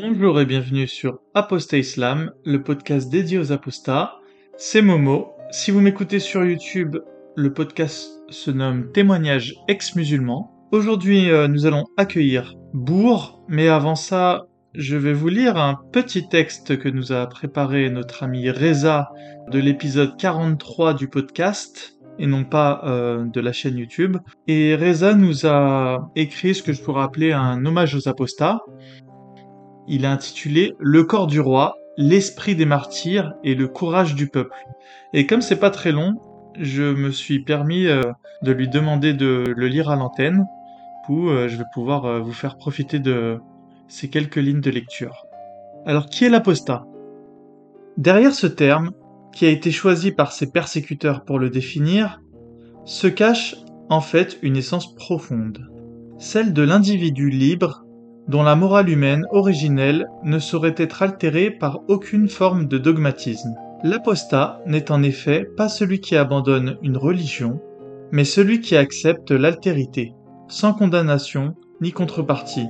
Bonjour et bienvenue sur Apostat Islam, le podcast dédié aux apostats. C'est Momo. Si vous m'écoutez sur YouTube, le podcast se nomme Témoignages ex-musulmans. Aujourd'hui, euh, nous allons accueillir Bourg, mais avant ça, je vais vous lire un petit texte que nous a préparé notre ami Reza de l'épisode 43 du podcast et non pas euh, de la chaîne YouTube. Et Reza nous a écrit ce que je pourrais appeler un hommage aux apostats. Il a intitulé Le corps du roi, l'esprit des martyrs et le courage du peuple. Et comme c'est pas très long, je me suis permis euh, de lui demander de le lire à l'antenne, où euh, je vais pouvoir euh, vous faire profiter de ces quelques lignes de lecture. Alors qui est l'apostat? Derrière ce terme, qui a été choisi par ses persécuteurs pour le définir, se cache en fait une essence profonde, celle de l'individu libre dont la morale humaine originelle ne saurait être altérée par aucune forme de dogmatisme. L'apostat n'est en effet pas celui qui abandonne une religion, mais celui qui accepte l'altérité, sans condamnation ni contrepartie,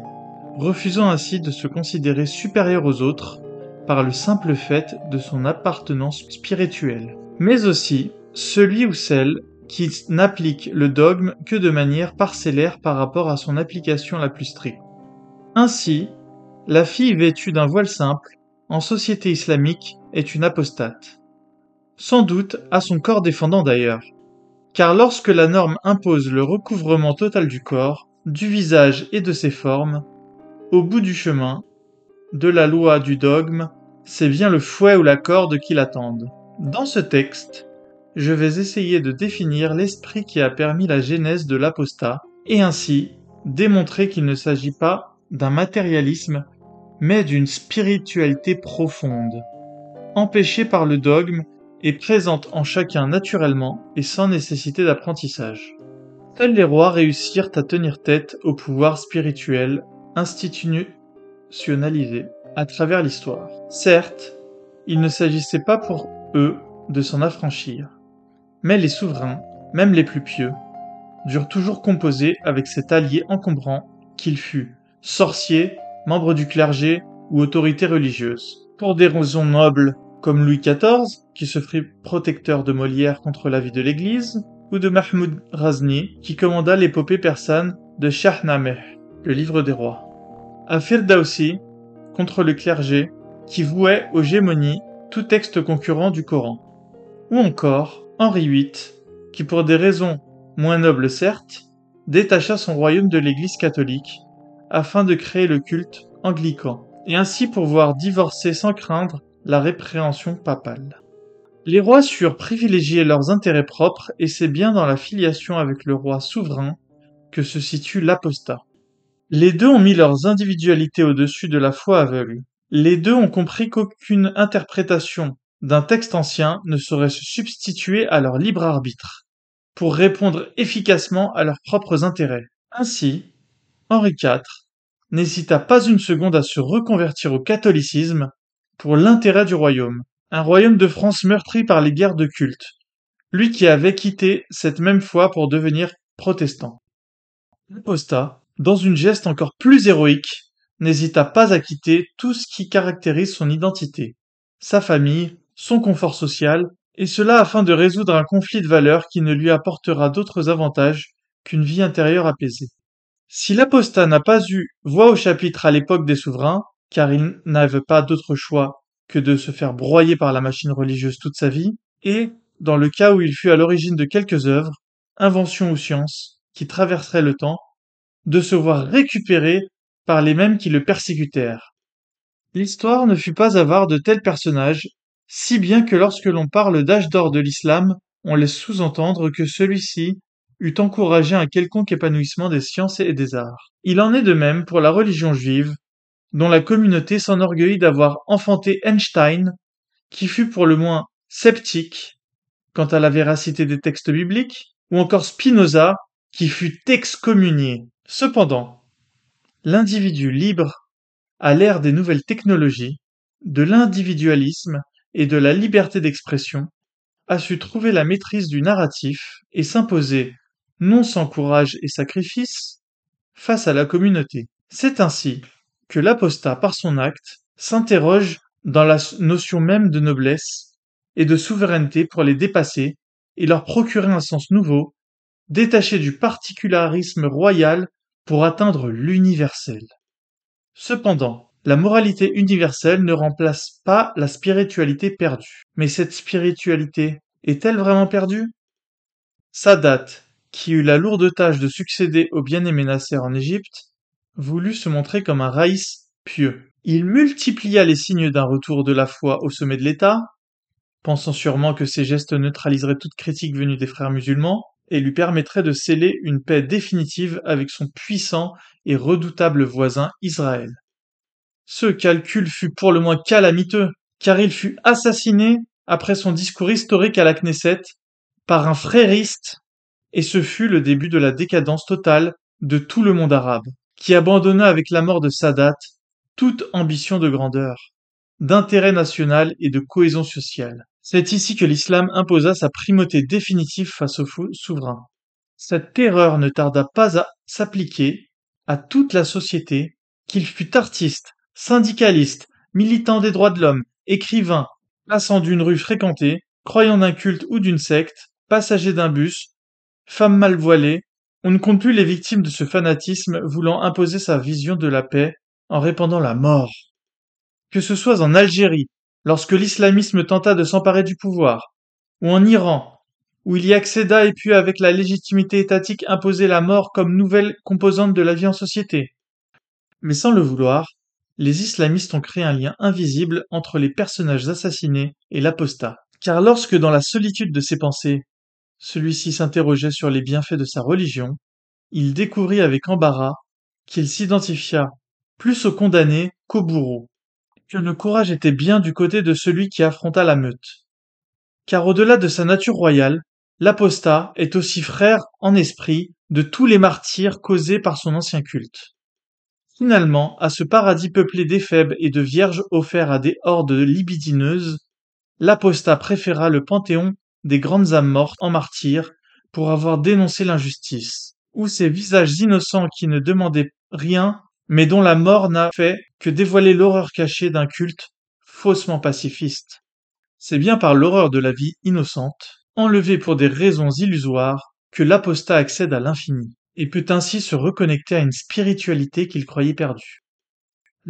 refusant ainsi de se considérer supérieur aux autres par le simple fait de son appartenance spirituelle, mais aussi celui ou celle qui n'applique le dogme que de manière parcellaire par rapport à son application la plus stricte. Ainsi, la fille vêtue d'un voile simple, en société islamique, est une apostate. Sans doute à son corps défendant d'ailleurs. Car lorsque la norme impose le recouvrement total du corps, du visage et de ses formes, au bout du chemin, de la loi du dogme, c'est bien le fouet ou la corde qui l'attendent. Dans ce texte, je vais essayer de définir l'esprit qui a permis la genèse de l'apostat, et ainsi démontrer qu'il ne s'agit pas d'un matérialisme, mais d'une spiritualité profonde, empêchée par le dogme et présente en chacun naturellement et sans nécessité d'apprentissage. Seuls les rois réussirent à tenir tête au pouvoir spirituel institutionnalisé à travers l'histoire. Certes, il ne s'agissait pas pour eux de s'en affranchir, mais les souverains, même les plus pieux, durent toujours composer avec cet allié encombrant qu'il fut, sorcier, membre du clergé ou autorité religieuse. Pour des raisons nobles, comme Louis XIV, qui se fit protecteur de Molière contre l'avis de l'Église, ou de Mahmoud Razni, qui commanda l'épopée persane de Shahnameh, le livre des rois. À Firdausi, contre le clergé, qui vouait aux gémonies tout texte concurrent du Coran. Ou encore Henri VIII, qui pour des raisons moins nobles certes, détacha son royaume de l'Église catholique afin de créer le culte anglican, et ainsi pouvoir divorcer sans craindre la répréhension papale. Les rois surent privilégier leurs intérêts propres, et c'est bien dans la filiation avec le roi souverain que se situe l'apostat. Les deux ont mis leurs individualités au-dessus de la foi aveugle. Les deux ont compris qu'aucune interprétation d'un texte ancien ne saurait se substituer à leur libre arbitre, pour répondre efficacement à leurs propres intérêts. Ainsi, Henri IV n'hésita pas une seconde à se reconvertir au catholicisme pour l'intérêt du royaume, un royaume de France meurtri par les guerres de culte, lui qui avait quitté cette même foi pour devenir protestant. L'apostat, dans une geste encore plus héroïque, n'hésita pas à quitter tout ce qui caractérise son identité, sa famille, son confort social, et cela afin de résoudre un conflit de valeurs qui ne lui apportera d'autres avantages qu'une vie intérieure apaisée. Si l'apostat n'a pas eu voix au chapitre à l'époque des souverains, car il n'avait pas d'autre choix que de se faire broyer par la machine religieuse toute sa vie, et, dans le cas où il fut à l'origine de quelques œuvres, inventions ou sciences, qui traverseraient le temps, de se voir récupéré par les mêmes qui le persécutèrent. L'histoire ne fut pas avare de tels personnages, si bien que lorsque l'on parle d'âge d'or de l'islam, on laisse sous-entendre que celui-ci eût encouragé un quelconque épanouissement des sciences et des arts. Il en est de même pour la religion juive, dont la communauté s'enorgueillit d'avoir enfanté Einstein, qui fut pour le moins sceptique quant à la véracité des textes bibliques, ou encore Spinoza, qui fut excommunié. Cependant, l'individu libre, à l'ère des nouvelles technologies, de l'individualisme et de la liberté d'expression, a su trouver la maîtrise du narratif et s'imposer non sans courage et sacrifice, face à la communauté. C'est ainsi que l'apostat, par son acte, s'interroge dans la notion même de noblesse et de souveraineté pour les dépasser et leur procurer un sens nouveau, détaché du particularisme royal pour atteindre l'universel. Cependant, la moralité universelle ne remplace pas la spiritualité perdue. Mais cette spiritualité est-elle vraiment perdue? Sadat, qui eut la lourde tâche de succéder au bien-aimé Nasser en Égypte, voulut se montrer comme un raïs pieux. Il multiplia les signes d'un retour de la foi au sommet de l'État, pensant sûrement que ces gestes neutraliseraient toute critique venue des frères musulmans, et lui permettraient de sceller une paix définitive avec son puissant et redoutable voisin Israël. Ce calcul fut pour le moins calamiteux, car il fut assassiné après son discours historique à la Knesset par un frériste, et ce fut le début de la décadence totale de tout le monde arabe, qui abandonna avec la mort de Sadat toute ambition de grandeur, d'intérêt national et de cohésion sociale. C'est ici que l'islam imposa sa primauté définitive face au souverain. Cette terreur ne tarda pas à s'appliquer à toute la société, qu'il fût artiste, syndicaliste, militant des droits de l'homme, écrivain, passant d'une rue fréquentée, croyant d'un culte ou d'une secte, passager d'un bus, femme mal voilée, on ne compte plus les victimes de ce fanatisme voulant imposer sa vision de la paix en répandant la mort. Que ce soit en Algérie, lorsque l'islamisme tenta de s'emparer du pouvoir, ou en Iran, où il y accéda et puis avec la légitimité étatique imposer la mort comme nouvelle composante de la vie en société. Mais sans le vouloir, les islamistes ont créé un lien invisible entre les personnages assassinés et l'apostat. Car lorsque dans la solitude de ses pensées, celui-ci s'interrogeait sur les bienfaits de sa religion, il découvrit avec embarras qu'il s'identifia plus au condamné qu'au bourreau, que le courage était bien du côté de celui qui affronta la meute. Car au-delà de sa nature royale, l'apostat est aussi frère en esprit de tous les martyrs causés par son ancien culte. Finalement, à ce paradis peuplé d'éphèbes et de vierges offerts à des hordes libidineuses, l'apostat préféra le panthéon des grandes âmes mortes en martyrs pour avoir dénoncé l'injustice, ou ces visages innocents qui ne demandaient rien, mais dont la mort n'a fait que dévoiler l'horreur cachée d'un culte faussement pacifiste. C'est bien par l'horreur de la vie innocente, enlevée pour des raisons illusoires, que l'apostat accède à l'infini et peut ainsi se reconnecter à une spiritualité qu'il croyait perdue.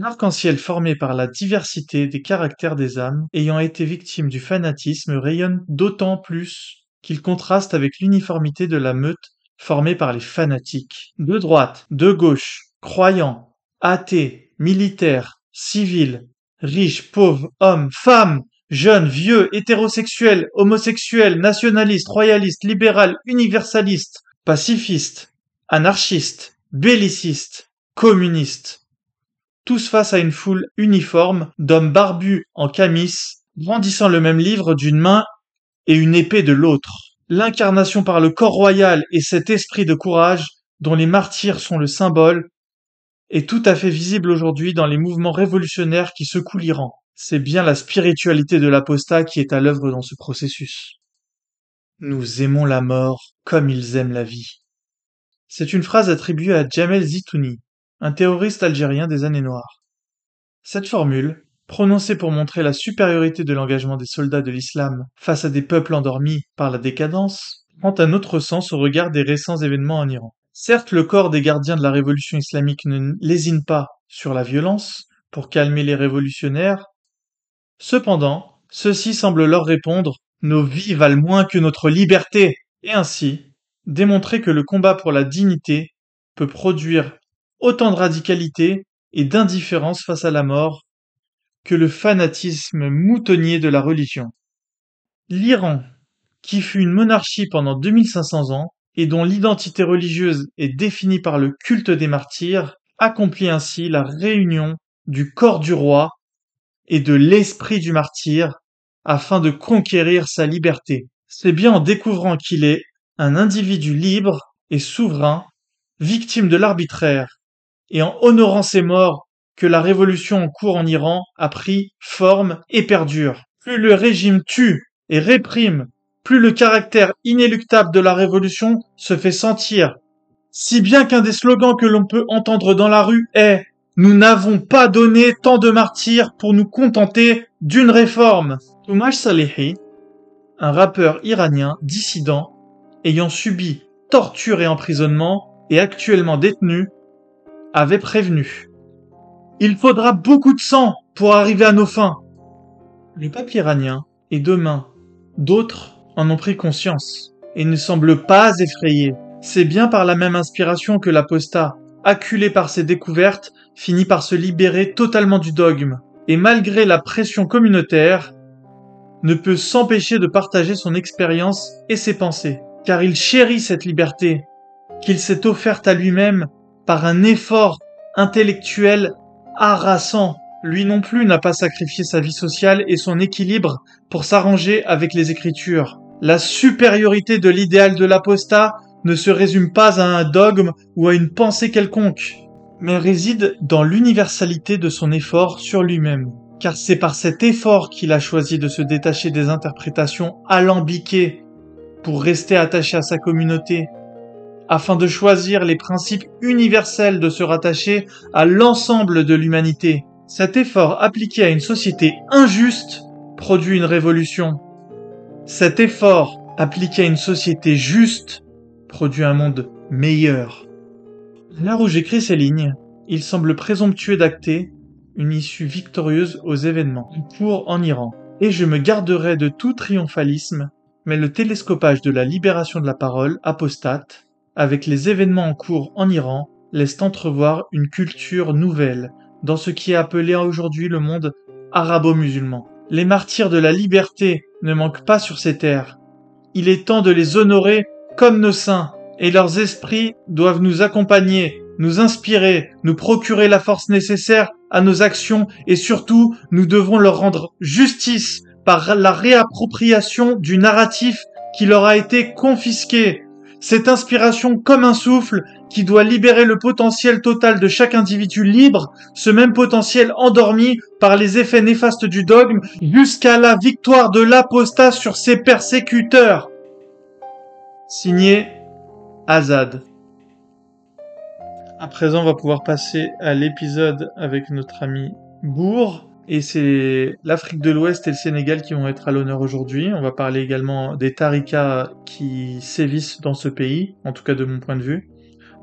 L'arc-en-ciel formé par la diversité des caractères des âmes ayant été victime du fanatisme rayonne d'autant plus qu'il contraste avec l'uniformité de la meute formée par les fanatiques. De droite, de gauche, croyants, athées, militaires, civils, riches, pauvres, hommes, femmes, jeunes, vieux, hétérosexuels, homosexuels, nationalistes, royalistes, libérales, universalistes, pacifistes, anarchistes, bellicistes, communistes, tous face à une foule uniforme d'hommes barbus en camis, brandissant le même livre d'une main et une épée de l'autre. L'incarnation par le corps royal et cet esprit de courage dont les martyrs sont le symbole est tout à fait visible aujourd'hui dans les mouvements révolutionnaires qui secouent l'Iran. C'est bien la spiritualité de l'apostat qui est à l'œuvre dans ce processus. Nous aimons la mort comme ils aiment la vie. C'est une phrase attribuée à Jamel Zitouni, un terroriste algérien des années noires. Cette formule, prononcée pour montrer la supériorité de l'engagement des soldats de l'islam face à des peuples endormis par la décadence, prend un autre sens au regard des récents événements en Iran. Certes, le corps des gardiens de la révolution islamique ne lésine pas sur la violence pour calmer les révolutionnaires. Cependant, ceux-ci semblent leur répondre Nos vies valent moins que notre liberté. Et ainsi, démontrer que le combat pour la dignité peut produire autant de radicalité et d'indifférence face à la mort que le fanatisme moutonnier de la religion. L'Iran, qui fut une monarchie pendant 2500 ans et dont l'identité religieuse est définie par le culte des martyrs, accomplit ainsi la réunion du corps du roi et de l'esprit du martyr afin de conquérir sa liberté. C'est bien en découvrant qu'il est un individu libre et souverain, victime de l'arbitraire, et en honorant ses morts que la révolution en cours en Iran a pris forme et perdure. Plus le régime tue et réprime, plus le caractère inéluctable de la révolution se fait sentir. Si bien qu'un des slogans que l'on peut entendre dans la rue est Nous n'avons pas donné tant de martyrs pour nous contenter d'une réforme. Toumaj Salehi, un rappeur iranien dissident ayant subi torture et emprisonnement et actuellement détenu, avait prévenu. Il faudra beaucoup de sang pour arriver à nos fins. Le peuple iranien et demain, d'autres en ont pris conscience et ne semblent pas effrayés. C'est bien par la même inspiration que l'apostat, acculé par ses découvertes, finit par se libérer totalement du dogme, et malgré la pression communautaire, ne peut s'empêcher de partager son expérience et ses pensées, car il chérit cette liberté qu'il s'est offerte à lui-même par un effort intellectuel harassant. Lui non plus n'a pas sacrifié sa vie sociale et son équilibre pour s'arranger avec les Écritures. La supériorité de l'idéal de l'apostat ne se résume pas à un dogme ou à une pensée quelconque, mais réside dans l'universalité de son effort sur lui-même. Car c'est par cet effort qu'il a choisi de se détacher des interprétations alambiquées pour rester attaché à sa communauté, afin de choisir les principes universels de se rattacher à l'ensemble de l'humanité. Cet effort appliqué à une société injuste produit une révolution. Cet effort appliqué à une société juste produit un monde meilleur. Là où j'écris ces lignes, il semble présomptueux d'acter une issue victorieuse aux événements pour en Iran. Et je me garderai de tout triomphalisme, mais le télescopage de la libération de la parole apostate, avec les événements en cours en Iran, laisse entrevoir une culture nouvelle dans ce qui est appelé aujourd'hui le monde arabo-musulman. Les martyrs de la liberté ne manquent pas sur ces terres. Il est temps de les honorer comme nos saints, et leurs esprits doivent nous accompagner, nous inspirer, nous procurer la force nécessaire à nos actions, et surtout, nous devons leur rendre justice par la réappropriation du narratif qui leur a été confisqué. Cette inspiration comme un souffle qui doit libérer le potentiel total de chaque individu libre, ce même potentiel endormi par les effets néfastes du dogme, jusqu'à la victoire de l'apostat sur ses persécuteurs. Signé Azad. À présent, on va pouvoir passer à l'épisode avec notre ami Bourg. Et c'est l'Afrique de l'Ouest et le Sénégal qui vont être à l'honneur aujourd'hui. On va parler également des tarikas qui sévissent dans ce pays, en tout cas de mon point de vue.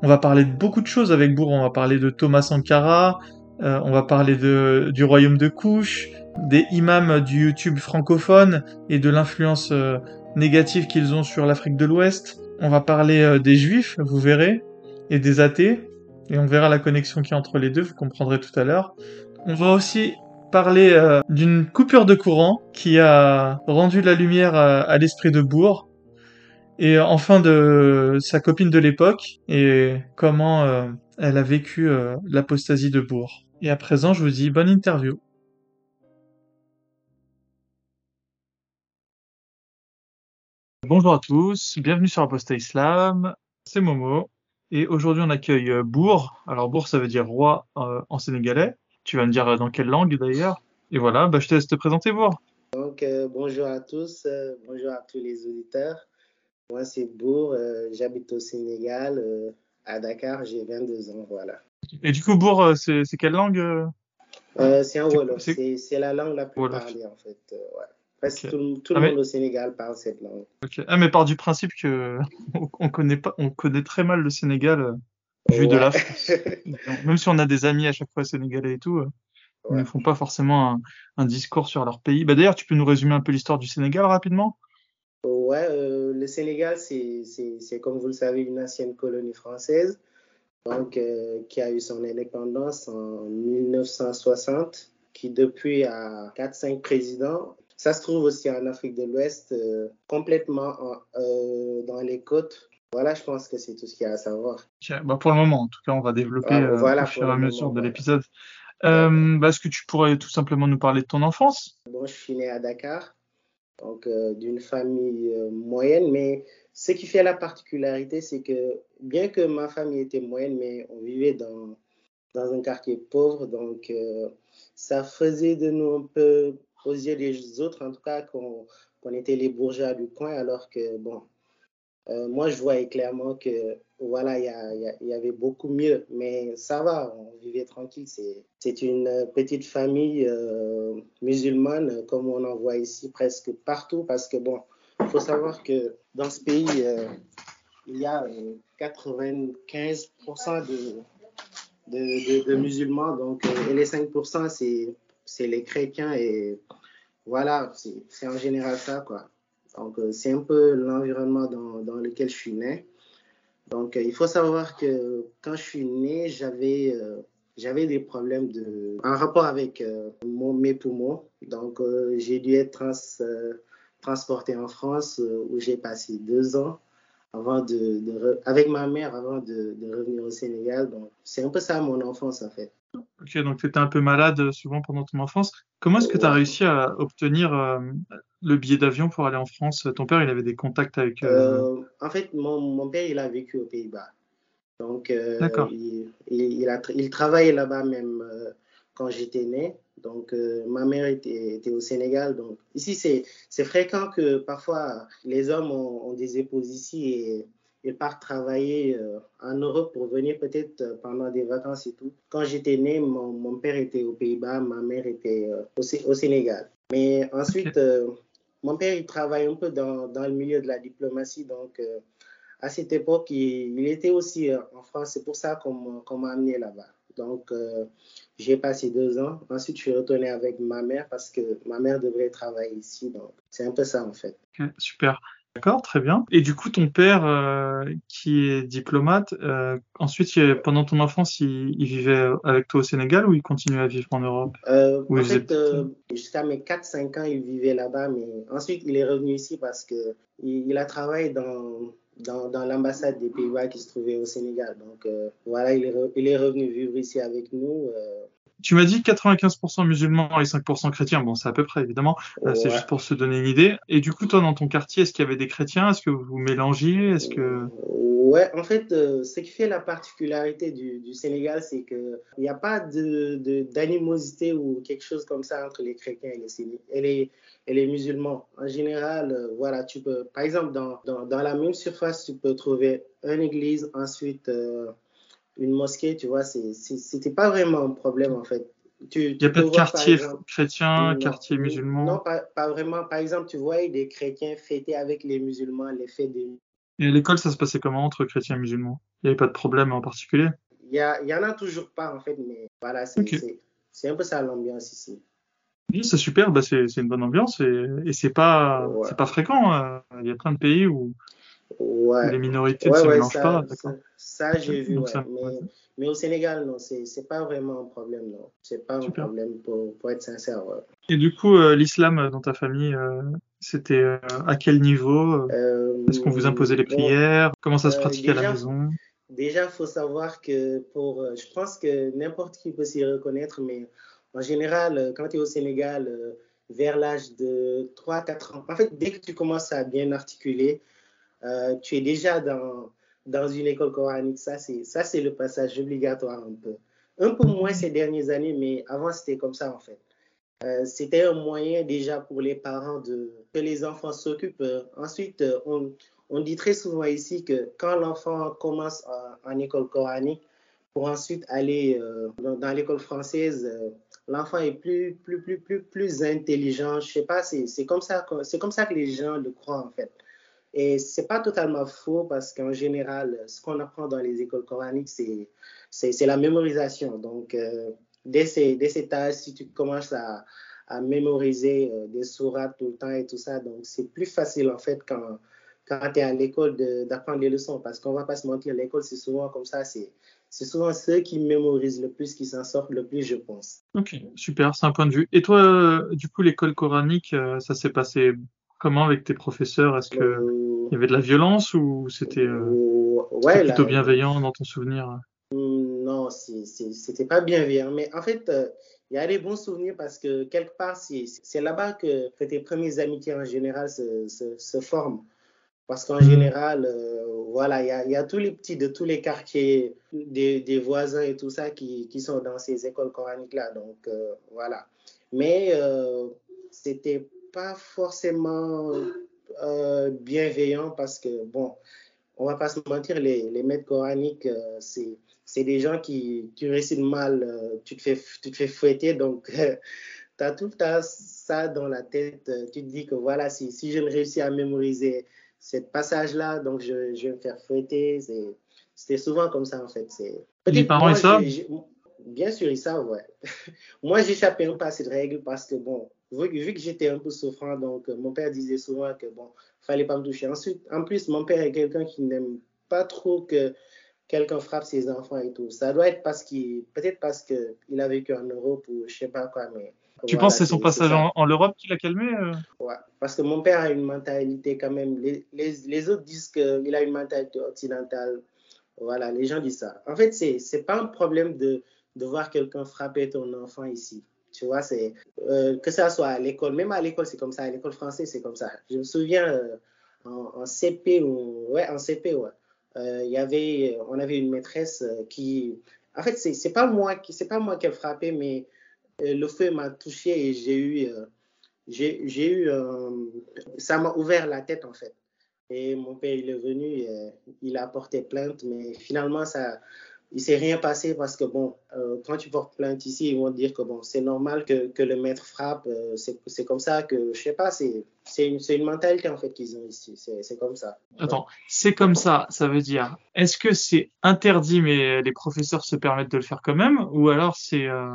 On va parler de beaucoup de choses avec Bourg. On va parler de Thomas Sankara, euh, on va parler de, du royaume de Couche, des imams du YouTube francophone et de l'influence euh, négative qu'ils ont sur l'Afrique de l'Ouest. On va parler euh, des juifs, vous verrez, et des athées, et on verra la connexion qui est entre les deux, vous comprendrez tout à l'heure. On va aussi parler d'une coupure de courant qui a rendu la lumière à l'esprit de Bourg, et enfin de sa copine de l'époque et comment euh, elle a vécu euh, l'apostasie de Bourg. Et à présent, je vous dis bonne interview. Bonjour à tous, bienvenue sur Apostat Islam, c'est Momo, et aujourd'hui on accueille euh, Bourg. Alors Bourg ça veut dire roi en sénégalais, tu vas me dire dans quelle langue d'ailleurs? Et voilà, bah, je te laisse te présenter Bourg. Donc bonjour à tous, bonjour à tous les auditeurs. Moi, c'est Bourg, euh, j'habite au Sénégal, euh, à Dakar, j'ai 22 ans, voilà. Et du coup, Bourg, euh, c'est quelle langue C'est un Wolof, c'est la langue la plus parlée en fait. ouais. Presque tout, tout, le ah, monde au Sénégal parle cette langue. Ah, mais par du principe que on connaît pas, on connaît très mal le Sénégal vu de la France. Même si on a des amis à chaque fois sénégalais et tout, ils ne font pas forcément un, un, discours sur leur pays. Bah, D'ailleurs, tu peux nous résumer un peu l'histoire du Sénégal rapidement? Ouais, euh, le Sénégal, c'est comme vous le savez une ancienne colonie française donc, euh, qui a eu son indépendance en 1960, qui depuis a 4-5 présidents. Ça se trouve aussi en Afrique de l'Ouest, euh, complètement dans les côtes. Voilà, je pense que c'est tout ce qu'il y a à savoir. Bah pour le moment, en tout cas, on va développer voilà, au fur et à mesure de l'épisode. Bah, Est-ce que tu pourrais tout simplement nous parler de ton enfance? Bon, je suis né à Dakar donc euh, d'une famille euh, moyenne. Mais ce qui fait la particularité, c'est que bien que ma famille était moyenne, mais on vivait dans, dans un quartier pauvre, donc euh, ça faisait de nous un peu, aux yeux des autres, en tout cas, qu'on était les bourgeois du coin, alors que, bon, moi, je voyais clairement que voilà, il y, avait beaucoup mieux, mais ça va, on vivait tranquille. C'est une petite famille euh, musulmane, comme on en voit ici presque partout, parce que bon, il faut savoir que dans ce pays, euh, il y a 95% de, de, musulmans, donc, et les 5%, c'est les chrétiens, et voilà, c'est en général ça, quoi. Donc, c'est un peu l'environnement dans, dans lequel je suis né. Donc, euh, il faut savoir que quand je suis né, j'avais euh, j'avais des problèmes de, en rapport avec euh, mes poumons. Donc, j'ai dû être trans, transporté en France où j'ai passé deux ans avant de, avec ma mère avant de revenir au Sénégal. Donc, c'est un peu ça mon enfance en fait. Ok, donc tu étais un peu malade souvent pendant ton enfance. Comment est-ce que tu as réussi à obtenir le billet d'avion pour aller en France? Ton père, il avait des contacts avec. Euh, euh, en fait, mon, mon, père, il a vécu aux Pays-Bas. Donc, euh, il, il, a, il, travaillait là-bas même quand j'étais né. Donc, ma mère était, était, au Sénégal. Donc, ici, c'est fréquent que parfois les hommes ont, des épouses ici et ils partent travailler en Europe pour venir peut-être pendant des vacances et tout. Quand j'étais né, mon, mon, père était aux Pays-Bas, ma mère était au, au, Sénégal. Mais ensuite, mon père, il travaille un peu dans, dans le milieu de la diplomatie, donc euh, à cette époque, il, était aussi euh, en France. C'est pour ça qu'on m'a amené là-bas. Donc, euh, j'ai passé deux ans. Ensuite, je suis retourné avec ma mère parce que ma mère devrait travailler ici. Donc, c'est un peu ça, en fait. super. D'accord, très bien. Et du coup, ton père, euh, qui est diplomate, euh, ensuite, pendant ton enfance, il, vivait avec toi au Sénégal ou il continuait à vivre en Europe? Euh, En fait, jusqu'à mes 4-5 ans, il vivait là-bas, mais ensuite, il est revenu ici parce que il, a travaillé dans, dans, dans l'ambassade des Pays-Bas qui se trouvait au Sénégal. Donc, voilà, il est, il est, revenu vivre ici avec nous. Tu m'as dit 95% musulmans et 5% chrétiens. Bon, c'est à peu près, évidemment. Euh, c'est juste pour se donner une idée. Et du coup, toi, dans ton quartier, est-ce qu'il y avait des chrétiens? Est-ce que vous vous mélangiez? Est-ce que... Ouais, en fait, euh, ce qui fait la particularité du, du Sénégal, c'est qu'il n'y a pas d'animosité de, ou quelque chose comme ça entre les chrétiens et les, et les, et les musulmans. En général, euh, voilà, tu peux, par exemple, dans, dans, dans, la même surface, tu peux trouver une église, ensuite une mosquée, tu vois, c'était pas vraiment un problème en fait. Tu, Il y a pas de quartier chrétien, quartier musulman Non, pas, pas, vraiment. Par exemple, tu vois des chrétiens fêter avec les musulmans les fêtes des. Et à l'école, ça se passait comment entre chrétiens et musulmans? Il n'y avait pas de problème en particulier? Il y, en a toujours pas en fait, mais voilà, c'est un peu ça l'ambiance ici. Oui, c'est super, bah c'est une bonne ambiance et, et c'est pas, c'est pas fréquent. Hein. Il y a plein de pays où Ouais. Les minorités ne se mélangent pas. Ça, j'ai vu, mais, mais, au Sénégal, non, c'est pas vraiment un problème, non. C'est pas un problème, pour, pour, être sincère. Et du coup, euh, l'islam dans ta famille, euh, c'était euh, à quel niveau Est-ce qu'on vous imposait les prières? Comment ça se pratiquait à la maison? Déjà, il faut savoir que pour. je pense que n'importe qui peut s'y reconnaître, mais en général, quand tu es au Sénégal, vers l'âge de 3-4 ans, en fait, dès que tu commences à bien articuler, euh, tu es déjà dans, dans une école coranique. Ça, c'est le passage obligatoire un peu. Un peu moins ces dernières années, mais avant, c'était comme ça en fait. Euh, c'était un moyen déjà pour les parents de que les enfants s'occupent. ensuite, on, on, dit très souvent ici que quand l'enfant commence en, école coranique, pour ensuite aller euh, dans, l'école française, l'enfant est plus, plus, plus, plus, plus intelligent. Je sais pas, c'est comme ça, c'est comme ça que les gens le croient en fait. Et c'est pas totalement faux parce qu'en général, ce qu'on apprend dans les écoles coraniques, c'est, la mémorisation. Donc, euh, dès, ces, dès cet âge, si tu commences à, mémoriser euh, des sourates tout le temps et tout ça, donc c'est plus facile en fait quand, tu es à l'école d'apprendre des leçons parce qu'on va pas se mentir, l'école c'est souvent comme ça, c'est, c'est souvent ceux qui mémorisent le plus qui s'en sortent le plus, je pense. Ok, super, c'est un point de vue. Et toi, euh, du coup, l'école coranique, ça s'est passé comment avec tes professeurs Est-ce que il y avait de la violence ou c'était euh, plutôt bienveillant dans ton souvenir? Hmm, Non, c'était pas bienveillant. Mais en fait, euh, il y a des bons souvenirs parce que quelque part, c'est là-bas que, tes premières amitiés en général se, se, forment. Parce qu'en hmm. général, euh, voilà, il y, a, y, a, tous les petits de tous les quartiers, des, des voisins et tout ça qui, qui, sont dans ces écoles coraniques-là. Donc, voilà. Mais c'était pas forcément euh, bienveillant parce que, bon, on va pas se mentir, les, les maîtres coraniques, euh, c'est c'est des gens qui, tu récites mal, euh, tu, te fais, tu te fais fouetter, donc tu as tout ça dans la tête. Tu te dis que voilà, si, si je ne réussis à mémoriser ce passage-là, donc je, je, vais me faire fouetter. C'était souvent comme ça, en fait. Les parents, ils savent Bien sûr, ils savent, ouais. moi, j'échappais un peu à cette règle parce que, bon, vu, vu que j'étais un peu souffrant, donc mon père disait souvent que, bon, fallait pas me toucher. Ensuite, en plus, mon père est quelqu'un qui n'aime pas trop que quelqu'un frappe ses enfants et tout. Ça doit être parce qu'il, peut-être parce qu'il a vécu en Europe ou je sais pas quoi, mais. Tu penses que c'est son passage en, Europe qui l'a calmé euh? Ouais, parce que mon père a une mentalité quand même. Les, les, les autres disent qu'il a une mentalité occidentale. Voilà, les gens disent ça. En fait, c'est c'est pas un problème de, de voir quelqu'un frapper ton enfant ici. Tu vois, c'est euh, que ça soit à l'école, même à l'école, c'est comme ça. À l'école française, c'est comme ça. Je me souviens euh, en, CP ou ouais, en CP, ouais. Euh, y avait, on avait une maîtresse euh, qui, en fait, c'est pas moi qui, c'est pas moi qui ai frappé, mais euh, le feu m'a touché et j'ai eu, j'ai eu, ça m'a ouvert la tête en fait. Et mon père, il est venu, il a porté plainte, mais finalement, ça, il s'est rien passé parce que, bon, euh, quand tu portes plainte ici, ils vont dire que, bon, c'est normal que, que, le maître frappe. Euh, c'est comme ça que, je sais pas, c'est une, une mentalité, en fait, qu'ils ont ici. C'est comme ça. Attends, c'est comme ça, ça veut dire, est-ce que c'est interdit, mais les professeurs se permettent de le faire quand même, ou alors c'est euh,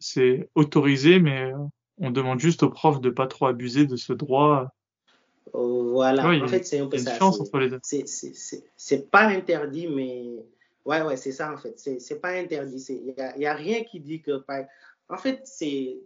c'est autorisé, mais on demande juste aux profs de pas trop abuser de ce droit? Voilà, en fait, c'est un peu ça. C'est pas interdit, mais Ouais, ouais, c'est ça en fait. C'est pas interdit. Il n'y a, a, rien qui dit que. En fait,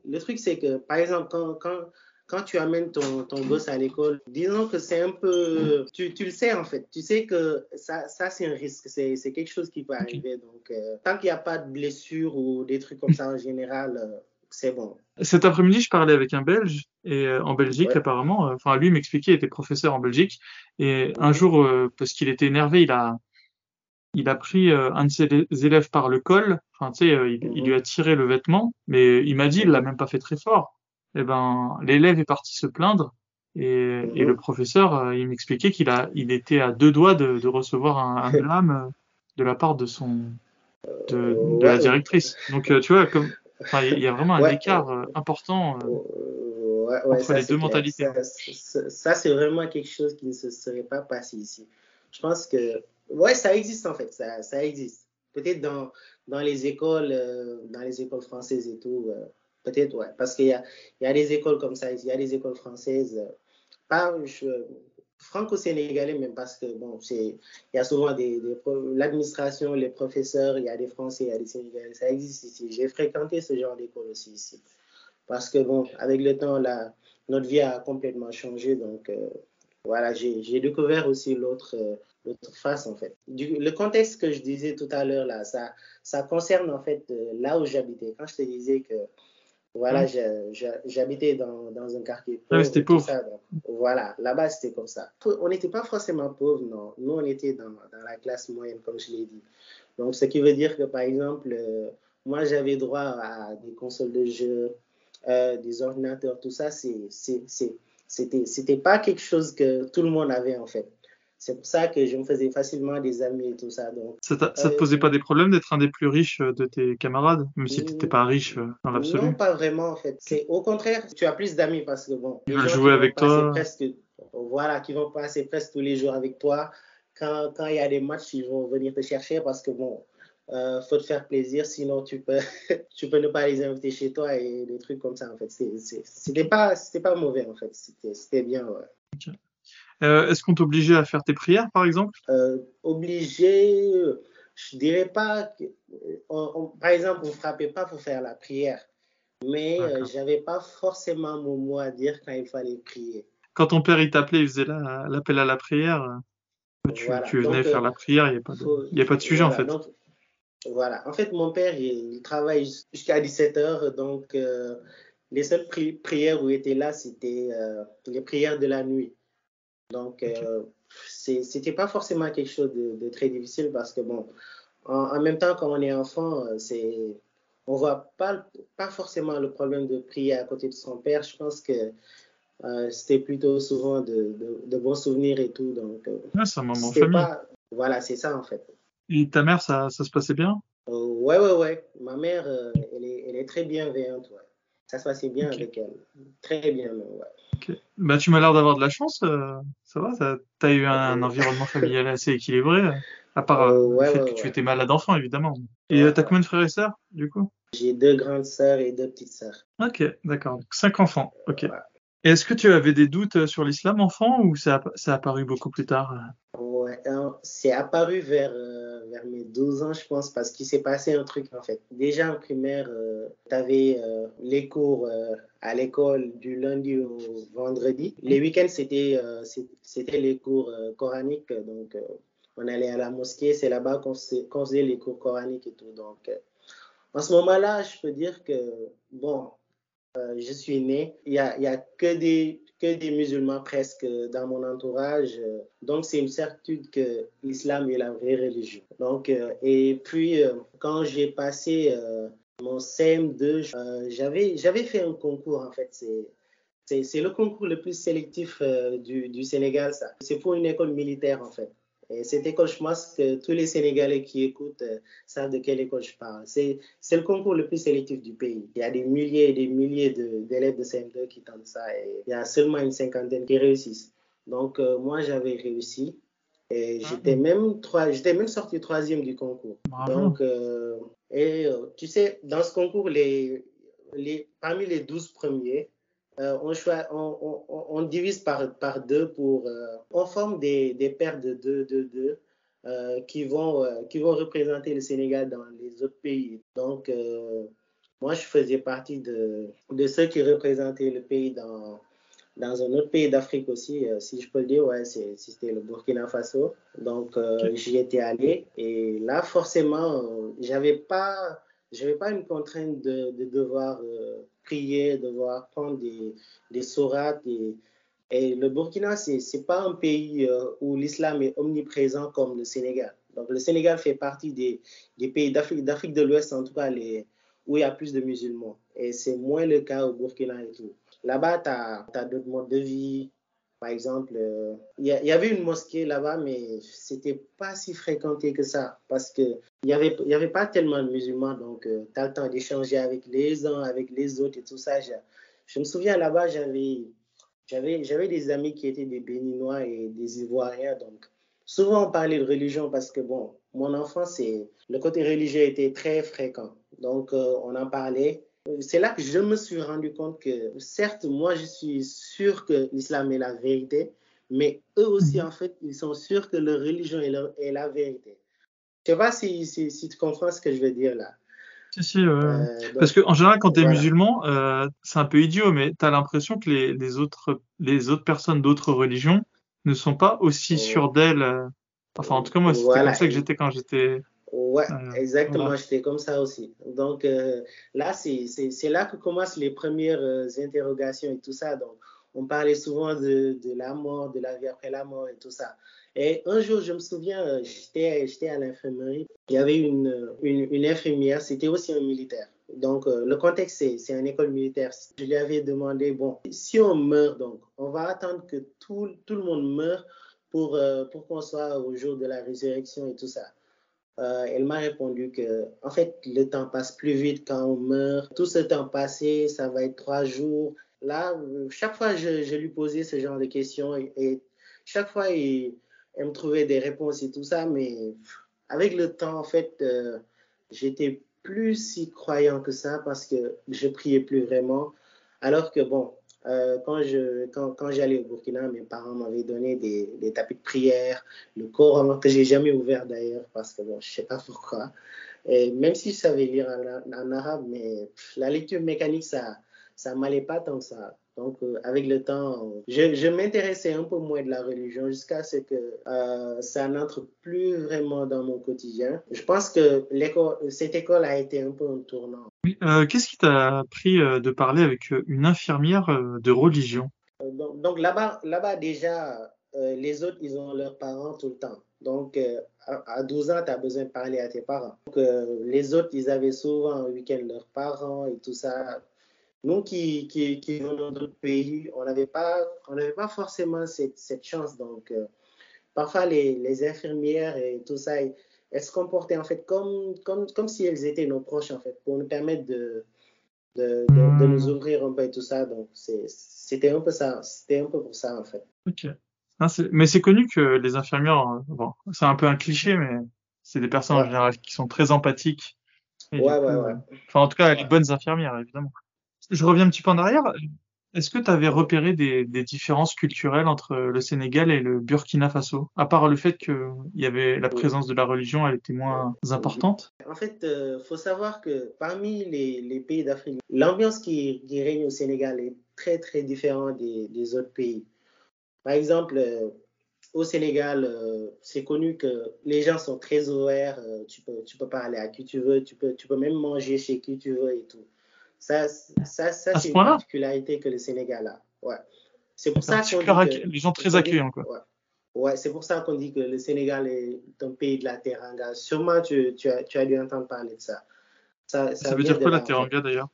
le truc, c'est que par exemple, quand, quand, quand tu amènes ton, ton gosse à l'école, disons que c'est un peu. Tu, tu, le sais en fait. Tu sais que ça, ça c'est un risque. C'est quelque chose qui peut arriver. Donc, euh, tant qu'il n'y a pas de blessure ou des trucs comme ça en général. Euh, c'est bon. Cet après-midi, je parlais avec un Belge et euh, en Belgique apparemment. Enfin, lui m'expliquait, il était professeur en Belgique et un jour, parce qu'il était énervé, il a il a pris euh, un de ses élèves par le col, enfin tu sais, euh, il, lui a tiré le vêtement, mais il m'a dit il l'a même pas fait très fort. Eh ben l'élève est parti se plaindre et, et le professeur euh, il m'expliquait qu'il a il était à deux doigts de, de recevoir un, un blâme de la part de son de, de la directrice. Donc tu vois comme il y a vraiment un écart important ouais, entre les deux mentalités. Ça, ça c'est vraiment quelque chose qui ne se serait pas passé ici. Je pense que Ouais, ça existe en fait, ça, ça existe. Peut-être dans, dans les écoles, euh, dans les écoles françaises et tout, euh, peut-être, ouais. Parce qu'il y a, y a des écoles comme ça, il y a des écoles françaises, euh, pas franco-sénégalais même, parce que, bon, il y a souvent des l'administration, les professeurs, il y a des Français, il y a des Sénégalais, ça existe ici. J'ai fréquenté ce genre d'école aussi ici. Parce que, bon, avec le temps, là, notre vie a complètement changé, donc voilà, j'ai découvert aussi l'autre l'autre face, en fait. Du, le contexte que je disais tout à l'heure, là, ça, ça concerne, en fait, euh, là où j'habitais. Quand je te disais que, voilà, mmh. j'habitais dans, dans, un quartier pauvre. c'était pauvre. voilà, là-bas, c'était comme ça. On n'était pas forcément pauvre, non. Nous, on était dans, dans, la classe moyenne, comme je l'ai dit. Donc, ce qui veut dire que, par exemple, euh, moi, j'avais droit à des consoles de jeux, euh, des ordinateurs, tout ça, c'était c'était pas quelque chose que tout le monde avait, en fait. C'est pour ça que je me faisais facilement des amis et tout ça. Donc, ça, ne te posait pas des problèmes d'être un des plus riches euh, de tes camarades, même si tu n'étais pas riche euh, dans l'absolu? Non, pas vraiment en fait. C'est au contraire, tu as plus d'amis parce que bon, ils veulent jouer avec toi. Presque, voilà, qui vont passer presque tous les jours avec toi. Quand, quand il y a des matchs, ils vont venir te chercher parce que bon, euh, faut te faire plaisir, sinon tu peux, tu peux ne pas les inviter chez toi et des trucs comme ça en fait. C'était pas, pas mauvais en fait, c'était bien. Ouais. Euh, est-ce qu'on t'obligeait à faire tes prières, par exemple? Euh, Obligé, je dirais pas. par exemple, on ne frappait pas pour faire la prière, mais euh, j'avais pas forcément mon mot à dire quand il fallait prier. Quand ton père il t'appelait, il faisait l'appel à la prière, tu, venais faire la prière, il n'y a, pas de, a pas de sujet en fait. voilà, en fait, mon père il, travaille jusqu'à 17 heures, donc les seules prières où il était là, c'était les prières de la nuit. Donc, euh, c'était pas forcément quelque chose de, très difficile parce que, bon, en, même temps, quand on est enfant, euh, c'est on voit pas, pas forcément le problème de prier à côté de son père. Je pense que c'était plutôt souvent de, de, bons souvenirs et tout. Donc, c'est un moment famille. Voilà, c'est ça en fait. Et ta mère, ça, ça se passait bien? Ouais, ouais, ouais. Ma mère, elle, est, elle, est, très bienveillante. Ouais. Ça se passait bien avec elle. Très bien, ouais. Bah, tu m'as l'air d'avoir de la chance. Euh, ça va Tu as eu un, environnement familial assez équilibré, à part euh, euh, le fait que tu étais malade enfant, évidemment. Et tu as combien de frères et sœurs, du coup? J'ai deux grandes sœurs et deux petites sœurs. Ok, d'accord. Cinq enfants. Ok. Est-ce que tu avais des doutes sur l'islam enfant ou ça ça a apparu beaucoup plus tard Ouais, c'est apparu vers vers mes 12 ans, je pense, parce qu'il s'est passé un truc, en fait. Déjà en primaire, euh, tu avais euh, les cours euh, à l'école du lundi au vendredi. Les week-ends, c'était c'était les cours coraniques. Donc, on allait à la mosquée. C'est là-bas qu'on faisait les cours coraniques et tout. Donc, en ce moment-là, je peux dire que, bon, je suis né. Il n'y a, y a que des que des musulmans presque dans mon entourage. Donc, c'est une certitude que l'islam est la vraie religion. Donc, euh, et puis, euh, quand j'ai passé euh, mon CM2, j'avais, j'avais fait un concours, en fait. C'est, c'est, le concours le plus sélectif du, du Sénégal, ça. C'est pour une école militaire, en fait. Et cette école, je pense que tous les Sénégalais qui écoutent euh, savent de quelle école je parle. C'est le concours le plus sélectif du pays. Il y a des milliers et des milliers d'élèves de, CM2 qui tentent ça et il y a seulement une cinquantaine qui réussissent. Donc, euh, moi, j'avais réussi. Et ah. j'étais même, j'étais même sorti troisième du concours. Donc, euh, et tu sais, dans ce concours, les, les, parmi les douze premiers, euh, on, on, divise par, par deux pour. Euh, on forme des, des paires de deux, de deux euh, qui, vont, qui vont représenter le Sénégal dans les autres pays. Donc, moi, je faisais partie de, de ceux qui représentaient le pays dans, dans un autre pays d'Afrique aussi, si je peux le dire, ouais, c'était le Burkina Faso. Donc, j'y étais allé. Et là, forcément, j'avais pas, pas une contrainte de, de devoir prier, devoir prendre des, des sourates. Et, le Burkina, ce n'est pas un pays euh, où l'islam est omniprésent comme le Sénégal. Donc le Sénégal fait partie des, des pays d'Afrique, de l'Ouest, en tout cas, où il y a plus de musulmans. Et c'est moins le cas au Burkina et tout. Là-bas, tu as, as d'autres modes de vie, par exemple, euh, il y, avait une mosquée là-bas, mais c'était pas si fréquenté que ça parce qu'il n'y avait, y avait pas tellement de musulmans, donc euh, tu as le temps d'échanger avec les uns, avec les autres et tout ça. Je, me souviens là-bas, j'avais, des amis qui étaient des Béninois et des Ivoiriens, donc souvent on parlait de religion parce que, bon, mon enfance, le côté religieux était très fréquent, donc euh, on en parlait c'est là que je me suis rendu compte que, certes, moi, je suis sûr que l'islam est la vérité, mais eux aussi, mhm. en fait, ils sont sûrs que leur religion est, la vérité. Je sais pas si, si, tu comprends ce que je veux dire là. Si, si, euh, parce qu'en général, quand tu es musulman, euh, c'est un peu idiot, mais tu as l'impression que les, les, autres, les autres personnes d'autres religions ne sont pas aussi sûres d'elles. Euh, enfin, en tout cas, moi, c'était comme ça que j'étais quand j'étais Ouais, euh, exactement, j'étais comme ça aussi. Donc euh, là, c'est là que commencent les premières euh, interrogations et tout ça. Donc, on parlait souvent de, la mort, de la vie après la mort et tout ça. Et un jour, je me souviens, j'étais à l'infirmerie. Il y avait une, infirmière, c'était aussi un militaire. Donc, le contexte, c'est une école militaire. Je lui avais demandé, bon, si on meurt, donc, on va attendre que tout, le monde meure pour, pour qu'on soit au jour de la résurrection et tout ça. Euh, elle m'a répondu que, en fait, le temps passe plus vite quand on meurt. Tout ce temps passé, ça va être trois jours. Là, chaque fois, je, lui posais ce genre de questions et, chaque fois, il, me trouvait des réponses et tout ça, mais avec le temps, en fait, euh, j'étais plus si croyant que ça parce que je priais plus vraiment. Alors que, bon, euh, quand j'allais au Burkina, mes parents m'avaient donné des, des, tapis de prière, le Coran que j'ai jamais ouvert d'ailleurs parce que bon, je sais pas pourquoi. Et même si je savais lire en, arabe, mais la lecture mécanique ça ça m'allait pas tant que ça. Donc, euh, avec le temps, je, je m'intéressais un peu moins de la religion jusqu'à ce que euh, ça n'entre plus vraiment dans mon quotidien. Je pense que cette école a été un peu un tournant. Euh, qu'est-ce qui t'a appris de parler avec une infirmière de religion? Donc, donc là-bas, là-bas déjà, les autres, ils ont leurs parents tout le temps. Donc, à 12 ans, tu as besoin de parler à tes parents. Donc, les autres, ils avaient souvent un week-end leurs parents et tout ça. Nous qui, qui, qui venons d'autres pays, on n'avait pas, on pas forcément cette, cette chance. Donc, euh, parfois, les, les, infirmières et tout ça, elles se comportaient en fait comme, comme, comme si elles étaient nos proches, en fait, pour nous permettre de, de, de, nous hmm. ouvrir un peu et tout ça. Donc, c'était un peu ça. C'était un peu pour ça, en fait. Ok. mais c'est connu que les infirmières, euh, bon, c'est un peu un cliché, mais c'est des personnes en général qui sont très empathiques. Ouais, ouais, ouais. Enfin, en tout cas, les bonnes infirmières, évidemment. Je reviens un petit peu en arrière. Est-ce que tu avais repéré des, des, différences culturelles entre le Sénégal et le Burkina Faso, à part le fait qu'il y avait la présence de la religion, elle était moins importante? En fait, il euh, faut savoir que parmi les, les pays d'Afrique, l'ambiance qui, qui, règne au Sénégal est très très différente des, des autres pays. Par exemple, euh, au Sénégal, euh, c'est connu que les gens sont très ouverts, tu, peux, tu peux parler à qui tu veux, tu peux, tu peux même manger chez qui tu veux et tout. Ça, ça, ça c'est une particularité que le Sénégal a. Ouais. C'est pour ça qu'on dit que, les gens très accueillants quoi. Ouais. ouais c'est pour ça qu'on dit que le Sénégal est un pays de la teranga. Sûrement tu, tu, as, tu as dû entendre parler de ça. Ça, ça, veut dire quoi la teranga d'ailleurs?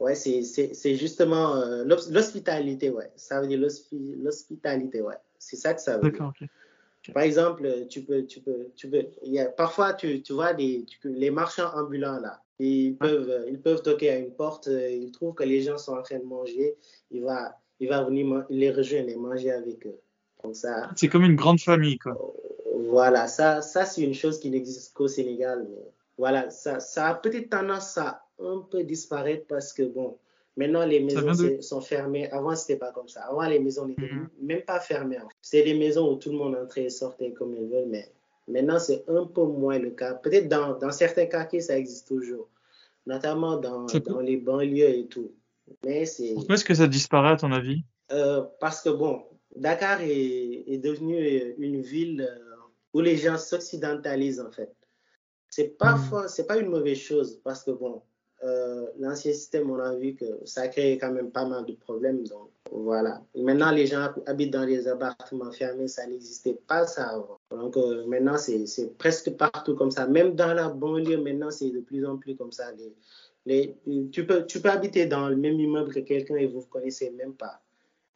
Ouais, c'est justement euh, l'hospitalité, ouais. Ça veut dire l'hospitalité, ouais. C'est ça que ça veut dire. Par exemple, tu peux, tu peux, tu peux, y a, parfois tu, tu vois des, les marchands ambulants là, ils peuvent, ils peuvent toquer à une porte, ils trouvent que les gens sont en train de manger, il va, il va venir les rejoindre et manger avec eux. ça. C'est comme une grande famille quoi. Voilà, ça, ça c'est une chose qui n'existe qu'au Sénégal. Mais voilà, ça, ça a peut-être tendance à un peu disparaître parce que bon, Maintenant, les maisons sont fermées. Avant, c'était pas comme ça. Avant, les maisons n'étaient mhm. même pas fermées. C'était des maisons où tout le monde entrait et sortait comme ils veulent, mais maintenant, c'est un peu moins le cas. Peut-être dans, dans, certains quartiers, ça existe toujours, notamment dans, dans les banlieues et tout. Mais c'est. Pourquoi est-ce que ça disparaît, à ton avis? Euh, Parce que, bon, Dakar est, est devenu une ville euh, où les gens s'occidentalisent, en fait. C'est pas, c'est pas une mauvaise chose parce que, bon, euh, l'ancien système, on a vu que ça crée quand même pas mal de problèmes. Donc, voilà. Maintenant, les gens habitent dans des appartements fermés, ça n'existait pas ça avant. Donc, euh, maintenant, c'est presque partout comme ça. Même dans la banlieue, maintenant, c'est de plus en plus comme ça. Les, les, tu, peux, tu peux habiter dans le même immeuble que quelqu'un et vous ne connaissez même pas.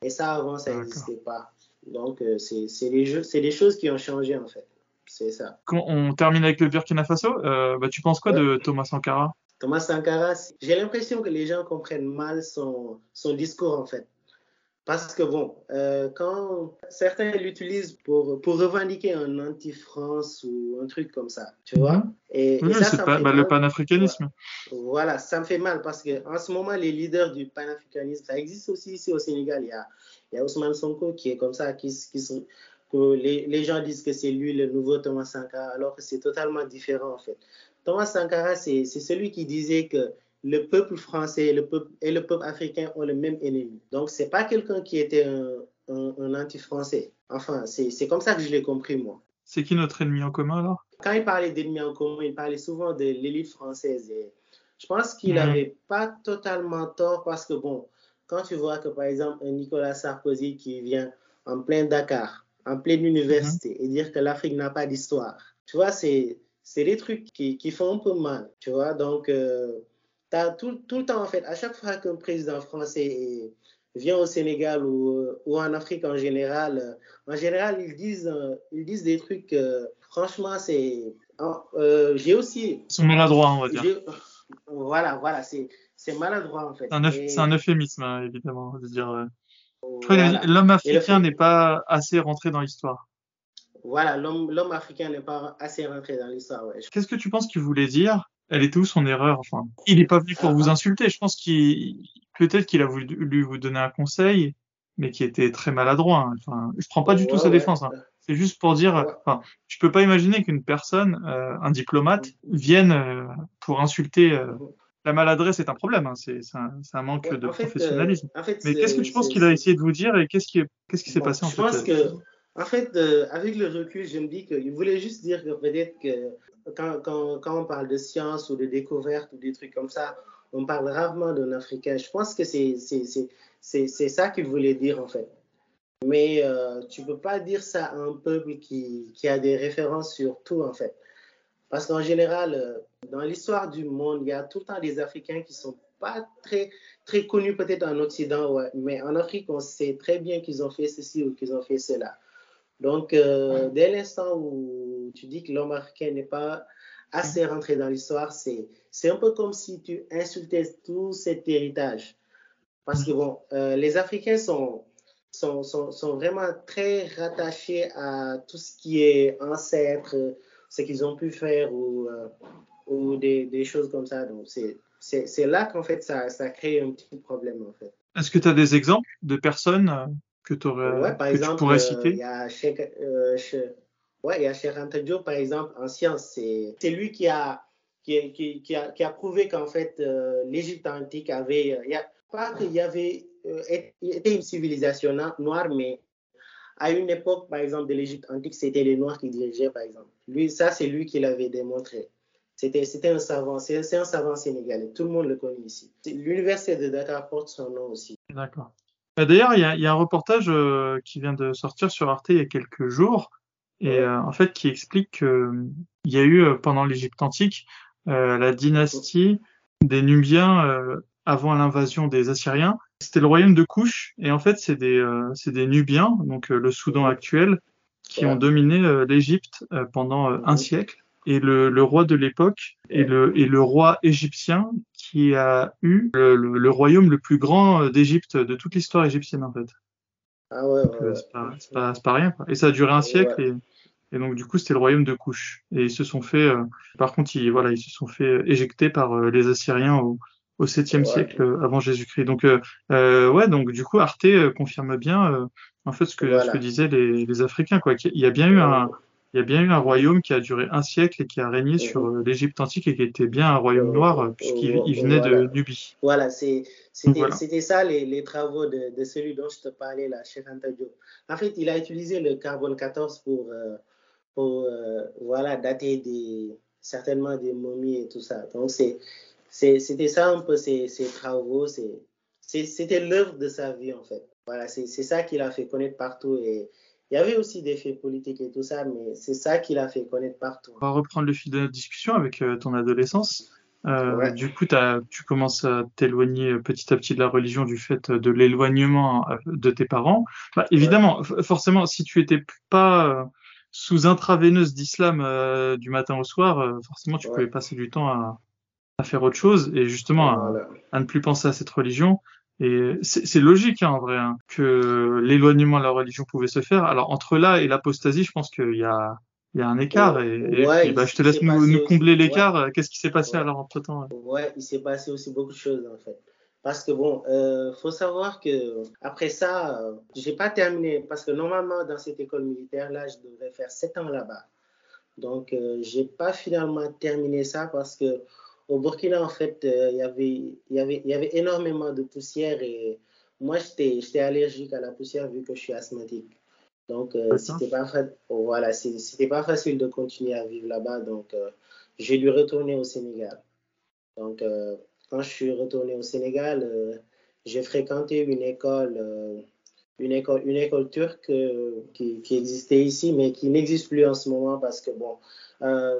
Et ça, avant, ça n'existait pas. Donc, euh, c'est des, choses qui ont changé, en fait. C'est ça. Quand on termine avec le Burkina Faso, bah, tu penses quoi de Thomas Sankara? Thomas Sankara, j'ai l'impression que les gens comprennent mal son, son discours en fait. Parce que bon, euh, quand certains l'utilisent pour, pour revendiquer un anti-France ou un truc comme ça, tu vois. Mhm. Et, ça, c'est pas bah, le panafricanisme. Voilà, ça me fait mal parce qu'en ce moment, les leaders du panafricanisme, ça existe aussi ici au Sénégal. Il y a, il y a Ousmane Sonko qui est comme ça, qui, qui sont, que les, les gens disent que c'est lui le nouveau Thomas Sankara, alors que c'est totalement différent en fait. Thomas Sankara, c'est celui qui disait que le peuple français et le peuple, et le peuple africain ont le même ennemi. Donc, c'est pas quelqu'un qui était un, un, anti-français. Enfin, c'est comme ça que je l'ai compris, moi. C'est qui notre ennemi en commun, alors? Quand il parlait d'ennemi en commun, il parlait souvent de l'élite française. Et je pense qu'il n'avait pas totalement tort parce que, bon, quand tu vois que, par exemple, un Nicolas Sarkozy qui vient en plein Dakar, en pleine université, et dire que l'Afrique n'a pas d'histoire, tu vois, c'est c'est des trucs qui, qui, font un peu mal, tu vois. Donc, euh, as tout, tout, le temps, en fait, à chaque fois qu'un président français vient au Sénégal ou, ou, en Afrique en général, en général, ils disent, ils disent des trucs, franchement, c'est. J'ai aussi. Ils sont maladroits, on va dire. Voilà, voilà, c'est maladroit, en fait. C'est un, euphémisme, hein, évidemment, de dire. Euh, l'homme africain n'est pas assez rentré dans l'histoire voilà, l'homme africain n'est pas assez rentré dans l'histoire. Ouais. Qu'est-ce que tu penses qu'il voulait dire? Elle était où son erreur? Enfin, Il n'est pas venu pour vous ah. insulter. Je pense qu'il peut-être qu'il a voulu vous donner un conseil, mais qui était très maladroit. Hein. Enfin, je prends pas du tout sa défense. Hein. C'est juste pour dire, enfin, je peux pas imaginer qu'une personne, euh, un diplomate, vienne euh, pour insulter. Euh, la maladresse est un problème, hein. c'est un, un, manque de professionnalisme. mais qu'est-ce que tu penses qu'il a essayé de vous dire et qu'est-ce qui qu'est-ce qui s'est passé en fait Je pense que en fait, euh, avec le recul, je me dis qu'il voulait juste dire que peut-être que quand, on parle de science ou de découverte ou des trucs comme ça, on parle rarement d'un Africain. Je pense que c'est ça qu'il voulait dire en fait. Mais euh, tu ne peux pas dire ça à un peuple qui, qui, a des références sur tout en fait. Parce qu'en général, euh, dans l'histoire du monde, il y a tout le temps des Africains qui sont pas très, très connu peut-être en Occident, mais en Afrique, on sait très bien qu'ils ont fait ceci ou qu'ils ont fait cela. Donc, euh, dès l'instant où tu dis que l'homme africain n'est pas assez rentré dans l'histoire, c'est, un peu comme si tu insultais tout cet héritage. Parce que, bon, euh, les Africains sont, sont, sont, vraiment très rattachés à tout ce qui est ancêtre, ce qu'ils ont pu faire ou, euh, ou des, des, choses comme ça. Donc, c'est, là qu'en fait, ça, ça crée un petit problème, en fait. Est-ce que tu as des exemples de personnes que, aurais, ouais, par que exemple, tu pourrais citer? Il y a Cheikh, euh, ouais, Diop, par exemple, en sciences. C'est, lui qui a, qui, qui, qui, a, qui a prouvé qu'en fait, euh, l'Égypte antique avait... Il y a, pas qu'il y avait euh, était une civilisation noire, mais à une époque, par exemple, de l'Égypte antique, c'était les Noirs qui dirigeaient, par exemple. Lui, ça, c'est lui qui l'avait démontré. C'était, c'était un savant, c'est un savant sénégalais. Tout le monde le connaît ici. L'université de Dakar porte son nom aussi. D'accord. D'ailleurs, il y a, il y a un reportage euh, qui vient de sortir sur Arte il y a quelques jours, et euh, en fait qui explique qu'il y a eu euh, pendant l'Égypte antique la dynastie des Nubiens avant l'invasion des Assyriens. C'était le royaume de Couche, et en fait c'est des c'est des Nubiens, donc le Soudan actuel, qui ont dominé l'Égypte pendant un siècle. Et le, le roi de l'époque le, est le roi égyptien qui a eu le, le- le royaume le plus grand euh, d'Égypte de toute l'histoire égyptienne en fait. Ah ouais, ouais, euh, ouais. c'est pas, pas, pas rien. Quoi. Et ça a duré un siècle et, et donc du coup c'était le royaume de Couche. Et ils se sont fait, euh, par contre ils, voilà, ils se sont fait euh, éjecter par euh, les Assyriens au, au 7e Ouais. siècle euh, avant Jésus-Christ. Donc ouais, donc du coup Arte confirme bien en fait ce que, Voilà. ce que disaient les, les Africains quoi. qu'il y a bien eu un, il y a bien eu un royaume qui a duré un siècle et qui a régné sur euh, l'Égypte antique et qui était bien un royaume noir puisqu'il il venait voilà. de Nubie. Voilà, c'était, Voilà. ça les, les travaux de, de celui dont je te parlais, là, Cheikh Anta Diop. En fait, il a utilisé le carbone 14 pour, euh, pour euh, voilà, dater des, certainement des momies et tout ça. Donc, c'était ça un peu ses, ses travaux. C'était l'œuvre de sa vie, en fait. Voilà, c'est, c'est ça qu'il a fait connaître partout. Et il y avait aussi des faits politiques et tout ça, mais c'est ça qu'il a fait connaître partout. On va reprendre le fil de notre discussion avec euh, ton adolescence. Euh, Ouais. Du coup, t'as- tu commences à t'éloigner petit à petit de la religion du fait euh, de l'éloignement euh, de tes parents. Bah, évidemment, forcément, si tu étais pas sous intraveineuse d'islam euh, du matin au soir, euh, forcément, tu Ouais. pouvais passer du temps à, à faire autre chose et justement à ne plus penser à cette religion. Et c'est logique hein, en vrai hein, que l'éloignement de la religion pouvait se faire. Alors entre là et l'apostasie, je pense qu'il y a il y a un écart. Et, et Ouais, bah, je te laisse nous, combler ouais. l'écart. Qu'est-ce qui s'est passé Ouais. alors entre temps Ouais, il s'est passé aussi beaucoup de choses en fait. Parce que bon, euh, faut savoir que après ça, euh, j'ai pas terminé parce que normalement dans cette école militaire là, je devrais faire sept ans là-bas. Donc euh, j'ai pas finalement terminé ça parce que au Burkina en fait, euh, il y avait il y avait y avait énormément de poussière et moi j'étais allergique à la poussière vu que je suis asthmatique. Donc euh, c'était pas fa- voilà, c'était pas facile de continuer à vivre là-bas donc euh, j'ai dû retourner au Sénégal. Donc, euh, quand je suis retourné au Sénégal, euh, j'ai fréquenté une école, euh, une école, une école turque qui, qui existait ici, mais qui n'existe plus en ce moment parce que bon,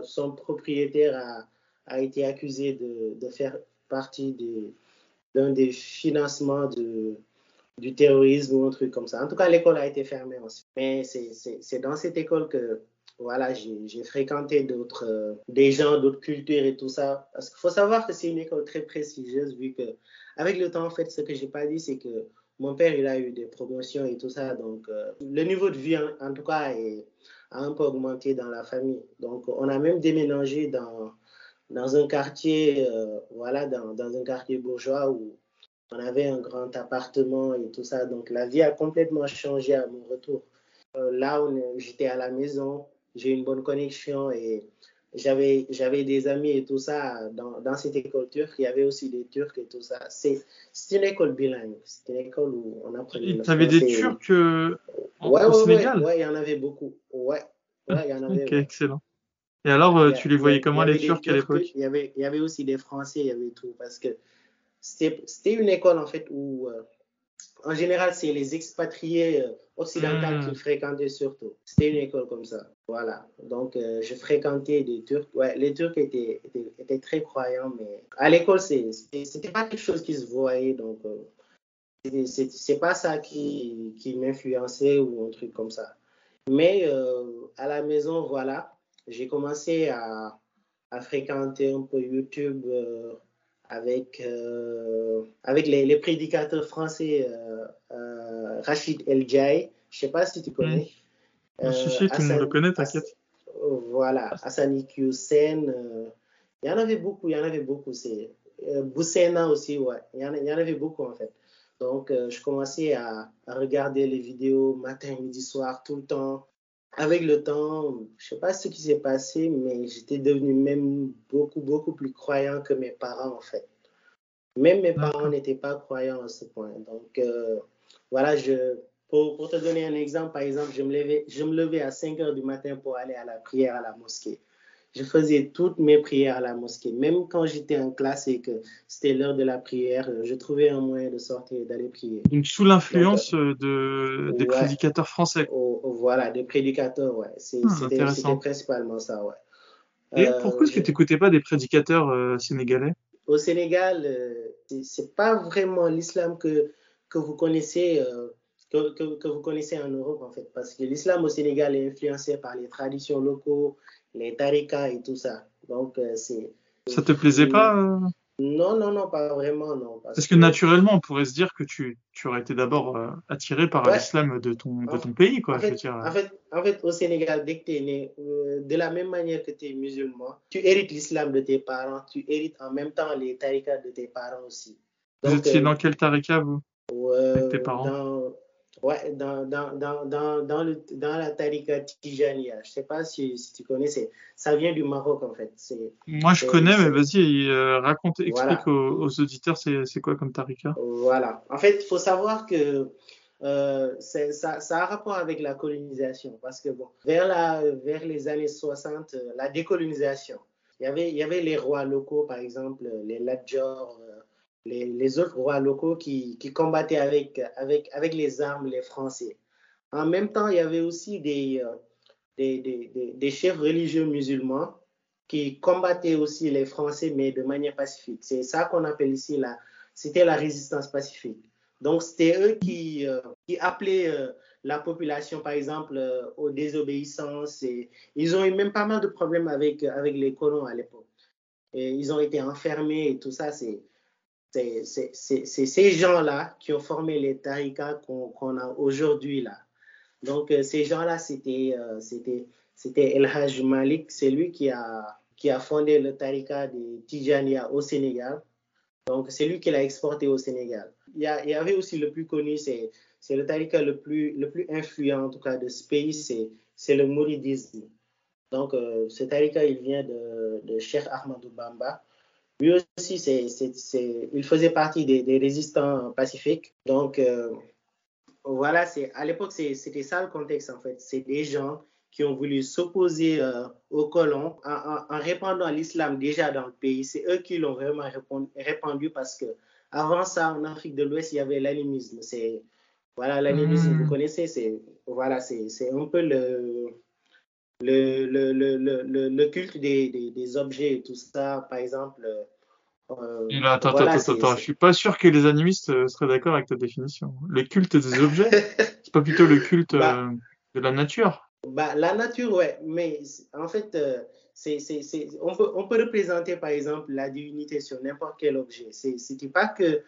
son propriétaire a, a été accusé de, de faire partie d'un des financements de, du terrorisme ou un truc comme ça. En tout cas, l'école a été fermée ensuite. Mais c'est- dans cette école que voilà, j'ai fréquenté d'autres, euh, des gens, d'autres cultures et tout ça. Parce qu'il faut savoir que c'est une école très prestigieuse, vu que, avec le temps, en fait, ce que j'ai pas dit, c'est que mon père, il a eu des promotions et tout ça. Donc, euh, le niveau de vie, en, tout cas, a un peu augmenté dans la famille. Donc, on a même déménagé dans, dans un quartier, euh, voilà, dans, dans un quartier bourgeois où on avait un grand appartement et tout ça. Donc, la vie a complètement changé à mon retour. Euh, là, j'étais à la maison, j'ai une bonne connexion et j'avais j'avais des amis et tout ça dans, dans cette école turque. Il y avait aussi des Turcs et tout ça. C'est une école bilingue. C'est une école où on apprenait Tu avais des. Turcs euh, en- Ouais, au ouais, ouais, Sénégal? ouais, il y en avait beaucoup. Ouais, ouais, il y en avait. Ok, ouais. excellent. Et alors, euh, a- tu les a- voyais comment les Turcs à l'époque? Il y avait, il y avait aussi des Français, il y avait tout. Parce que c'était une école, en fait, où, euh, En général, c'est les expatriés euh, occidentaux qui Hmm. fréquentaient surtout. C'était une école comme ça. Voilà. Donc, euh, je fréquentais des Turcs. Ouais, les Turcs étaient, étaient, étaient très croyants, mais à l'école, c'était pas quelque chose qui se voyait. Donc, euh, c'est- pas ça qui, qui m'influençait ou un truc comme ça. Mais euh, à la maison, voilà, j'ai commencé à, à fréquenter un peu YouTube euh, avec, euh, avec les, les prédicateurs français euh, Rachid El Jai. Je sais pas si tu connais. Hmm. si, si, tout le monde le connaît, t'inquiète. Voilà, Hassani Hussein. il y en avait beaucoup, il y en avait beaucoup. C'est Boussena aussi, ouais. Il y, en, a- il y en avait beaucoup en fait. Donc, je commençais à, à regarder les vidéos matin, midi, soir, tout le temps. Avec le temps, je sais pas ce qui s'est passé, mais j'étais devenu même beaucoup, beaucoup plus croyant que mes parents en fait. Même mes parents n'étaient pas croyants à ce point. Donc, euh, voilà, je, pour, pour te donner un exemple, par exemple, je me, levais, je me levais à 5 heures du matin pour aller à la prière à la mosquée. Je faisais toutes mes prières à la mosquée. Même quand j'étais en classe et que c'était l'heure de la prière, je trouvais un moyen de sortir et d'aller prier. Donc, sous l'influence euh, de, des ouais. prédicateurs français. Au- au- voilà, des prédicateurs, ouais. Ah, C'était principalement ça, ouais. Et Euh, pourquoi est-ce que tu n'écoutais pas des prédicateurs euh, sénégalais? Au Sénégal, euh, c'est- pas vraiment l'islam que, que vous connaissez que, que, que vous connaissez en Europe en fait, parce que l'islam au Sénégal est influencé par les traditions locaux, les tarikas et tout ça. Donc euh, c'est Ça te plaisait pas euh non non non pas vraiment non parce, Parce que naturellement, on pourrait se dire que tu, tu aurais été d'abord euh, attiré par Ouais. l'islam de ton, de En- ton pays, quoi. en je veux fait, dire. en, fait, en fait, au Sénégal, dès que tu es né, euh, de la même manière que tu es musulman, tu hérites l'islam de tes parents, tu hérites en même temps les tarikas de tes parents aussi. Vous étiez euh, dans quel tarika, vous Euh, Avec tes parents? dans, ouais, dans, dans, dans, dans, le, dans la Tariqa Tijaniya. Je sais pas si, si tu connais, ça vient du Maroc en fait. Moi, je connais, mais vas-y, euh, raconte, explique Voilà. aux, aux auditeurs c'est quoi comme tarika Voilà. En fait, il faut savoir que euh, ça, ça a rapport avec la colonisation parce que bon, vers, la, vers les années 60, euh, la décolonisation, il y avait, il y avait les rois locaux, par exemple, les Ladjor, euh, les, autres rois locaux qui, combattaient avec, avec, avec les armes les Français. En même temps, il y avait aussi des, euh, des, des, chefs religieux musulmans qui combattaient aussi les Français, mais de manière pacifique. C'est ça qu'on appelle ici la, c'était la résistance pacifique. Donc, c'était eux qui, euh, qui appelaient euh, la population, par exemple, aux désobéissances. Ils ont eu même pas mal de problèmes avec, avec les colons à l'époque. Ils ont été enfermés et tout ça. C'est c'est ces gens-là qui ont formé les tarikas qu'on qu'on a aujourd'hui là. Donc, euh, ces gens-là, c'était euh, c'était El Hajj Malik, c'est lui qui a, qui a fondé le tarika de Tijaniya au Sénégal. Donc, c'est lui qui l'a exporté au Sénégal. Il y, avait aussi le plus connu, c'est le tarika le plus, le plus influent, en tout cas, de ce pays, c'est c'est le mouridisme. Donc, euh, ce tarika, il vient de, de Cheikh Ahmadou Bamba. Lui aussi, il faisait partie des, des résistants pacifiques. Donc, euh, voilà, à l'époque, c'était ça le contexte, en fait. C'est des gens qui ont voulu s'opposer euh, aux colons en, en- en répandant l'islam déjà dans le pays. C'est eux qui l'ont vraiment répand- répandu parce que avant ça, en Afrique de l'Ouest, il y avait l'animisme. C'est voilà, l'animisme, Mm. vous connaissez, c'est voilà, c'est un peu le le, le, le, le, culte des, des, des objets et tout ça. Par exemple, euh, Et là, attends, voilà, attends, attends, je suis pas sûr que les animistes euh, seraient d'accord avec ta définition. Le culte des objets, c'est pas plutôt le culte Bah. euh, de la nature? Bah, la nature, ouais, mais en fait, euh, c'est, on, peut, on peut représenter par exemple la divinité sur n'importe quel objet. C'est, c'était pas que.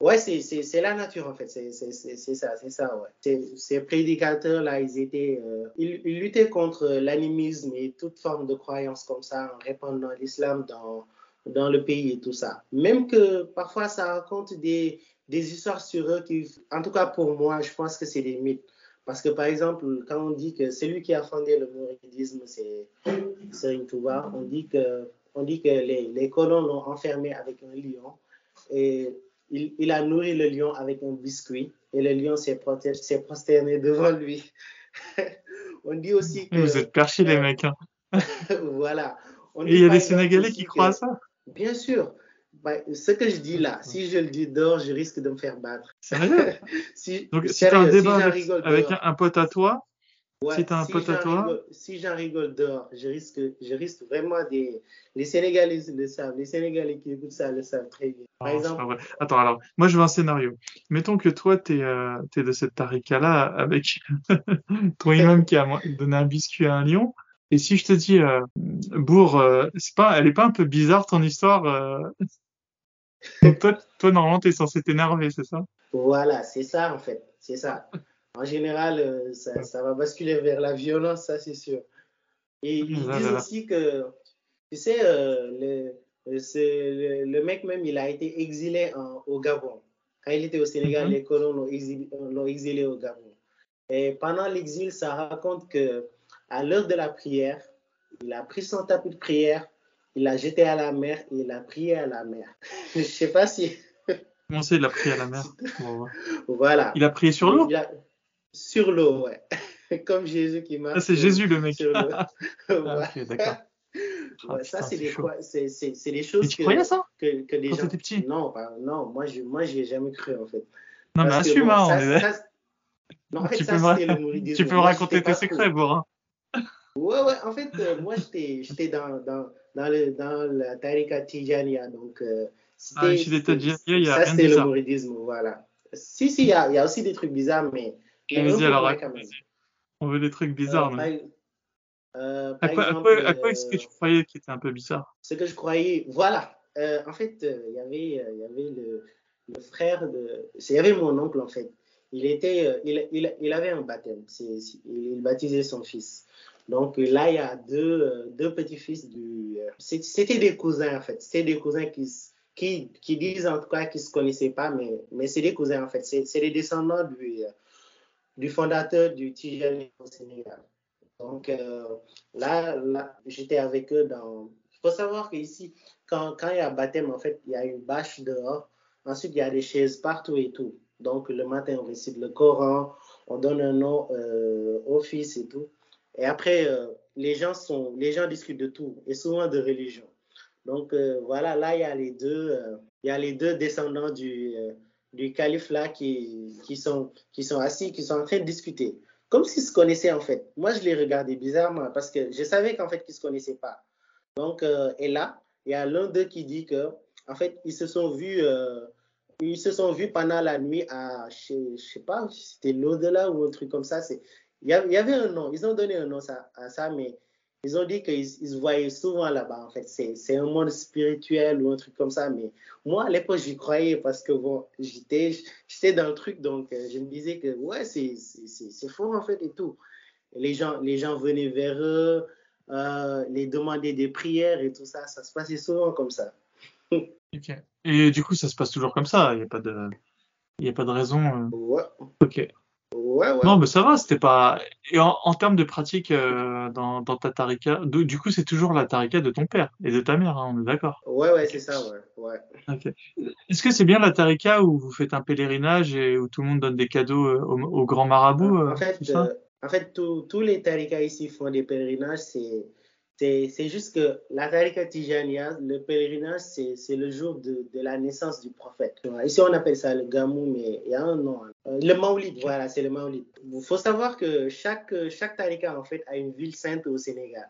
Ouais, c'est, la nature en fait, c'est, ça, c'est ça, ouais. Ces, prédicateurs-là, ils étaient. euh, ils, luttaient contre l'animisme et toute forme de croyance comme ça en répandant l'islam dans, dans le pays et tout ça. Même que parfois ça raconte des, des histoires sur eux qui, en tout cas pour moi, je pense que c'est des mythes. Parce que par exemple, quand on dit que celui qui a fondé le mouridisme, c'est Serigne Touba, on dit que, on dit que les, les colons l'ont enfermé avec un lion et il, il a nourri le lion avec un biscuit et le lion s'est prosterné devant lui. on dit aussi que. Vous êtes perchés, les euh, mecs. Hein. voilà. On Et il y a des Sénégalais qui que- croient à ça Bien sûr. bah, ce que je dis là, si je le dis dehors, je risque de me faire battre. Sérieux? Si, Donc, si tu as un débat avec, un, un pote à toi, ouais, si tu un si pote à j'en toi, rigole- si j'en rigole dehors, je risque, je risque vraiment des. Les Sénégalais le savent, les Sénégalais qui écoutent ça le savent très bien. Par Non, c'est exemple, pas vrai. Attends, alors, moi, je veux un scénario. Mettons que toi, t'es euh, t'es de cette tarika-là avec ton imam qui a donné un biscuit à un lion. Et si je te dis, euh, Bourg, euh, pas, elle est pas un peu bizarre ton histoire euh? Donc toi, toi, normalement, t'es censé t'énerver, c'est ça? Voilà, c'est ça en fait, c'est ça. En général, euh, ça, ça va basculer vers la violence, ça c'est sûr. Et ils disent aussi que, tu sais, euh, le, mec même, il a été exilé en- au Gabon. Quand il était au Sénégal, Mhm. les colons l'ont exilé, au Gabon. Et pendant l'exil, ça raconte que à l'heure de la prière, il a pris son tapis de prière, il l'a jeté à la mer et il a prié à la mer. Je sais pas si, Comment c'est, il a prié à la mer? Voilà. Il a prié sur l'eau? Sur l'eau, ouais. Comme Jésus qui marche. Ah, c'est Jésus, le mec. Ah, ok, d'accord. Ah, Ouais, ça, c'est des, c'est- des Mais choses tu que, croyais ça? que, que les Quand gens. petit? Non, pas- non, moi, je moi, j'y ai jamais cru, en fait. Non, mais Parce que assume, bon, hein, ça- est- ça- non, en fait, Tu ça, peux me, tu peux Moi, raconter tes secrets, hein. Ouais, ouais, en fait, euh, moi, j'étais dans, dans, dans, le, dans la Tariqa Tijaniya. Donc, euh, Ah, chez les Tadjaniens, il y a Ça, c'était le mouridisme, voilà. Si, si, il y a, il y a aussi des trucs bizarres, mais. Vas-y, alors. On veut des trucs Euh, bizarres, euh, À quoi, est-ce que euh, tu croyais qui était un peu bizarre? ce que je croyais, voilà. Euh, en fait, euh, il y avait, euh, y avait le, le frère de, c'est- il y avait mon oncle en fait. Il était, euh, il, il, il avait un baptême. Il, il baptisait son fils. Donc euh, là, il y a deux, euh, deux petits-fils du. euh, c'était des cousins en fait. C'était des cousins qui, qui, qui disent en tout cas qu'ils se connaissaient pas, mais, mais c'est des cousins en fait. C'est, les descendants du, euh, du fondateur du Tijani au Sénégal. Donc euh, là, j'étais avec eux dans. Il faut savoir qu'ici, quand, quand il y a baptême, en fait, il y a une bâche dehors. Ensuite, il y a des chaises partout et tout. Donc le matin, on récite le Coran, on donne un nom euh, au fils et tout. Et après, euh, les, gens sont, les gens discutent de tout, et souvent de religion. Donc voilà, là, il y a les deux, il y a les deux descendants du, du calife là qui, qui, sont, qui sont assis, qui sont en train de discuter. Comme s'ils se connaissaient en fait. Moi, je les regardais bizarrement parce que je savais qu'en fait, qu'ils ne se connaissaient pas. Donc, euh, et là, il y a l'un d'eux qui dit que, en fait, ils se sont vus, euh, ils se sont vus pendant la nuit à, je, je sais pas, c'était l'au-delà ou un truc comme ça. Il y, avait un nom, ils ont donné un nom à ça, mais ils ont dit qu'ils ils se voyaient souvent là-bas. En fait, c'est, un monde spirituel ou un truc comme ça. Mais moi, à l'époque, j'y croyais parce que bon, j'étais, dans le truc, donc euh, je me disais que ouais, c'est, faux en fait et tout. Les gens, les gens venaient vers eux, euh, les demander des prières et tout ça. Ça se passait souvent comme ça. Ok. Et du coup, ça se passe toujours comme ça. Il n'y a pas de, il y a pas de raison. euh. Ouais, Ok. Ouais, ouais. Non, mais ça va. C'était pas. Et en, en termes de pratique euh, dans, dans ta tarika, du du coup, c'est toujours la tarika de ton père et de ta mère. hein, on est d'accord. Ouais, ouais, c'est ça, ouais. ouais. Est-ce que c'est bien la tarika où vous faites un pèlerinage et où tout le monde donne des cadeaux euh, au, au grand marabout, euh, En fait, euh, en fait tous les tarikas ici font des pèlerinages. C'est, c'est, juste que la tarika Tijaniya, le pèlerinage, c'est, le jour de, de la naissance du prophète. Ici, on appelle ça le gamou, mais il y a un nom. hein. Euh, Le maulid, voilà, c'est le maulid. Il faut savoir que chaque, chaque tarika, en fait, a une ville sainte au Sénégal.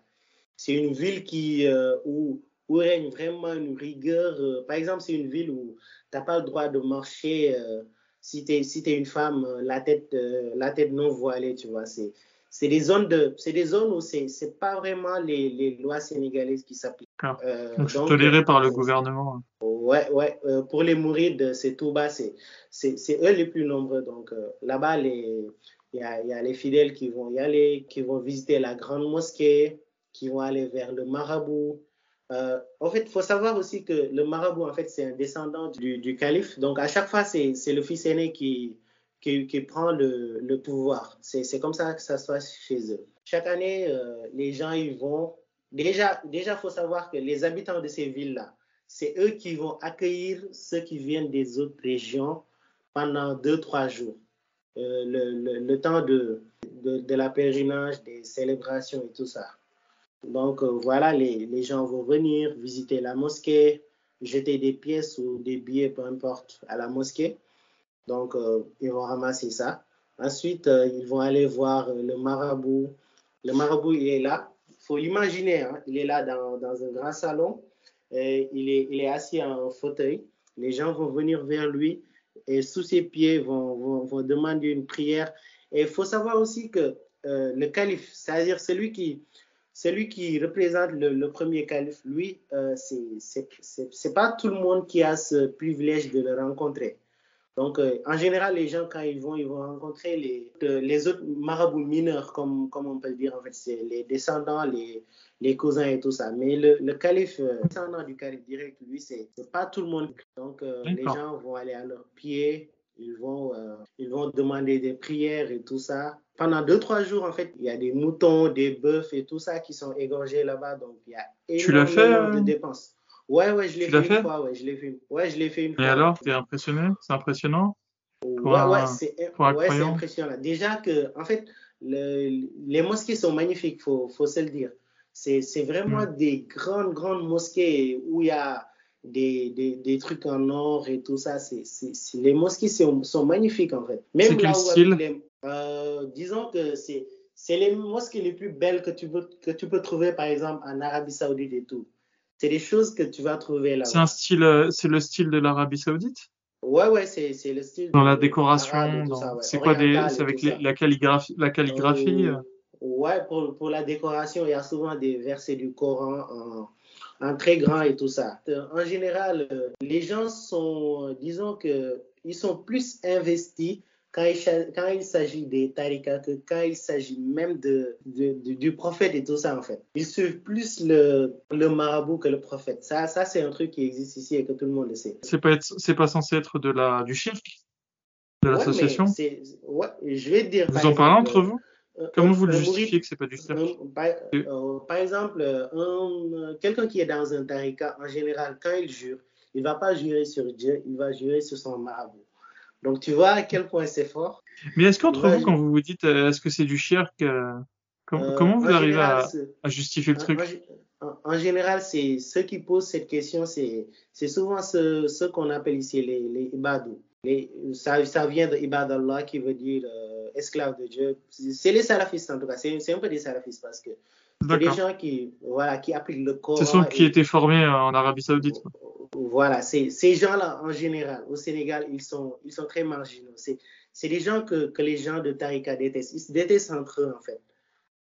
C'est une ville qui, euh, où, où règne vraiment une rigueur. euh, par exemple, c'est une ville où tu n'as pas le droit de marcher euh, si tu es, si t'es une femme, la tête, euh, la tête non voilée, tu vois. C'est, c'est des zones de, c'est des zones où c'est, c'est pas vraiment les, les lois sénégalaises qui s'appliquent. D'accord. Euh, Donc, c'est donc, toléré par le euh, gouvernement. Ouais, ouais. euh, pour les mourides, c'est tout bas, c'est, c'est, c'est eux les plus nombreux. Donc euh, là-bas, les, il y a, y a les fidèles qui vont y aller, qui vont visiter la grande mosquée, qui vont aller vers le marabout. En fait, il faut savoir aussi que le marabout, en fait, c'est un descendant du, du calife. Donc à chaque fois, c'est, c'est le fils aîné qui, qui, prend le, pouvoir. C'est, comme ça que ça se passe chez eux. Chaque année, euh, les gens y vont. Déjà, déjà, faut savoir que les habitants de ces villes-là, c'est eux qui vont accueillir ceux qui viennent des autres régions pendant deux, trois jours. Euh, le, temps de, de, de, la pèlerinage, des célébrations et tout ça. Donc euh, voilà, les, les, gens vont venir visiter la mosquée, jeter des pièces ou des billets, peu importe, à la mosquée. Donc, ils vont ramasser ça. Ensuite, ils vont aller voir le marabout. Le marabout, il est là. Il faut l'imaginer, hein. il est là dans, dans, un grand salon. Il, est, il est assis en fauteuil. Les gens vont venir vers lui et sous ses pieds vont, vont, vont demander une prière. Et il faut savoir aussi que euh, le calife, c'est-à-dire celui qui, celui qui représente le, premier calife, lui, euh, c'est pas tout le monde qui a ce privilège de le rencontrer. Donc, euh, en général, les gens, quand ils vont, ils vont rencontrer les, les autres marabouts mineurs, comme, comme on peut le dire, en fait, c'est les descendants, les, les cousins et tout ça. Mais le, le calife, euh, descendant du calife direct, lui, c'est pas tout le monde. Donc, euh, les gens vont aller à leurs pieds, ils vont, ils vont demander des prières et tout ça. Pendant deux, trois jours, en fait, il y a des moutons, des bœufs et tout ça qui sont égorgés là-bas. Donc, il y a énormément de dépenses. Ouais, ouais, je l'ai fait, une fois, ouais, je l'ai fait. Ouais, je fait une fois. Et alors, t'es impressionné? C'est impressionnant? Ouais, ouais, c'est ouais, impressionnant. Déjà que, en fait, le, les mosquées sont magnifiques, faut, faut se le dire. C'est vraiment hmm. des grandes, grandes mosquées où il y a des, des, des, trucs en or et tout ça. c'est les mosquées sont, sont, magnifiques, en fait. Même quel style? euh, Disons que c'est les mosquées les plus belles que tu, peux, que tu peux trouver, par exemple, en Arabie Saoudite et tout. C'est des choses que tu vas trouver là. C'est un style, euh, c'est le style de l'Arabie Saoudite? Ouais, ouais, c'est le style. Dans la décoration, c'est quoi des, c'est avec la calligraphie, la calligraphie. Euh, euh? ouais, pour, pour, la décoration, il y a souvent des versets du Coran en, en très grand et tout ça. En général, les gens sont, disons que, ils sont plus investis quand il, quand il s'agit des tarikas que quand il s'agit même de, du prophète et tout ça, en fait. Ils suivent plus le, le marabout que le prophète. Ça, ça c'est un truc qui existe ici et que tout le monde le sait. C'est pas, pas censé être de la, du shirk? De l'association? ouais, je vais dire. Vous en parlez entre vous? euh, Comment vous le justifiez que c'est pas du shirk? par, euh, par, exemple, quelqu'un qui est dans un tarika, en général, quand il jure, il va pas jurer sur Dieu, il va jurer sur son marabout. Donc tu vois à quel point c'est fort. Mais est-ce qu'entre vous, quand vous vous dites euh, est-ce que c'est du shirk, euh, euh, comment vous arrivez à, justifier le truc? en, général, c'est ceux qui posent cette question, c'est souvent ceux, ceux qu'on appelle ici les, les ibadou. Les, ça, ça vient de ibadallah qui veut dire esclave de Dieu. C'est les salafistes en tout cas, c'est un peu des salafistes parce que c'est des gens qui, voilà, qui appliquent le corps. Ce sont qui étaient formés en Arabie Saoudite. Voilà, ces gens-là, en général, au Sénégal, ils sont, ils sont très marginaux. C'est des gens que, que, les gens de Tarika détestent. Ils se détestent entre eux, en fait.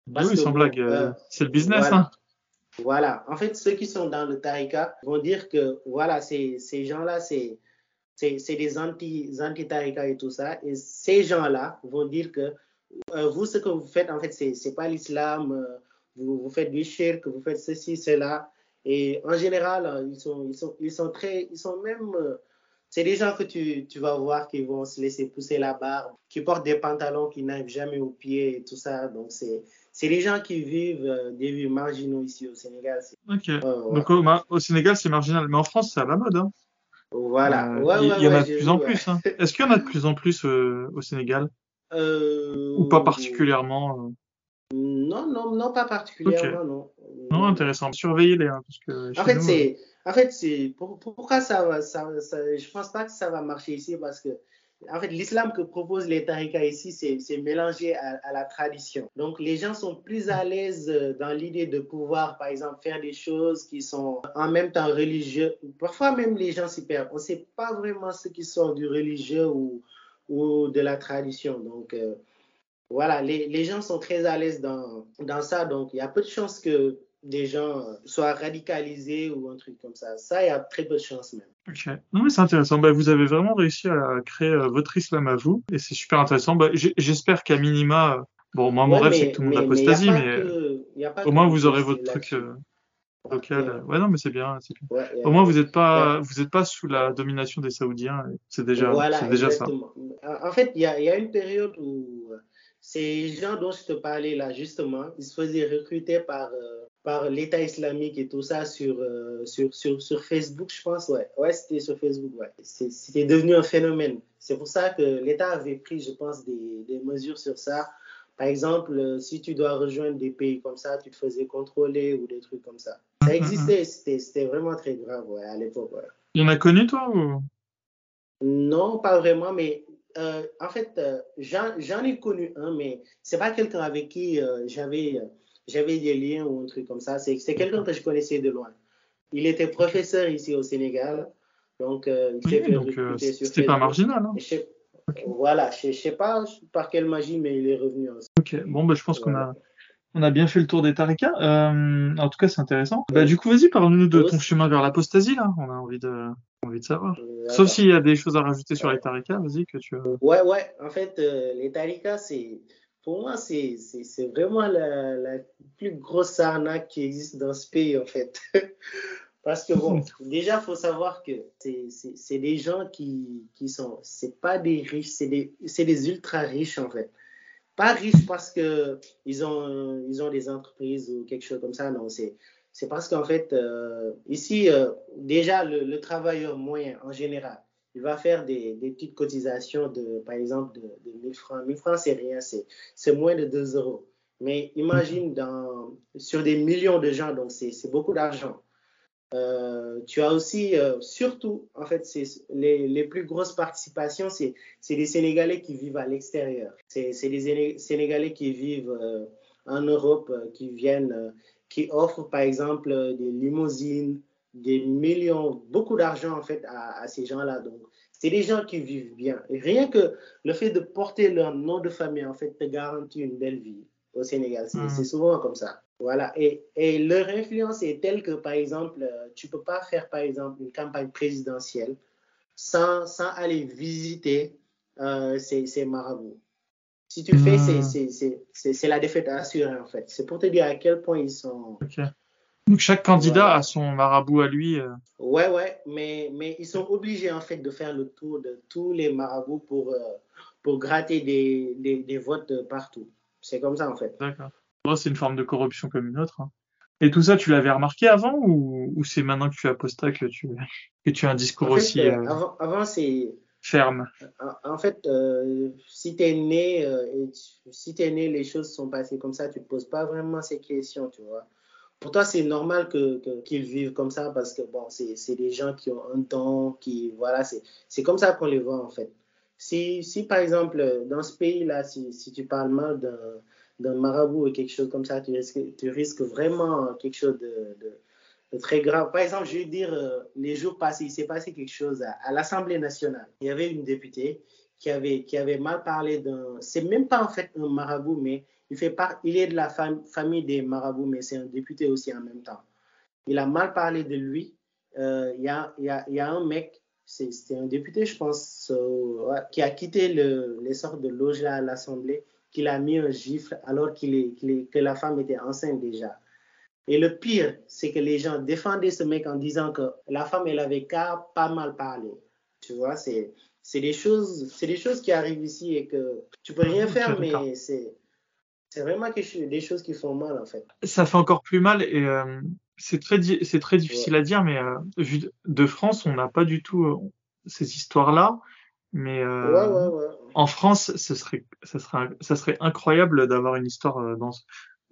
oui, sans blague. Euh, c'est le business, voilà. hein. Voilà. En fait, ceux qui sont dans le Tarika vont dire que, voilà, ces, ces gens-là, c'est des anti-Tarika anti et tout ça. Et ces gens-là vont dire que euh, vous, ce que vous faites, en fait, c'est pas l'islam. Euh, vous, vous faites du shirk, vous faites ceci, cela. Et en général, euh, ils sont, ils sont, ils sont très, ils sont même, euh, c'est des gens que tu, tu, vas voir qui vont se laisser pousser la barbe, qui portent des pantalons qui n'arrivent jamais aux pieds et tout ça. Donc, c'est, c'est des gens qui vivent euh, des vies marginaux ici au Sénégal. Ok. Donc, au, Sénégal, c'est marginal. Mais en France, c'est à la mode. Hein. Voilà. il y, en a de plus en plus. Hein. Est-ce qu'il y en a de plus en plus au Sénégal? Ou pas particulièrement non, non, non, pas particulièrement, non. Non, intéressant. Surveillez-les. Hein, parce que en fait, c'est, euh, en fait, c'est, pourquoi ça va, ça, ça, je pense pas que ça va marcher ici parce que, en fait, l'islam que proposent les tarikas ici, c'est mélangé à, à, la tradition. Donc, les gens sont plus à l'aise euh, dans l'idée de pouvoir, par exemple, faire des choses qui sont en même temps religieux. Parfois, même les gens s'y perdent. On ne sait pas vraiment ce qui sort du religieux ou, ou de la tradition. Donc, euh, voilà, les, les, gens sont très à l'aise dans, dans ça, donc il y a peu de chances que des gens soient radicalisés ou un truc comme ça. Ça, il y a très peu de chances même. Ok. Non, mais c'est intéressant. Bah, vous avez vraiment réussi à créer euh, votre islam à vous, et c'est super intéressant. Bah, J'espère qu'à minima, euh, bon, moi, mon rêve, c'est que tout le monde apostasie, mais, mais au moins, vous aurez votre truc euh, local. Ouais, non, mais c'est bien. bien. au moins, vous n'êtes pas, vous êtes pas sous la domination des Saoudiens. C'est déjà, voilà, déjà ça. En fait, il y a, y a une période où ces gens dont je te parlais là, justement, ils se faisaient recruter par, euh, par l'État islamique et tout ça sur, euh, sur, sur, sur, Facebook, je pense. Ouais, ouais c'était sur Facebook. Ouais. C'était devenu un phénomène. C'est pour ça que l'État avait pris, je pense, des, des, mesures sur ça. Par exemple, euh, si tu dois rejoindre des pays comme ça, tu te faisais contrôler ou des trucs comme ça. Ça mm, existait, c'était vraiment très grave à l'époque. Il y en a connu, toi ou... Non, pas vraiment, mais euh, en fait, euh, j'en ai connu un, mais c'est pas quelqu'un avec qui euh, j'avais j'avais des liens ou un truc comme ça. C'est quelqu'un que je connaissais de loin. Il était professeur ici au Sénégal, donc il s'est fait C'était pas marginal. Hein. Voilà, je, ne sais pas par quelle magie, mais il est revenu. Aussi. Ok, bon, bah, je pense qu'on a on a bien fait le tour des tarikas. en tout cas, c'est intéressant. Bah, du coup, vas-y, parle-nous de ton chemin vers l'apostasie, là. On a envie de, envie de savoir. Sauf s'il y a des choses à rajouter sur les tarikas, vas-y, que tu veux. Ouais, ouais. En fait, euh, les tarikas, c'est, pour moi, c'est, c'est, vraiment la, la, plus grosse arnaque qui existe dans ce pays, en fait. Parce que bon, déjà, faut savoir que c'est des gens qui, qui sont, c'est pas des riches, c'est des, des ultra riches en fait. Pas riches parce que ils ont, ils ont des entreprises ou quelque chose comme ça, non, c'est c'est parce qu'en fait, euh, ici, euh, déjà, le, travailleur moyen, en général, il va faire des, petites cotisations de, par exemple, de, de 1000 francs. 1000 francs, c'est rien, c'est moins de 2 euros. Mais imagine dans, sur des millions de gens, donc c'est beaucoup d'argent. Euh, tu as aussi, surtout, en fait, les, les, plus grosses participations, c'est des Sénégalais qui vivent à l'extérieur. C'est des Sénégalais qui vivent en Europe, qui viennent qui offre par exemple des limousines, des millions, beaucoup d'argent en fait à, ces gens-là. Donc, c'est des gens qui vivent bien. Et rien que le fait de porter leur nom de famille en fait te garantit une belle vie au Sénégal. C'est mhm. souvent comme ça. Voilà. Et, et, leur influence est telle que, par exemple, tu peux pas faire, par exemple, une campagne présidentielle sans, sans aller visiter euh, ces, ces marabouts. Si tu fais, hmm. c'est la défaite assurée, en fait. C'est pour te dire à quel point ils sont. Donc chaque candidat a son marabout à lui. Euh. Ouais, ouais, mais, mais ils sont obligés, en fait, de faire le tour de tous les marabouts pour, euh, pour gratter des, des, des votes partout. C'est comme ça, en fait. D'accord. c'est une forme de corruption comme une autre. Hein. Et tout ça, tu l'avais remarqué avant ou, ou c'est maintenant que tu as posté que tu, que tu as un discours aussi. Euh, avant, avant c'est ferme En fait, euh, si tu es né, euh, si es né, les choses sont passées comme ça, tu te poses pas vraiment ces questions, tu vois. Pour toi, c'est normal qu'ils vivent comme ça parce que bon, c'est des gens qui ont un temps, qui voilà, c'est comme ça qu'on les voit en fait. Si, si par exemple, dans ce pays-là, si, si tu parles mal d'un marabout ou quelque chose comme ça, tu risques, vraiment quelque chose de très grave. Par exemple, je vais dire, euh, les jours passés, il s'est passé quelque chose à, l'Assemblée nationale. Il y avait une députée qui avait, qui avait mal parlé d'un. C'est même pas en fait un marabout, mais il, fait part, il est de la famille des marabouts, mais c'est un député aussi en même temps. Il a mal parlé de lui. Euh, il, y a, y a, y a, un mec, c'était un député, je pense, euh, qui a quitté le, les sortes de loges à l'Assemblée, qu'il a mis un gifle alors qu'il est, que la femme était enceinte déjà. Et le pire, c'est que les gens défendaient ce mec en disant que la femme, elle avait qu'à pas mal parler. Tu vois, c'est, c'est des choses, c'est des choses qui arrivent ici et que tu peux rien faire, mais c'est, c'est vraiment des choses qui font mal, en fait. Ça fait encore plus mal et euh, c'est très, c'est très difficile à dire, mais euh, vu de France, on n'a pas du tout euh, ces histoires-là. Mais en France, ce serait, ça serait, ça serait incroyable d'avoir une histoire dans,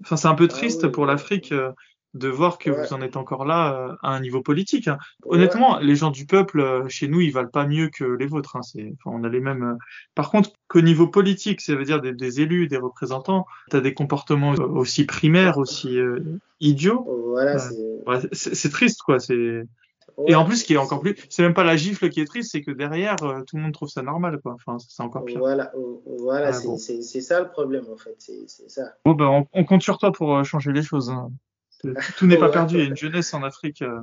Enfin, c'est un peu ah triste pour l'Afrique euh, de voir que vous en êtes encore là euh, à un niveau politique. Hein. Honnêtement, les gens du peuple euh, chez nous, ils valent pas mieux que les vôtres. Hein. C'est, enfin, on a les mêmes. Par contre, qu'au niveau politique, ça veut dire des, élus, des représentants, tu as des comportements aussi primaires, aussi idiots. Voilà, c'est triste, quoi. C'est et en plus, ce qui est encore plus, c'est même pas la gifle qui est triste, c'est que derrière, euh, tout le monde trouve ça normal, quoi. Enfin, c'est encore pire. Voilà, voilà, ah, c'est ça le problème, en fait. C'est ça. Bon, ben, on, compte sur toi pour euh, changer les choses. Hein. Tout n'est pas perdu. Il y a une jeunesse en Afrique. Euh.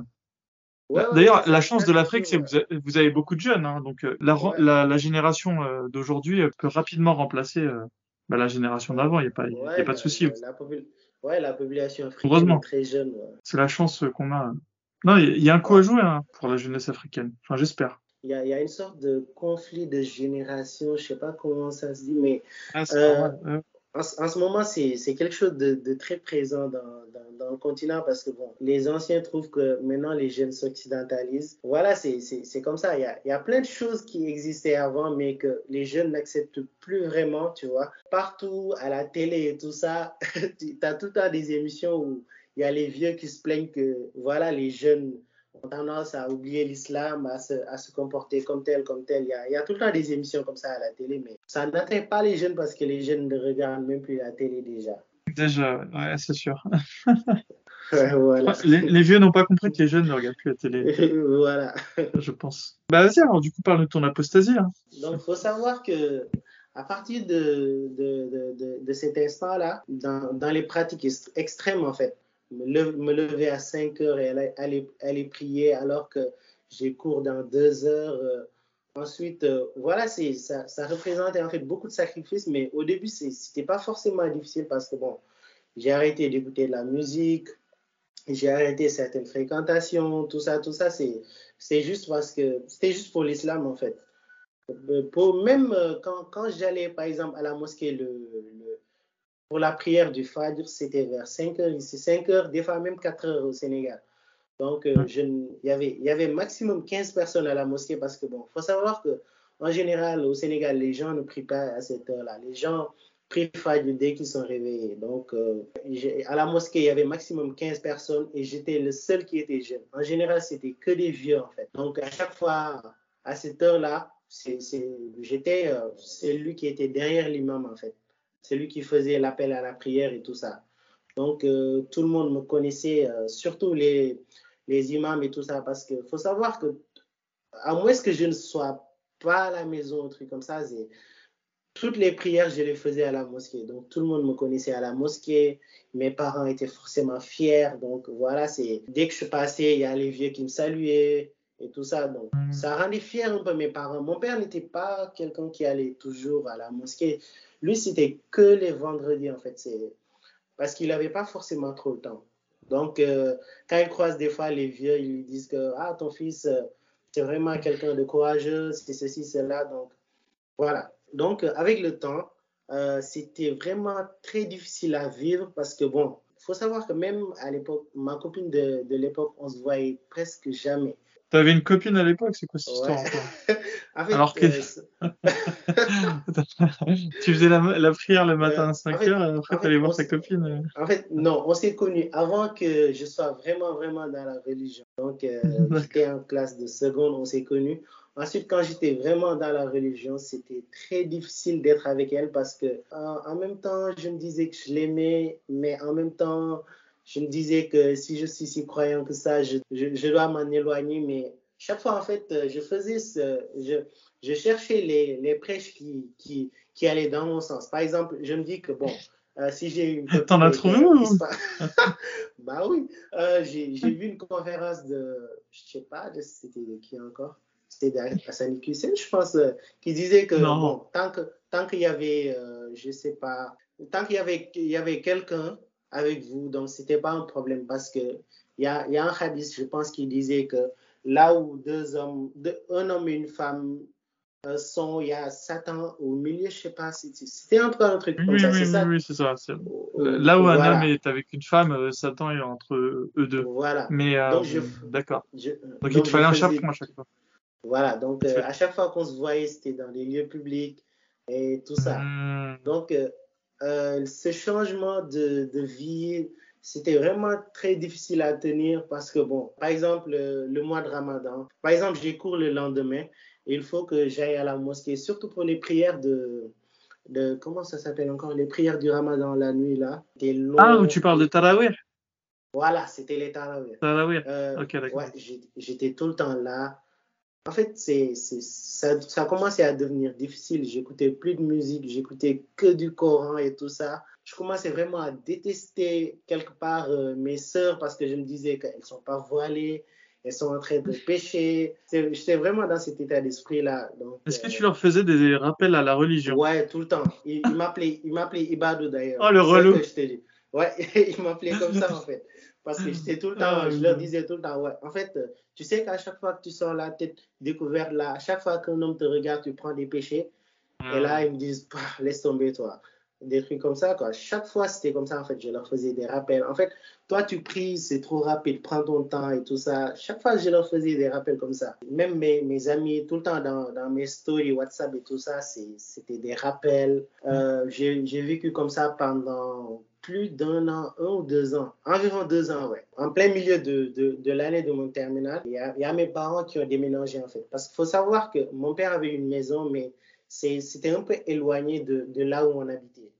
D'ailleurs, la chance de l'Afrique, c'est que vous avez beaucoup de jeunes. Hein, donc, la, la, la, génération d'aujourd'hui peut rapidement remplacer bah, la génération d'avant. Il n'y a, pas, y a pas de souci. La, la population africaine est très jeune. C'est la chance qu'on a. Non, il y, a un coup à jouer hein, pour la jeunesse africaine. Enfin, j'espère. Il y, a, y, a, une sorte de conflit de génération, je sais pas comment ça se dit, mais ah, euh, en, ce moment, c'est quelque chose de, de, très présent dans, dans, dans, le continent parce que bon, les anciens trouvent que maintenant les jeunes s'occidentalisent. Voilà, c'est comme ça. Il y, a, il y a plein de choses qui existaient avant, mais que les jeunes n'acceptent plus vraiment, tu vois. Partout, à la télé et tout ça, tu as tout le temps des émissions où il y a les vieux qui se plaignent que, voilà, les jeunes ont tendance à oublier l'islam, à se, à se, comporter comme tel, comme tel. Il y, a, il y, a, tout le temps des émissions comme ça à la télé, mais ça n'atteint pas les jeunes parce que les jeunes ne regardent même plus la télé déjà. Déjà, ouais, c'est sûr. voilà. les, les, vieux n'ont pas compris que les jeunes ne regardent plus la télé. voilà. Je pense. Bah vas-y, alors du coup, parle de ton apostasie. Hein. Donc, il faut savoir que à partir de, de, de, de cet instant-là, dans, dans, les pratiques extrêmes, en fait, me, le, me lever à 5 heures et aller, aller, aller prier alors que j'ai cours dans 2 heures. Euh, ensuite, euh, voilà, ça, ça représentait en fait beaucoup de sacrifices, mais au début, c'était pas forcément difficile parce que, bon, j'ai arrêté d'écouter de la musique, j'ai arrêté certaines fréquentations, tout ça, tout ça, c'est, juste parce que c'était juste pour l'islam, en fait. Pour, même quand, quand j'allais, par exemple, à la mosquée le, pour la prière du Fajr, c'était vers 5 heures ici, 5 heures, des fois même 4 heures au Sénégal. Donc, euh, je, il, y avait, il y avait maximum 15 personnes à la mosquée parce que, bon, il faut savoir que en général, au Sénégal, les gens ne prient pas à cette heure-là. Les gens prient Fajr dès qu'ils sont réveillés. Donc, euh, à la mosquée, il y avait maximum 15 personnes et j'étais le seul qui était jeune. En général, c'était que des vieux, en fait. Donc, à chaque fois, à cette heure-là, j'étais euh, celui qui était derrière l'imam, en fait. Celui qui faisait l'appel à la prière et tout ça. Donc, euh, tout le monde me connaissait, euh, surtout les, les imams et tout ça, parce qu'il faut savoir que, à moins que je ne sois pas à la maison, un truc comme ça, toutes les prières, je les faisais à la mosquée. Donc, tout le monde me connaissait à la mosquée. Mes parents étaient forcément fiers. Donc, voilà, c'est dès que je passais, il y a les vieux qui me saluaient et tout ça. Donc, ça rendait fier un peu mes parents. Mon père n'était pas quelqu'un qui allait toujours à la mosquée. Lui, c'était que les vendredis, en fait. Parce qu'il n'avait pas forcément trop le temps. Donc, euh, quand il croise des fois les vieux, ils lui disent que ah, ton fils, euh, c'est vraiment quelqu'un de courageux, c'est ceci, cela. Donc, voilà. Donc, euh, avec le temps, c'était vraiment très difficile à vivre parce que, bon, il faut savoir que même à l'époque, ma copine de, de l'époque, on se voyait presque jamais. T'avais une copine à l'époque, c'est quoi cette Ouais. histoire fait, Alors que- euh, Tu faisais la, la prière le matin Euh, à 5 en fait- heures et après t'allais voir ta copine. euh. En fait, non, on s'est connus avant que je sois vraiment, vraiment dans la religion. Donc, euh, j'étais en classe de seconde, on s'est connus. Ensuite, quand j'étais vraiment dans la religion, c'était très difficile d'être avec elle parce que, en même temps, je me disais que je l'aimais, mais en même temps, je me disais que si je suis si croyant que ça, je, je, je dois m'en éloigner. Mais chaque fois, en fait, euh, je faisais ce, je, je cherchais les, les prêches qui, qui, qui allaient dans mon sens. Par exemple, je me dis que, bon, euh, si j'ai une T'en as trouvé ou- pa- bah oui, euh, j'ai vu une conférence de, je sais pas, de- c'était de qui encore? C'était d'Assani Hussein, je pense, euh, qui disait que bon, tant que tant qu'il y avait, je sais pas, tant qu'il y avait il y avait quelqu'un avec vous, donc c'était pas un problème parce que il y a, y a un hadith, je pense, qui disait que là où deux hommes, deux- un homme et une femme euh, sont, il y a Satan au milieu, je sais pas, c'était c'était un peu un truc Oui, comme oui, ça, oui, ça? oui, c'est ça. Euh, Là où un voilà. homme est avec une femme, euh, Satan est entre eux deux. Voilà. Mais euh, d'accord. Donc, il te fallait un faisais- chaperon à chaque fois. Voilà, donc à chaque fois qu'on se voyait, c'était dans des lieux publics et tout ça. Hmm. Donc, euh, ce changement de, de vie, c'était vraiment très difficile à tenir parce que, bon, par exemple, euh, le mois de Ramadan, par exemple, j'ai cours le lendemain et il faut que j'aille à la mosquée, surtout pour les prières de, de comment ça s'appelle encore, les prières du Ramadan la nuit, là. Ah, où tu parles de Tarawih Voilà, c'était les tarawih. Tarawih. Euh, Ok, d'accord. ouais, j'étais tout le temps là. En fait, c'est, ça, ça a commencé à devenir difficile. J'écoutais plus de musique, j'écoutais que du Coran et tout ça. Je commençais vraiment à détester quelque part euh, mes sœurs parce que je me disais qu'elles sont pas voilées, elles sont en train de pécher. J'étais vraiment dans cet état d'esprit-là. Est-ce que euh, tu leur faisais des rappels à la religion? Ouais, tout le temps. Il, il m'appelait, il m'appelait Ibadou d'ailleurs. Oh, le relou. Ouais, il m'appelait comme ça en fait. Parce que j'étais tout le temps, Ah, je leur disais tout le temps, ouais. En fait, euh, tu sais qu'à chaque fois que tu sors la tête découverte là, à chaque fois qu'un homme te regarde, tu prends des péchés. Et là, ils me disent, Bah, laisse tomber toi. Des trucs comme ça, quoi. Chaque fois, c'était comme ça, en fait. Je leur faisais des rappels. En fait, toi, tu pries, c'est trop rapide, prends ton temps et tout ça. Chaque fois, je leur faisais des rappels comme ça. Même mes, mes amis, tout le temps dans, dans mes stories WhatsApp et tout ça, c'était des rappels. Euh, j'ai vécu comme ça pendant plus d'un an, un ou deux ans, environ deux ans, ouais. En plein milieu de, de, l'année de mon terminal, il y, a, mes parents qui ont déménagé en fait. Parce qu'il faut savoir que mon père avait une maison, mais c'était un peu éloigné de, de, là où on habitait.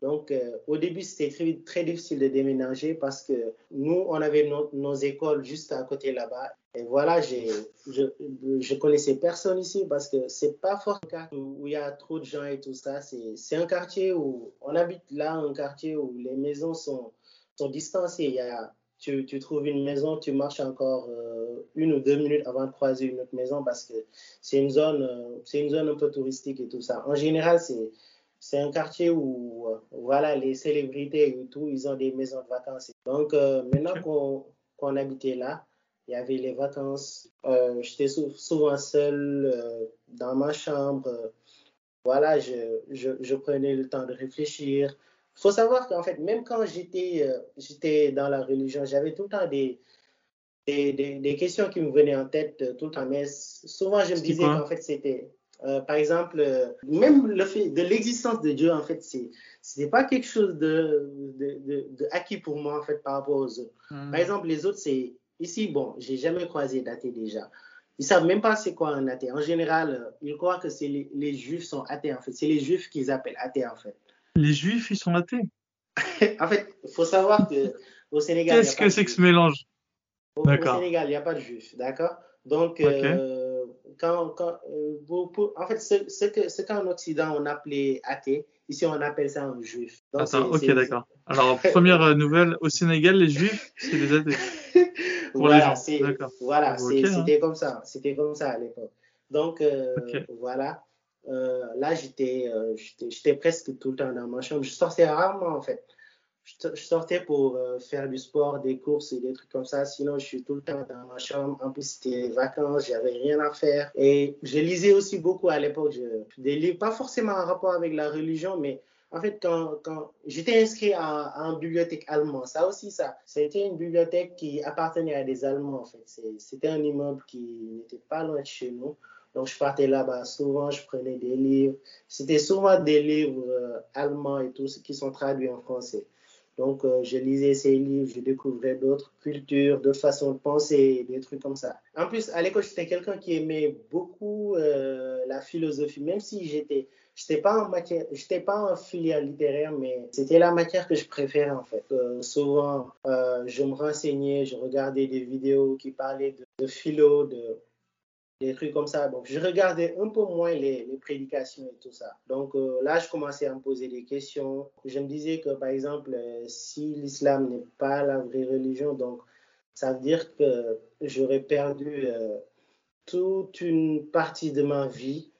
Donc, euh, au début, c'était très, très, difficile de déménager parce que nous, on avait no, nos écoles juste à côté là-bas. Et voilà, je, je connaissais personne ici parce que c'est pas fort où il y a trop de gens et tout ça. C'est un quartier où on habite là, un quartier où les maisons sont, sont distancées. Il y a, tu, tu, trouves une maison, tu marches encore euh, une ou deux minutes avant de croiser une autre maison parce que c'est une zone, euh, c'est une zone un peu touristique et tout ça. En général, c'est c'est un quartier où euh, voilà les célébrités et tout, ils ont des maisons de vacances. Donc maintenant qu'on qu'on habitait là, il y avait les vacances. Euh, J'étais sou souvent seul euh, dans ma chambre. Voilà, je, je, je, prenais le temps de réfléchir. Il faut savoir qu'en fait, même quand j'étais j'étais dans la religion, j'avais tout le temps des, des, des, des, questions qui me venaient en tête tout le temps. Mais souvent, je me disais qu'en fait, c'était euh, par exemple, euh, même le fait de l'existence de Dieu, en fait, c'est n'est pas quelque chose de, de, de, de, acquis pour moi, en fait, par rapport aux autres. Mm. Par exemple, les autres, c'est ici, bon, j'ai jamais croisé d'athée déjà. Ils savent même pas c'est quoi un athée. En général, euh, ils croient que c'est les, les, juifs sont athées, en fait. C'est les juifs qu'ils appellent athées, en fait. Les juifs, ils sont athées? En fait, il faut savoir que au Sénégal. Qu'est-ce que c'est que ce mélange? Au, au Sénégal, il n'y a pas de juifs, d'accord? Donc, okay. euh, quand, quand, pour, pour, en fait, ce, ce que ce qu'en Occident on appelait athée, ici on appelle ça un juif. Donc, Attends, ok, d'accord. Alors, première nouvelle, au Sénégal, les juifs, c'est les athées. Pour voilà, okay, c'était hein. comme ça. C'était comme ça à l'époque. Donc, euh, okay. voilà. Euh, là, j'étais euh, j'étais presque tout le temps dans ma chambre. Je sortais rarement, en fait je sortais pour faire du sport, des courses et des trucs comme ça. Sinon, je suis tout le temps dans ma chambre. En plus, c'était vacances, j'avais rien à faire. Et je lisais aussi beaucoup à l'époque. Des livres, pas forcément en rapport avec la religion, mais en fait, quand, quand j'étais inscrit à, une bibliothèque allemande, ça aussi, ça, c'était une bibliothèque qui appartenait à des Allemands, en fait. C'était un immeuble qui n'était pas loin de chez nous. Donc, je partais là-bas souvent, je prenais des livres. C'était souvent des livres euh, allemands et tout, qui sont traduits en français. Donc, euh, je lisais ces livres, je découvrais d'autres cultures, d'autres façons de penser, des trucs comme ça. En plus, à l'école, j'étais quelqu'un qui aimait beaucoup euh, la philosophie, même si j'étais, j'étais pas en matière, j'étais pas en filière littéraire, mais c'était la matière que je préférais en fait. Euh, souvent, euh, je me renseignais, je regardais des vidéos qui parlaient de, philo, de des trucs comme ça. Donc, je regardais un peu moins les, les prédications et tout ça. Donc, euh, là, je commençais à me poser des questions. Je me disais que, par exemple, si l'islam n'est pas la vraie religion, donc, ça veut dire que j'aurais perdu toute une partie de ma vie.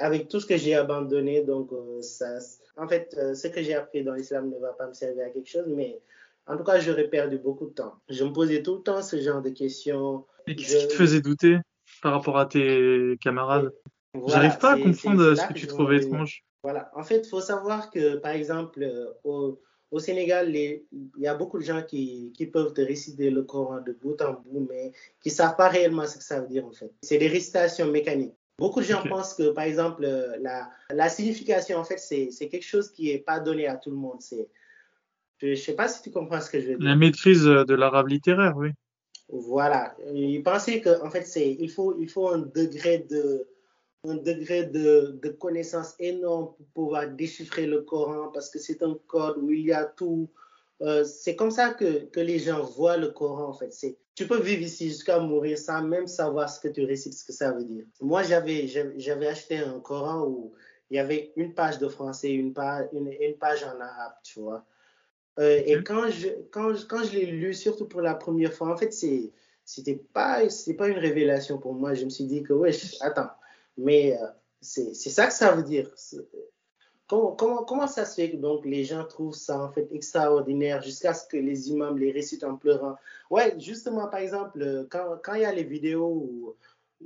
Avec tout ce que j'ai abandonné, donc, euh, ça, en fait, ce que j'ai appris dans l'islam ne va pas me servir à quelque chose, mais en tout cas, j'aurais perdu beaucoup de temps. Je me posais tout le temps ce genre de questions. Et qu'est-ce qui te faisait douter par rapport à tes camarades? Voilà, J'arrive pas à comprendre ce que, que tu trouvais étrange. Voilà, en fait, il faut savoir que, par exemple, au, au Sénégal, il y a beaucoup de gens qui, qui, peuvent te réciter le Coran de bout en bout, mais qui ne savent pas réellement ce que ça veut dire, en fait. C'est des récitations mécaniques. Beaucoup de gens okay. pensent que, par exemple, la, la signification, en fait, c'est quelque chose qui n'est pas donné à tout le monde. Je ne sais pas si tu comprends ce que je veux dire. La maîtrise de l'arabe littéraire, oui. Voilà. Il pensait qu'en en fait, c'est, il, faut, il faut un degré de, un degré de, de, connaissance énorme pour pouvoir déchiffrer le Coran parce que c'est un code où il y a tout. Euh, c'est comme ça que, que les gens voient le Coran, en fait. C'est, tu peux vivre ici jusqu'à mourir sans même savoir ce que tu récites, ce que ça veut dire. Moi, j'avais, j'avais acheté un Coran où il y avait une page de français, une page, une, une page en arabe, tu vois. Euh, et quand je, quand, quand je l'ai lu, surtout pour la première fois, en fait, c'est, c'était pas, c'est pas une révélation pour moi. Je me suis dit que, ouais, attends, mais euh, c'est, c'est ça que ça veut dire. Comment, comment, comment ça se fait que donc les gens trouvent ça en fait extraordinaire jusqu'à ce que les imams les récitent en pleurant? Ouais, justement, par exemple, quand, quand il y a les vidéos où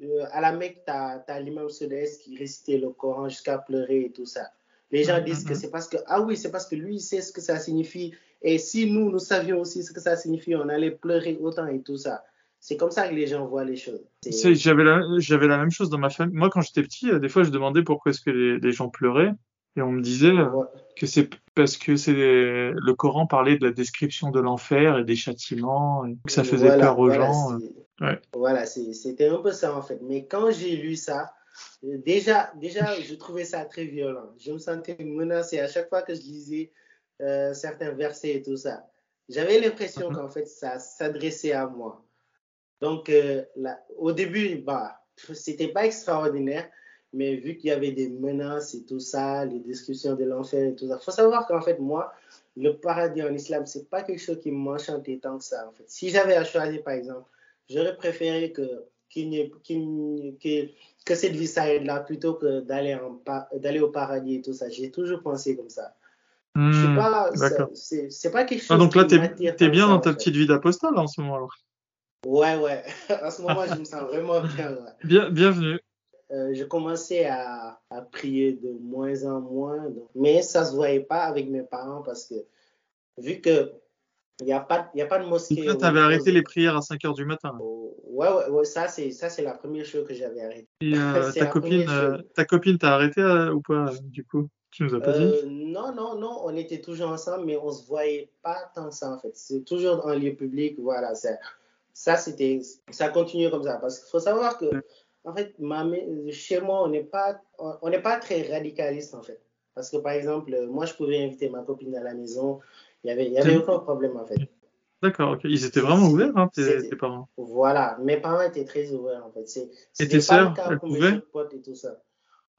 euh, à la Mecque, tu as, l'imam Sodès qui récitait le Coran jusqu'à pleurer et tout ça. Les gens disent que c'est parce que, ah oui, c'est parce que lui, il sait ce que ça signifie. Et si nous, nous savions aussi ce que ça signifie, on allait pleurer autant et tout ça. C'est comme ça que les gens voient les choses. J'avais la, j'avais la même chose dans ma famille. Moi, quand j'étais petit, des fois, je demandais pourquoi est-ce que les, les, gens pleuraient. Et on me disait que c'est parce que c'est le Coran parlait de la description de l'enfer et des châtiments, et que ça faisait peur aux gens. Ouais. Voilà, c'était un peu ça en fait. Mais quand j'ai lu ça, déjà, déjà, je trouvais ça très violent. Je me sentais menacé à chaque fois que je lisais euh, certains versets et tout ça. J'avais l'impression mhm. qu'en fait, ça s'adressait à moi. Donc, euh, au début, bah, c'était pas extraordinaire, mais vu qu'il y avait des menaces et tout ça, les descriptions de l'enfer et tout ça, faut savoir qu'en fait, moi, le paradis en islam, c'est pas quelque chose qui m'enchantait tant que ça, en fait. Si j'avais à choisir, par exemple, j'aurais préféré que, que cette vie s'arrête là plutôt que d'aller d'aller au paradis et tout ça. J'ai toujours pensé comme ça. Hmm, c'est pas quelque ah, chose. Ah, donc là, tu es, bien dans ta petite vie d'apostole en ce moment alors. Ouais, ouais. en ce moment, je me sens vraiment bien. bien bienvenue. Euh, je commençais à, à, prier de moins en moins, mais ça se voyait pas avec mes parents parce que vu que il n'y a, pas, y a pas de mosquée. Tu avais arrêté les prières à 5 heures du matin. Oh, ouais, ouais, ouais, ça, c'est, ça, c'est la première chose que j'avais arrêté. Et euh, ta, copine, euh, ta copine, t'as arrêté ou pas, du coup? Tu nous as pas dit? Non, non, non, on était toujours ensemble, mais on se voyait pas tant ça, en fait. C'est toujours en lieu public, voilà. Ça, ça c'était, ça continuait comme ça. Parce qu'il faut savoir que, en fait, ma, chez moi, on n'est pas, on n'est pas très radicaliste, en fait. Parce que, par exemple, moi, je pouvais inviter ma copine à la maison il n'y avait, y avait aucun problème en fait. D'accord. Ils étaient vraiment ouverts, hein, tes, tes, parents. Voilà, mes parents étaient très ouverts en fait. Et tes sœurs, elles pouvaient et tout ça.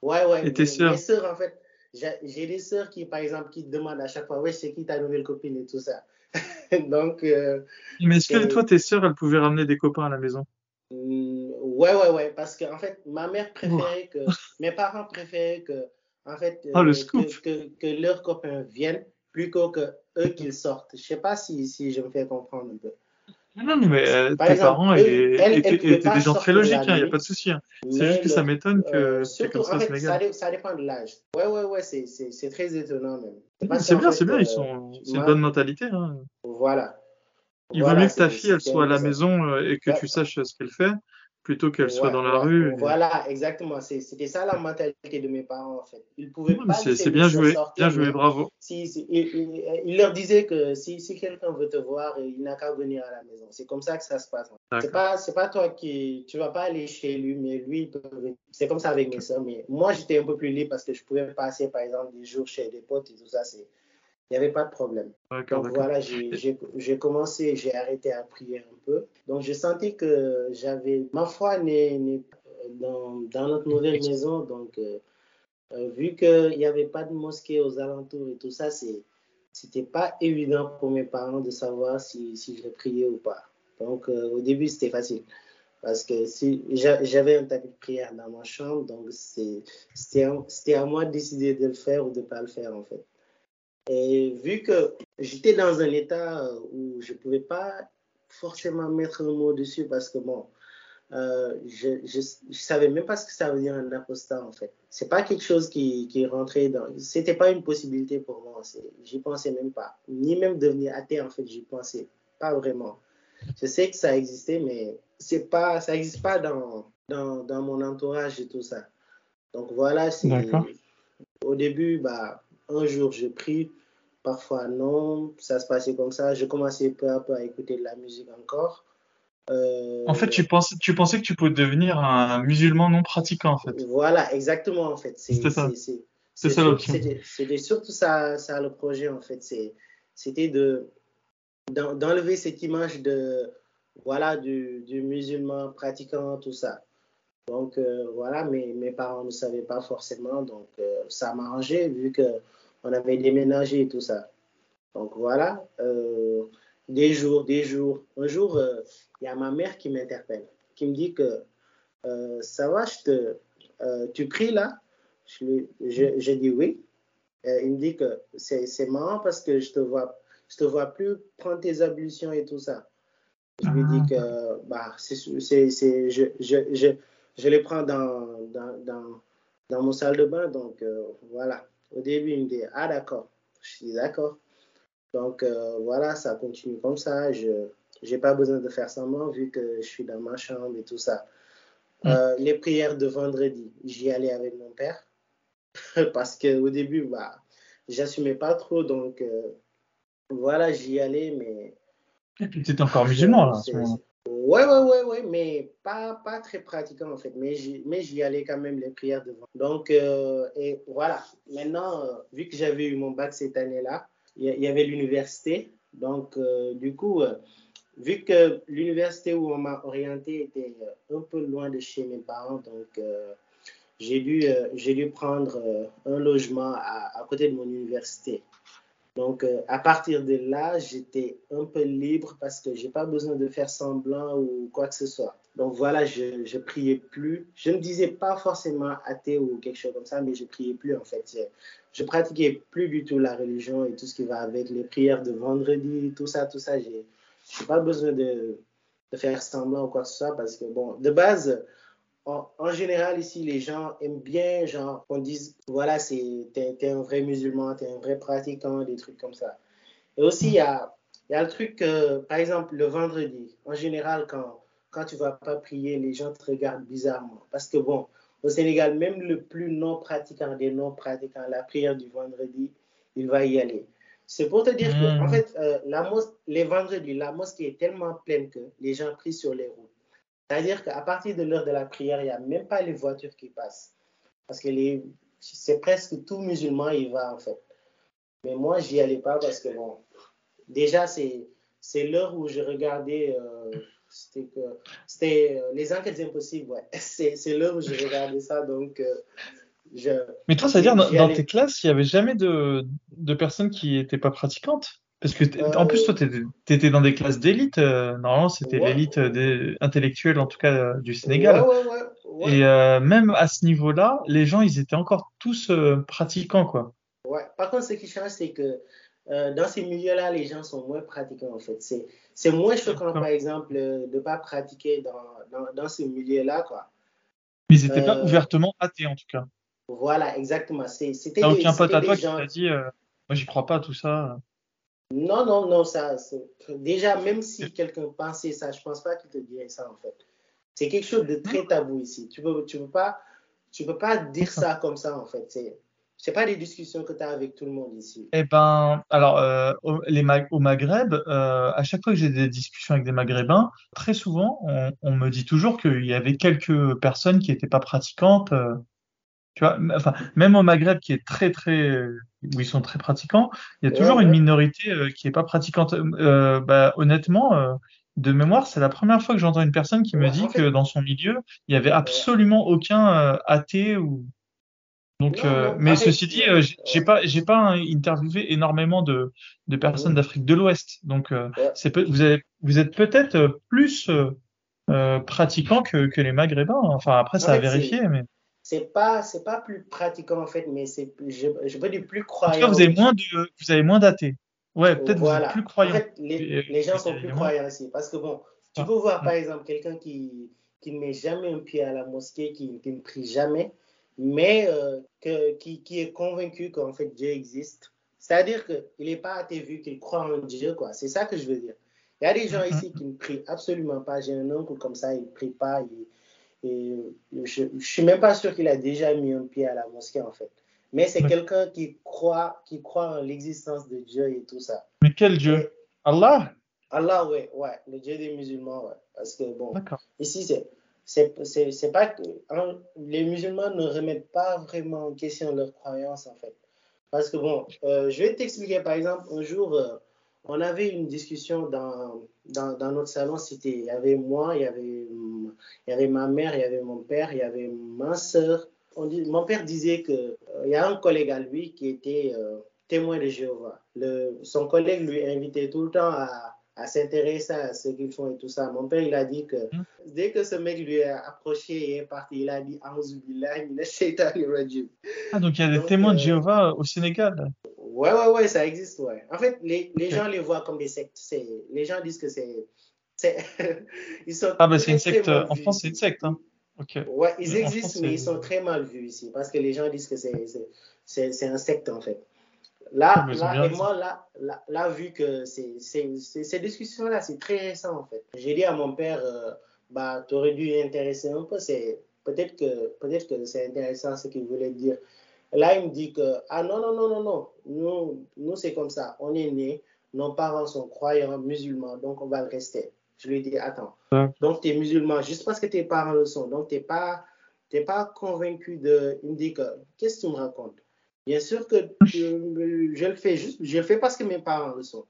Ouais, ouais. Et tes sœurs Mes sœurs, en fait, j'ai des sœurs qui, par exemple, qui demandent à chaque fois, ouais, c'est qui ta nouvelle copine et tout ça. Donc. Euh, Mais est-ce que toi, tes sœurs, elles pouvaient ramener des copains à la maison? Ouais, ouais, ouais. Parce que, en fait, ma mère préférait que. mes parents préféraient que, en fait, oh, le scoop. Que, que, que, leurs copains viennent plutôt que eux qu'ils sortent. Je sais pas si, si je me fais comprendre un peu. Non, non, mais euh, tes parents étaient, des gens très logiques, il n'y a pas de souci. Hein. C'est juste que ça m'étonne que euh, c'est comme ça, en fait, ça, ça, dépend de l'âge. Ouais, ouais, ouais, c'est très étonnant même. C'est bien, c'est bien, ils sont, c'est une bonne mentalité. Hein. Voilà. Il vaut mieux que ta fille, elle soit à la maison euh, et que tu saches ce qu'elle fait, plutôt qu'elle soit dans la rue. Voilà, exactement. C'était ça la mentalité de mes parents, en fait. Ils pouvaient pas. C'est bien joué, bien joué, bravo. Si, si il, leur disait que si, si quelqu'un veut te voir, il n'a qu'à venir à la maison. C'est comme ça que ça se passe. C'est pas, pas toi qui. Tu vas pas aller chez lui, mais lui, c'est comme ça avec mes soeurs. Mais moi, j'étais un peu plus libre parce que je pouvais passer, par exemple, des jours chez des potes et tout ça. Il n'y avait pas de problème. Donc voilà, j'ai commencé, j'ai arrêté à prier un peu. Donc je sentais que j'avais, ma foi n'est dans, dans, notre nouvelle maison. Donc euh, euh, vu qu'il n'y avait pas de mosquée aux alentours et tout ça, c'était pas évident pour mes parents de savoir si, si je priais ou pas. Donc euh, au début, c'était facile. Parce que si j'avais un tapis de prière dans ma chambre, donc c'était à moi de décider de le faire ou de ne pas le faire en fait. Et vu que j'étais dans un état euh, où je ne pouvais pas forcément mettre un mot dessus parce que bon, euh, je ne savais même pas ce que ça veut dire un apostat en fait. C'est pas quelque chose qui, qui rentrait dans. C'était pas une possibilité pour moi. J'y pensais même pas. Ni même devenir athée en fait, j'y pensais pas vraiment. Je sais que ça existait, mais c'est pas, ça n'existe pas dans, dans, dans, mon entourage et tout ça. Donc voilà, au début, bah, un jour je prie, parfois non, ça se passait comme ça. Je commençais peu à peu à écouter de la musique encore. Euh, en fait, tu pensais, tu pensais que tu pouvais devenir un musulman non pratiquant, en fait. Voilà, exactement, en fait. C'était ça. C'est ça l'option. C'était surtout ça, ça le projet, en fait. C'était de d'enlever cette image de voilà du, du, musulman pratiquant, tout ça. Donc euh, voilà, mes, mes parents ne savaient pas forcément, donc euh, ça m'a arrangé vu que on avait déménagé et tout ça. Donc voilà, euh, des jours, des jours. Un jour, il y a ma mère qui m'interpelle, qui me dit que ça va, je te, tu pries là? Je, je, dis oui. il me dit que c'est marrant parce que je te vois, je te vois plus prendre tes ablutions et tout ça. Je lui dis que bah, c'est, c'est, je, je, je, les prends dans, dans, dans, dans mon salle de bain, donc voilà. Au début, il me dit Ah, d'accord. Je suis d'accord. Donc, euh, voilà, ça continue comme ça. Je n'ai pas besoin de faire semblant vu que je suis dans ma chambre et tout ça. Mm. Euh, les prières de vendredi, j'y allais avec mon père. parce qu'au début, bah, j'assumais pas trop, donc voilà, j'y allais, mais. Et puis, tu étais encore musulman, là, Ouais, ouais, ouais, ouais, mais pas, très pratiquant en fait. Mais j'y allais quand même les prières devant. Donc, euh, et voilà. Maintenant, euh, vu que j'avais eu mon bac cette année-là, il y, avait l'université. Donc, euh, du coup, vu que l'université où on m'a orienté était un peu loin de chez mes parents, donc j'ai dû, prendre un logement à, côté de mon université. Donc, euh, à partir de là, j'étais un peu libre parce que j'ai pas besoin de faire semblant ou quoi que ce soit. Donc voilà, je, je priais plus. Je ne disais pas forcément athée ou quelque chose comme ça, mais je priais plus en fait. Je, pratiquais plus du tout la religion et tout ce qui va avec les prières de vendredi, tout ça, tout ça. J'ai, n'ai pas besoin de faire semblant ou quoi que ce soit parce que bon, de base, en, général, ici, les gens aiment bien, genre, qu'on dise, voilà, c'est, t'es, un vrai musulman, t'es un vrai pratiquant, des trucs comme ça. Et aussi, il y a, y a le truc, par exemple, le vendredi, en général, quand, quand tu vas pas prier, les gens te regardent bizarrement. Parce que, bon, au Sénégal, même le plus non pratiquant des non pratiquants, la prière du vendredi, il va y aller. C'est pour te dire que, en hmm. fait, euh, la les vendredis, la mosquée est tellement pleine que les gens prient sur les routes. C'est-à-dire qu'à partir de l'heure de la prière, il n'y a même pas les voitures qui passent. Parce que c'est presque tout musulman y va en fait. Mais moi, j'y allais pas parce que bon, déjà, c'est, l'heure où je regardais. Euh, c'était que c'était euh, les enquêtes impossibles, ouais. C'est, l'heure où je regardais ça, donc euh, je. Mais toi, ça veut dire dans, tes classes, il n'y avait jamais de, de personnes qui n'étaient pas pratiquantes? Parce que en plus, toi, tu étais, dans des classes d'élite. Euh, normalement, c'était l'élite euh, intellectuelle, en tout cas, euh, du Sénégal. Et même à ce niveau-là, les gens, ils étaient encore tous pratiquants, quoi. Ouais. Par contre, ce qui change, c'est que dans ces milieux-là, les gens sont moins pratiquants, en fait. C'est moins choquant, par exemple, de ne pas pratiquer dans, dans, dans ce milieu-là, quoi. Mais ils n'étaient pas ouvertement athées, en tout cas. Voilà, exactement. C'était aucun pote à toi qui t'a dit, moi, j'y crois pas, tout ça. Non, non, non, ça, déjà, même si quelqu'un pensait ça, je pense pas qu'il te dirait ça, en fait. C'est quelque chose de très tabou ici. Tu peux, tu peux pas, tu peux pas dire ça comme ça, en fait. C'est, c'est pas des discussions que tu as avec tout le monde ici. Eh ben, alors, euh, au, Maghreb, euh, à chaque fois que j'ai des discussions avec des Maghrébins, très souvent, on, me dit toujours qu'il y avait quelques personnes qui n'étaient pas pratiquantes. Euh, tu vois, enfin, même au Maghreb, qui est très, très, où ils sont très pratiquants, il y a toujours une minorité euh, qui est pas pratiquante. Euh, bah, honnêtement, euh, de mémoire, c'est la première fois que j'entends une personne qui me dit que dans son milieu, il y avait absolument aucun athée ou. Donc, mais ceci dit, j'ai pas, j'ai pas interviewé énormément de, de personnes d'Afrique de l'Ouest. Donc, c'est vous, avez, vous êtes peut-être plus pratiquants que, que les Maghrébins. Enfin, après, ça a vérifié, mais c'est pas c'est pas plus pratiquant en fait mais c'est je, je veux dire plus croyant vous avez moins de vous avez moins d'athées. Ouais peut-être vous êtes plus croyant. en fait, les, les gens sont plus croyants ici parce que bon tu ah. peux voir par exemple quelqu'un qui qui ne met jamais un pied à la mosquée qui, qui ne prie jamais mais euh, que, qui, qui est convaincu qu'en fait Dieu existe. C'est-à-dire qu'il n'est pas athée vu qu'il croit en Dieu quoi. C'est ça que je veux dire. Il y a des gens mm-hmm. ici qui ne prient absolument pas. J'ai un oncle comme ça il ne prie pas il et je ne suis même pas sûr qu'il a déjà mis un pied à la mosquée, en fait. Mais c'est quelqu'un qui croit, qui croit en l'existence de Dieu et tout ça. Mais quel Dieu? Allah? Allah, oui, ouais, le Dieu des musulmans, ouais. Parce que, bon, ici, c'est c'est pas que hein, les musulmans ne remettent pas vraiment en question leur croyance, en fait. Parce que, bon, euh, je vais t'expliquer, par exemple, un jour, euh, on avait une discussion dans, dans, notre salon, c'était, il y avait moi, il y avait il y avait ma mère, il y avait mon père, il y avait ma soeur. Mon père disait qu'il euh, y a un collègue à lui qui était euh, témoin de Jéhovah. Son collègue lui invitait tout le temps à, à s'intéresser à ce qu'ils font et tout ça. Mon père, il a dit que hmm. dès que ce mec lui a approché et est parti, il a dit Ah, donc il y a des témoins de euh, Jéhovah au Sénégal Ouais, ouais, ouais, ça existe, ouais. En fait, les, les gens les voient comme des sectes. Les gens disent que c'est ils sont ah, bah c'est une secte. En France, c'est une secte. Hein. Ouais, ils existent, mais ils sont très mal vus ici parce que les gens disent que c'est un secte en fait. Là, là et moi, là, là, là, vu que c'est ces discussions-là, c'est très récent en fait. J'ai dit à mon père, euh, bah, tu aurais dû intéresser un peu. Peut-être que, peut que c'est intéressant ce qu'il voulait dire. Là, il me dit que, ah non, non, non, non, non, nous, nous c'est comme ça. On est nés, nos parents sont croyants musulmans, donc on va le rester. Je lui dis, attends, donc tu es musulman juste parce que tes parents le sont, donc tu n'es pas, pas convaincu de. Il me dit que, qu'est-ce que tu me racontes? Bien sûr que je, je, le fais juste, je le fais parce que mes parents le sont.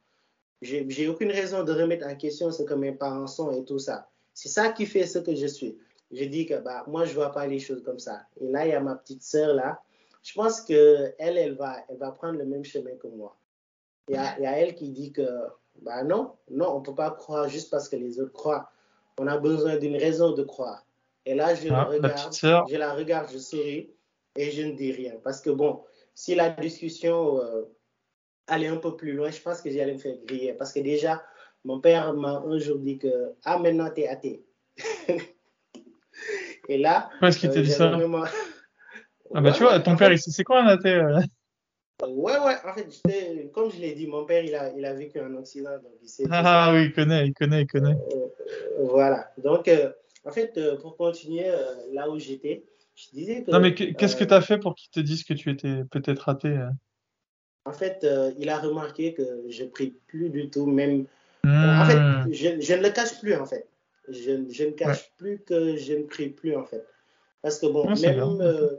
J'ai aucune raison de remettre en question ce que mes parents sont et tout ça. C'est ça qui fait ce que je suis. Je dis que bah, moi, je ne vois pas les choses comme ça. Et là, il y a ma petite sœur là. Je pense qu'elle, elle va, elle va prendre le même chemin que moi. Il y a, il y a elle qui dit que bah non, non, on ne peut pas croire juste parce que les autres croient. On a besoin d'une raison de croire. Et là, je, ah, la regarde, je la regarde, je souris et je ne dis rien. Parce que bon, si la discussion euh, allait un peu plus loin, je pense que j'allais me faire griller. Parce que déjà, mon père m'a un jour dit que Ah, maintenant, tu es athée. et là. Pourquoi est-ce qu'il t'a dit euh, ça Ah, bah tu vois, ton père, c'est quoi un athée euh? Ouais, ouais, en fait, comme je l'ai dit, mon père, il a, il a vécu en Occident, donc il sait. Ah, oui, il connaît, il connaît, il connaît. voilà. Donc, en fait, pour continuer là où j'étais, je disais que. Non, mais qu'est-ce que tu as fait pour qu'il te dise que tu étais peut-être raté En fait, euh, il a remarqué que je prie plus du tout, même. En fait, hmm. je, je, ne le cache plus, en fait. Je, je ne cache plus que je ne prie plus, en fait. Parce que, bon, même, euh,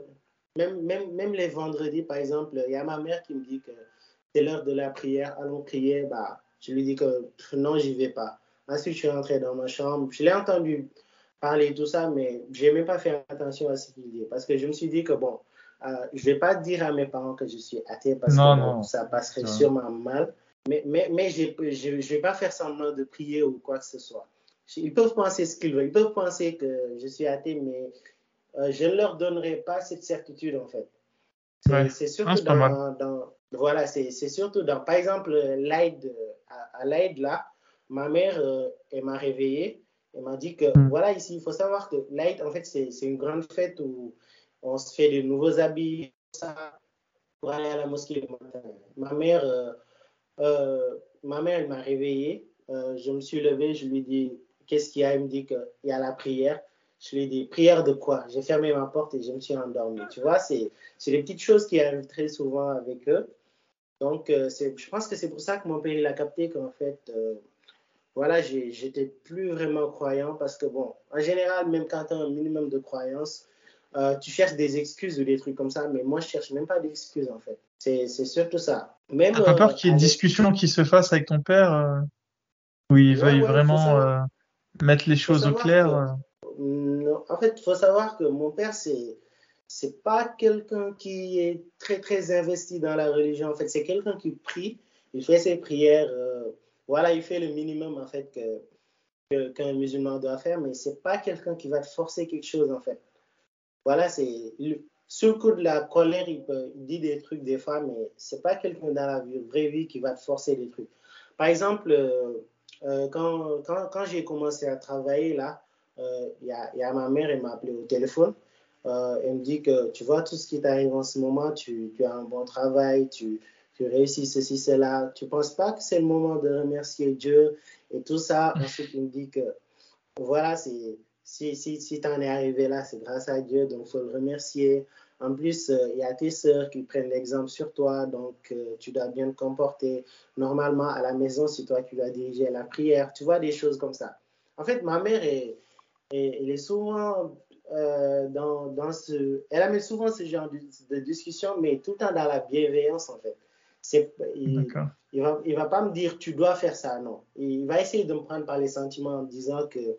même, même, même, les vendredis, par exemple, il y a ma mère qui me dit que c'est l'heure de la prière, allons prier. Bah, je lui dis que non, j'y vais pas. Ensuite, je suis rentré dans ma chambre. Je l'ai entendu parler tout ça, mais je n'ai même pas fait attention à ce qu'il dit. Parce que je me suis dit que, bon, euh, je ne vais pas dire à mes parents que je suis athée parce que ça passerait sûrement mal. Mais, mais, mais je ne vais pas faire semblant de prier ou quoi que ce soit. Ils peuvent penser ce qu'ils veulent. Ils peuvent penser que je suis athée, mais euh, je ne leur donnerai pas cette certitude, en fait. C'est surtout dans, dans, Voilà, c'est surtout dans. Par exemple, l'aide, à, à l'aide, là, ma mère, euh, elle m'a réveillé elle m'a dit que, hmm. voilà, ici, il faut savoir que l'Aïd, en fait, c'est une grande fête où on se fait de nouveaux habits, ça, pour aller à la mosquée le matin. Ma mère, euh, euh, ma mère, elle m'a réveillé. Euh, je me suis levé, je lui ai dit, qu'est-ce qu'il y a? Elle me dit qu'il y a la prière. Je lui ai dit, prière de quoi? J'ai fermé ma porte et je me suis endormi. Tu vois, c'est des petites choses qui arrivent très souvent avec eux. Donc, je pense que c'est pour ça que mon père, il a capté qu'en fait, voilà, j'étais plus vraiment croyant parce que, bon, en général, même quand tu as un minimum de croyance, euh, tu cherches des excuses ou des trucs comme ça, mais moi, je cherche même pas d'excuses, en fait. C'est surtout ça. T'as pas peur qu'il y ait une discussion qui se fasse avec ton père euh, où il veuille vraiment euh, mettre les choses au clair non, En fait, il faut savoir que mon père, c'est c'est pas quelqu'un qui est très, très investi dans la religion. En fait, c'est quelqu'un qui prie, il fait ses prières voilà, il fait le minimum en fait que, qu'un musulman doit faire, mais c'est pas quelqu'un qui va te forcer quelque chose en fait. Voilà, c'est sur le coup de la colère, il, dit des trucs des fois, mais c'est pas quelqu'un dans la vraie vie qui va te forcer des trucs. Par exemple, euh, euh, quand, quand, j'ai commencé à travailler là, euh, il y, a, y, a, ma mère, elle m'a appelé au téléphone. elle me dit que tu vois tout ce qui t'arrive en ce moment, tu, tu as un bon travail, tu, tu réussis ceci, cela. Tu ne penses pas que c'est le moment de remercier Dieu et tout ça? Ensuite, il me dit que voilà, si, si, si tu en es arrivé là, c'est grâce à Dieu, donc il faut le remercier. En plus, euh, il y a tes sœurs qui prennent l'exemple sur toi, donc euh, tu dois bien te comporter. Normalement, à la maison, c'est toi qui dois diriger la prière. Tu vois, des choses comme ça. En fait, ma mère, est, elle est souvent euh, dans, dans, ce... Elle amène souvent ce genre de, de, discussion, mais tout le temps dans la bienveillance, en fait il, il, va, il va pas me dire tu dois faire ça, non. Il va essayer de me prendre par les sentiments en disant que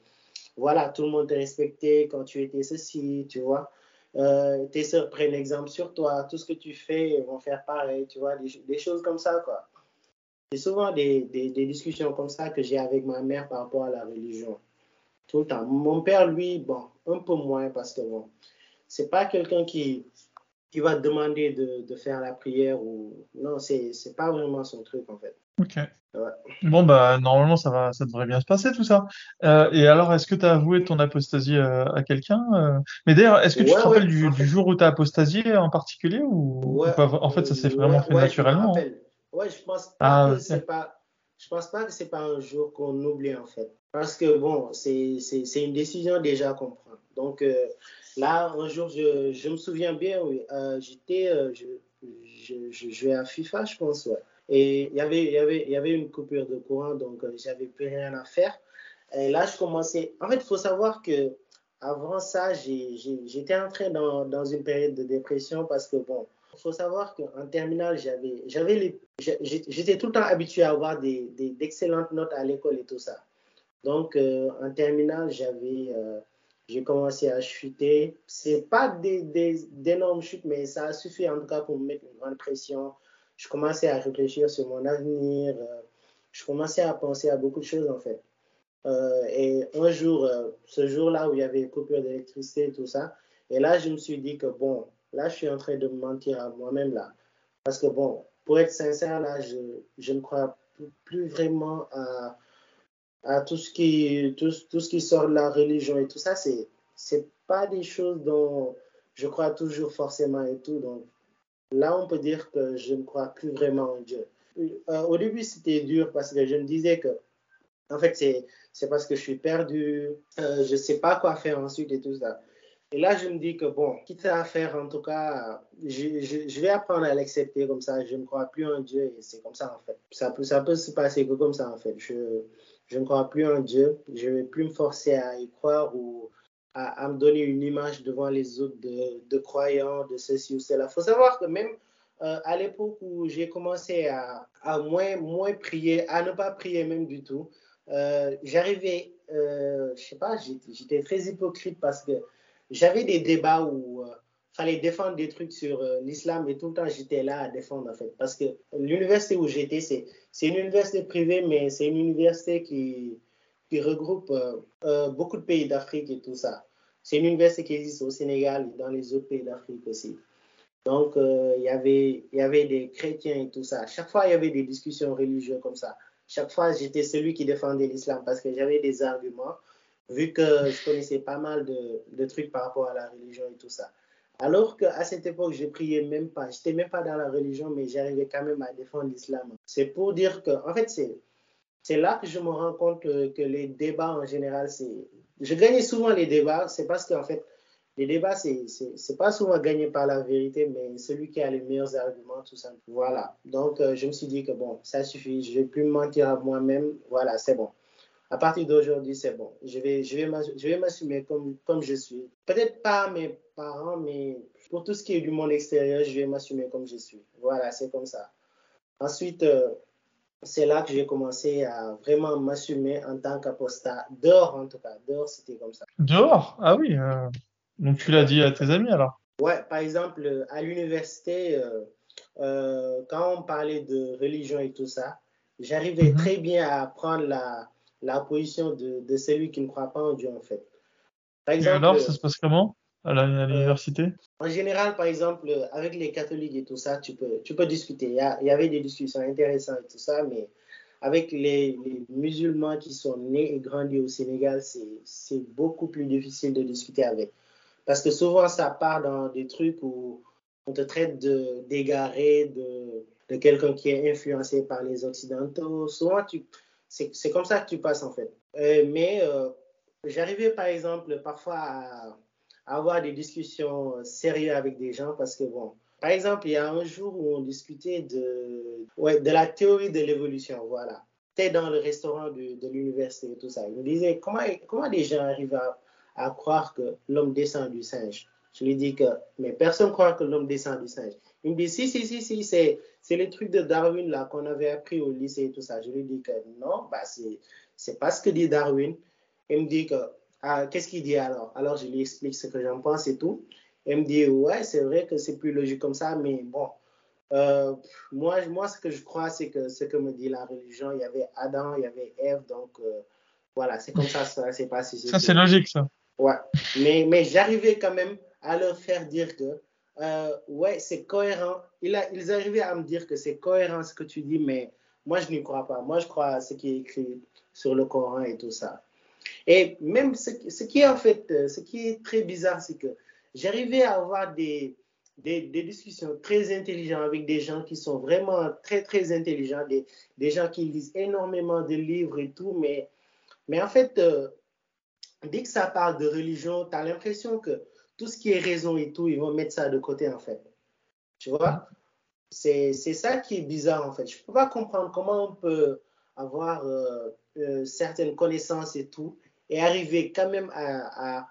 voilà, tout le monde te respectait quand tu étais ceci, tu vois. Euh, tes soeurs prennent exemple sur toi, tout ce que tu fais, vont faire pareil, tu vois, des, choses comme ça, quoi. C'est souvent des, des, des, discussions comme ça que j'ai avec ma mère par rapport à la religion. Tout le temps. Mon père, lui, bon, un peu moins parce que bon, c'est pas quelqu'un qui, qui va te demander de, de, faire la prière ou non, c'est c'est pas vraiment son truc en fait. Ok. Bon bah normalement ça va, ça devrait bien se passer tout ça. Euh, et alors est-ce que tu as avoué ton apostasie euh, à quelqu'un euh? Mais d'ailleurs est-ce que tu te rappelles du, du, jour où tu as apostasié en particulier ou, En fait ça s'est vraiment fait naturellement. Je hein? ouais, je pense pas ah, que c'est pas. Je pense pas que c'est pas un jour qu'on oublie en fait. Parce que bon, c'est une décision déjà qu'on prend. Donc, Là, un jour, je, me souviens bien, oui, euh, j'étais, euh, je, je, je, jouais à FIFA, je pense, ouais. Et y il y, avait, y avait une coupure de courant, donc euh, j'avais plus rien à faire. Et là, je commençais. En fait, il faut savoir que avant ça, j'étais entré dans, dans une période de dépression parce que, bon, il faut savoir qu'en terminale, j'avais, j'étais tout le temps habitué à avoir des, d'excellentes notes à l'école et tout ça. Donc, en terminale, j'avais, j'ai commencé à chuter. C'est pas d'énormes chutes, mais ça a suffi en tout cas pour me mettre une grande pression. Je commençais à réfléchir sur mon avenir. Euh, je commençais à penser à beaucoup de choses en fait. et un jour, ce jour-là où il y avait coupure d'électricité et tout ça, et là, je me suis dit que bon, là, je suis en train de me mentir à moi-même là. Parce que bon, pour être sincère, là, je, je ne crois plus vraiment à, à tout ce qui tout, tout, ce qui sort de la religion et tout ça c'est c'est pas des choses dont je crois toujours forcément et tout donc là on peut dire que je ne crois plus vraiment en Dieu euh, au début c'était dur parce que je me disais que en fait c'est c'est parce que je suis perdu euh, je sais pas quoi faire ensuite et tout ça et là, je me dis que bon, quitte à faire, en tout cas, je, je, je vais apprendre à l'accepter comme ça. Je ne crois plus en Dieu et c'est comme ça en fait. Ça peut, ça peut se passer que comme ça en fait. Je, je ne crois plus en Dieu. Je ne vais plus me forcer à y croire ou à, me donner une image devant les autres de, de croyants, de ceci ou cela. Il faut savoir que même euh, à l'époque où j'ai commencé à, moins, prier, à ne pas prier même du tout, euh, j'arrivais, euh, je sais pas, j'étais très hypocrite parce que j'avais des débats où il euh, fallait défendre des trucs sur l'islam et tout le temps j'étais là à défendre en fait. Parce que l'université où j'étais, c'est, c'est une université privée, mais c'est une université qui, qui regroupe euh, beaucoup de pays d'Afrique et tout ça. C'est une université qui existe au Sénégal et dans les autres pays d'Afrique aussi. Donc, il y avait, y avait des chrétiens et tout ça. Chaque fois, il y avait des discussions religieuses comme ça. Chaque fois, j'étais celui qui défendait l'islam parce que j'avais des arguments vu que je connaissais pas mal de, de, trucs par rapport à la religion et tout ça. Alors qu'à cette époque, je priais même pas, j'étais même pas dans la religion, mais j'arrivais quand même à défendre l'islam. C'est pour dire que, en fait, c'est, là que je me rends compte que, que les débats en général, c'est, je gagnais souvent les débats, c'est parce qu'en fait, les débats, c'est, pas souvent gagné par la vérité, mais celui qui a les meilleurs arguments, tout ça. Voilà. Donc, euh, je me suis dit que bon, ça suffit, je vais plus mentir à moi-même. Voilà, c'est bon à partir d'aujourd'hui, c'est bon. Je vais, je vais, je vais m'assumer comme, comme je suis. Peut-être pas mes parents, mais pour tout ce qui est du monde extérieur, je vais m'assumer comme je suis. Voilà, c'est comme ça. Ensuite, euh, c'est là que j'ai commencé à vraiment m'assumer en tant qu'apostat. Dehors, en tout cas. Dehors, c'était comme ça. Dehors? Ah oui. Euh, donc, tu l'as dit à tes amis alors Ouais, par exemple, à l'université, euh, euh quand on parlait de religion et tout ça, j'arrivais -hmm. très bien à prendre la la position de, de, celui qui ne croit pas en Dieu, en fait. Par exemple, et alors, ça se passe comment? À l'université euh, En général, par exemple, avec les catholiques et tout ça, tu peux, tu peux discuter. Il y, a, il y avait des discussions intéressantes et tout ça, mais avec les, les musulmans qui sont nés et grandis au Sénégal, c'est beaucoup plus difficile de discuter avec. Parce que souvent, ça part dans des trucs où on te traite d'égaré, de, de, de quelqu'un qui est influencé par les Occidentaux. Souvent, c'est comme ça que tu passes en fait. Euh, mais euh, j'arrivais par exemple parfois à, avoir des discussions sérieuses avec des gens parce que bon, par exemple, il y a un jour où on discutait de, ouais, de la théorie de l'évolution, voilà. C'était dans le restaurant de, de l'université et tout ça. Ils me disaient comment, comment des gens arrivent à, à croire que l'homme descend du singe? Je lui dis que, mais personne ne croit que l'homme descend du singe. Il me dit, si, si, si, si, c'est, c'est les trucs de Darwin là qu'on avait appris au lycée et tout ça. Je lui dis que non, bah, c'est, c'est pas ce que dit Darwin. Il me dit que, ah, qu'est-ce qu'il dit alors? Alors je lui explique ce que j'en pense et tout. Il me dit, ouais, c'est vrai que c'est plus logique comme ça, mais bon. Euh, moi, moi, ce que je crois, c'est que ce que me dit la religion, il y avait Adam, il y avait Ève, donc euh, voilà, c'est comme ça, ça s'est passé. Ça, c'est logique, ça. Ouais, mais, mais j'arrivais quand même à leur faire dire que euh, ouais, c'est cohérent. Il a, ils arrivaient à me dire que c'est cohérent ce que tu dis, mais moi, je n'y crois pas. Moi, je crois à ce qui est écrit sur le Coran et tout ça. Et même ce, qui est en fait, euh, ce qui est très bizarre, c'est que j'arrivais à avoir des, discussions très intelligentes avec des gens qui sont vraiment très, très intelligents, des, gens qui lisent énormément de livres et tout, mais, mais en fait, euh, dès que ça parle de religion, tu as l'impression que tout ce qui est raison et tout, ils vont mettre ça de côté, en fait. Tu vois? C'est ça qui est bizarre, en fait. Je ne peux pas comprendre comment on peut avoir euh, euh, certaines connaissances et tout, et arriver quand même à,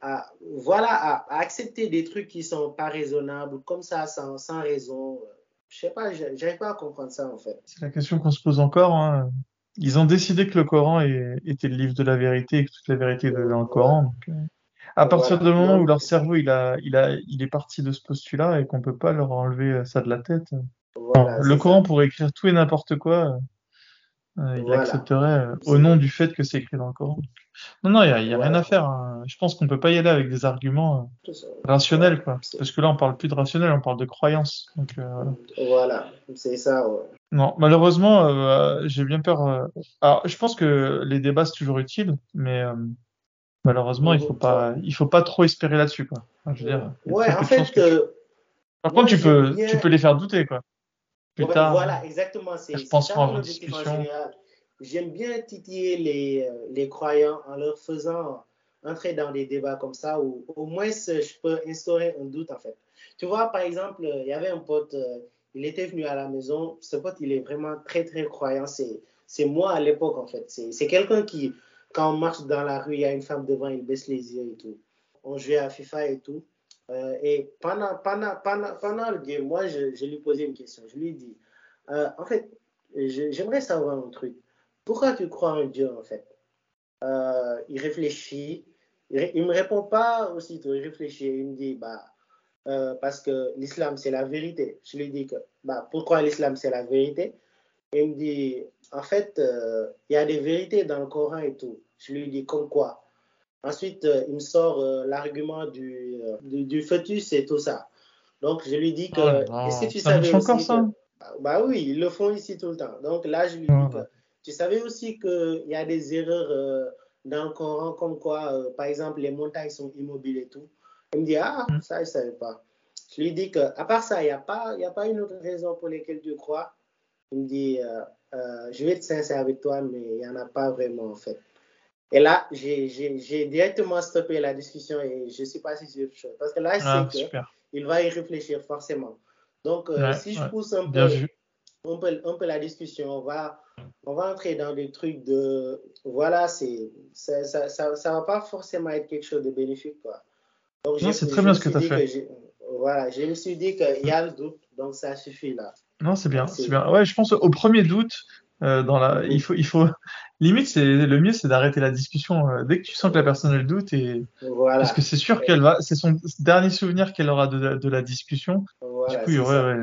à, voilà, à, accepter des trucs qui sont pas raisonnables, comme ça, sans, sans raison. Je sais pas, j'arrive pas à comprendre ça, en fait. C'est la question qu'on se pose encore. Hein. Ils ont décidé que le Coran était le livre de la vérité et que toute la vérité est dans le Coran. Donc, euh, à partir du moment où leur cerveau il a, il a, il est parti de ce postulat et qu'on peut pas leur enlever ça de la tête. le Coran pourrait écrire tout et n'importe quoi. Euh, il accepterait euh, au nom du fait que c'est écrit dans le Coran. Non, non, il n'y a, rien à faire. Hein. Je pense qu'on peut pas y aller avec des arguments euh, rationnels, quoi. Parce que là, on parle plus de rationnel, on parle de croyance. Donc, Voilà, c'est ça. Non, malheureusement, j'ai bien peur. Alors, je pense que les débats c'est toujours utile, mais malheureusement, il faut pas, il faut pas trop espérer là-dessus, quoi. je veux dire, ouais, en fait. Par contre, tu peux, tu peux les faire douter, quoi. Voilà, exactement. C'est mon objectif en général. J'aime bien titiller les, euh, les croyants en leur faisant entrer dans des débats comme ça où au moins je peux instaurer un doute en fait. Tu vois, par exemple, il y avait un pote, euh, il était venu à la maison. Ce pote, il est vraiment très, très croyant. C'est moi à l'époque en fait. C'est quelqu'un qui, quand on marche dans la rue, il y a une femme devant, il baisse les yeux et tout. On jouait à FIFA et tout. Euh, et pendant, pendant, pendant, pendant le game, moi, je, je lui posais une question. Je lui dis, euh, en fait, j'aimerais savoir un truc. Pourquoi tu crois en Dieu, en fait? Euh, Il réfléchit. Il ne me répond pas aussitôt. Il réfléchit. Il me dit, bah, parce que l'islam, c'est la vérité. Je lui dis que, bah, pourquoi l'islam, c'est la vérité? Il me dit, en fait, il y a des vérités dans le Coran et tout. Je lui dis, comme quoi? Ensuite, euh, il me sort euh, l'argument du, euh, du, du, fœtus et tout ça. Donc, je lui dis que. Oh est-ce que tu savais aussi ça Bah oui, ils le font ici tout le temps. Donc là, je lui dis que. Tu savais aussi qu'il y a des erreurs dans le Coran, comme quoi, par exemple, les montagnes sont immobiles et tout. Il me dit, ah, hmm. ça, je ne savais pas. Je lui dis que, à part ça, il n'y a, pas, a pas une autre raison pour laquelle tu crois. Il me dit, je vais être sincère avec toi, mais il n'y en a pas vraiment, en fait. Et là, j'ai directement stoppé la discussion et je suis passé sur autre chose. Parce que là, je ah, sais qu'il va y réfléchir forcément. Donc, euh, si je pousse un peu, un peu, un, peu, la discussion, on va, on va entrer dans des trucs de. Voilà, c'est ça, ça, ça, va pas forcément être quelque chose de bénéfique. Quoi. Donc, c'est très bien ce que tu as fait. Voilà, je me suis dit qu'il y a le doute, donc ça suffit là. Non, c'est bien, c'est bien. Ouais, je pense au premier doute, euh, dans la, il faut, il faut, limite, c'est le mieux, c'est d'arrêter la discussion euh, dès que tu sens que la personne elle doute et voilà. parce que c'est sûr qu'elle va, c'est son dernier souvenir qu'elle aura de, de, la discussion. du coup, il aurait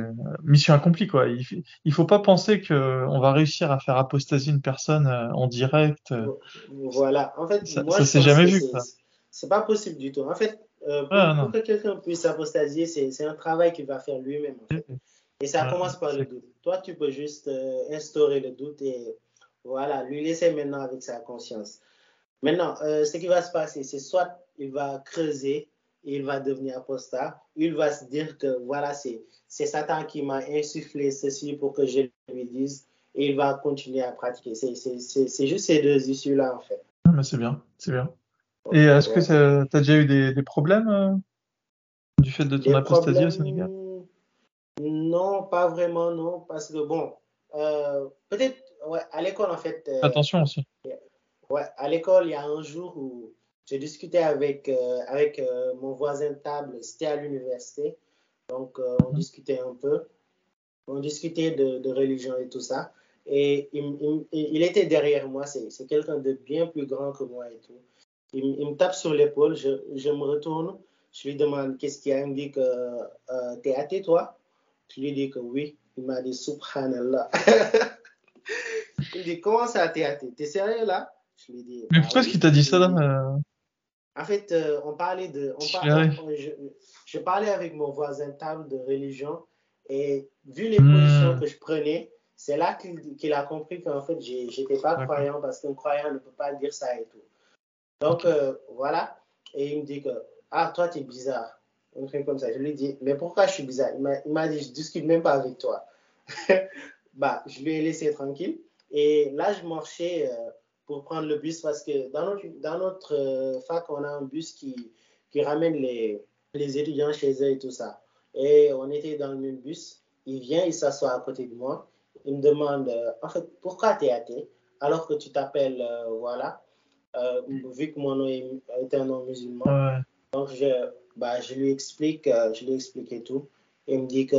mission accomplie quoi. Il, il faut pas penser que on va réussir à faire apostasie une personne euh, en direct. Voilà. En fait, ça, moi, ça s'est jamais vu. C'est pas possible du tout. En fait, pour, pour que quelqu'un puisse apostasier, c'est un travail qu'il va faire lui-même. En fait. Et ça commence par le doute. Toi, tu peux juste euh, instaurer le doute et voilà, lui laisser maintenant avec sa conscience. Maintenant, euh, ce qui va se passer, c'est soit il va creuser il va devenir apostat, il va se dire que voilà, c'est Satan qui m'a insufflé ceci pour que je lui dise et il va continuer à pratiquer. C'est juste ces deux issues-là, en fait. Mais c'est bien, c'est bien. Et est-ce que tu as déjà eu des, des problèmes euh, du fait de ton apostasie au Sénégal? Non, pas vraiment, non. Parce que, bon, euh, peut-être, ouais, à l'école, en fait. Euh, Attention aussi. Ouais, à l'école, il y a un jour où j'ai discuté avec, euh, avec mon voisin de table, c'était à l'université. Donc, on mhm. discutait un peu. On discutait de, de, religion et tout ça. Et il, il, était derrière moi, c'est quelqu'un de bien plus grand que moi et tout. Il, il me tape sur l'épaule, je, je, me retourne, je lui demande qu'est-ce qu'il y a? Il me dit que t'es athée, toi? Je lui ai dit que oui. Il m'a dit Subhanallah. il dit Comment ça, t'es T'es sérieux là? Je lui ai dit Mais pourquoi est-ce qu'il t'a dit ça là euh? En fait, euh, on parlait de. On parlait, je, parlais avec mon voisin table de religion et vu les positions hmm. que je prenais, c'est là qu'il a compris qu'en fait, j'étais pas croyant parce qu'un croyant ne peut pas dire ça et tout. Donc, euh, voilà. Et il me dit que, ah, toi, tu es bizarre un truc comme ça. Je lui ai dit, mais pourquoi je suis bizarre? Il m'a dit, je discute même pas avec toi. bah, je lui ai laissé tranquille. Et là, je marchais euh, pour prendre le bus parce que dans notre, dans notre euh, fac, on a un bus qui, qui ramène les, les étudiants chez eux et tout ça. Et on était dans le même bus. Il vient, il s'assoit à côté de moi. Il me demande, euh, en fait, pourquoi tu es athée? Alors que tu t'appelles, voilà, vu que mon nom est, un nom musulman. Donc, je, bah, je lui explique, je lui explique et tout. Il me dit que,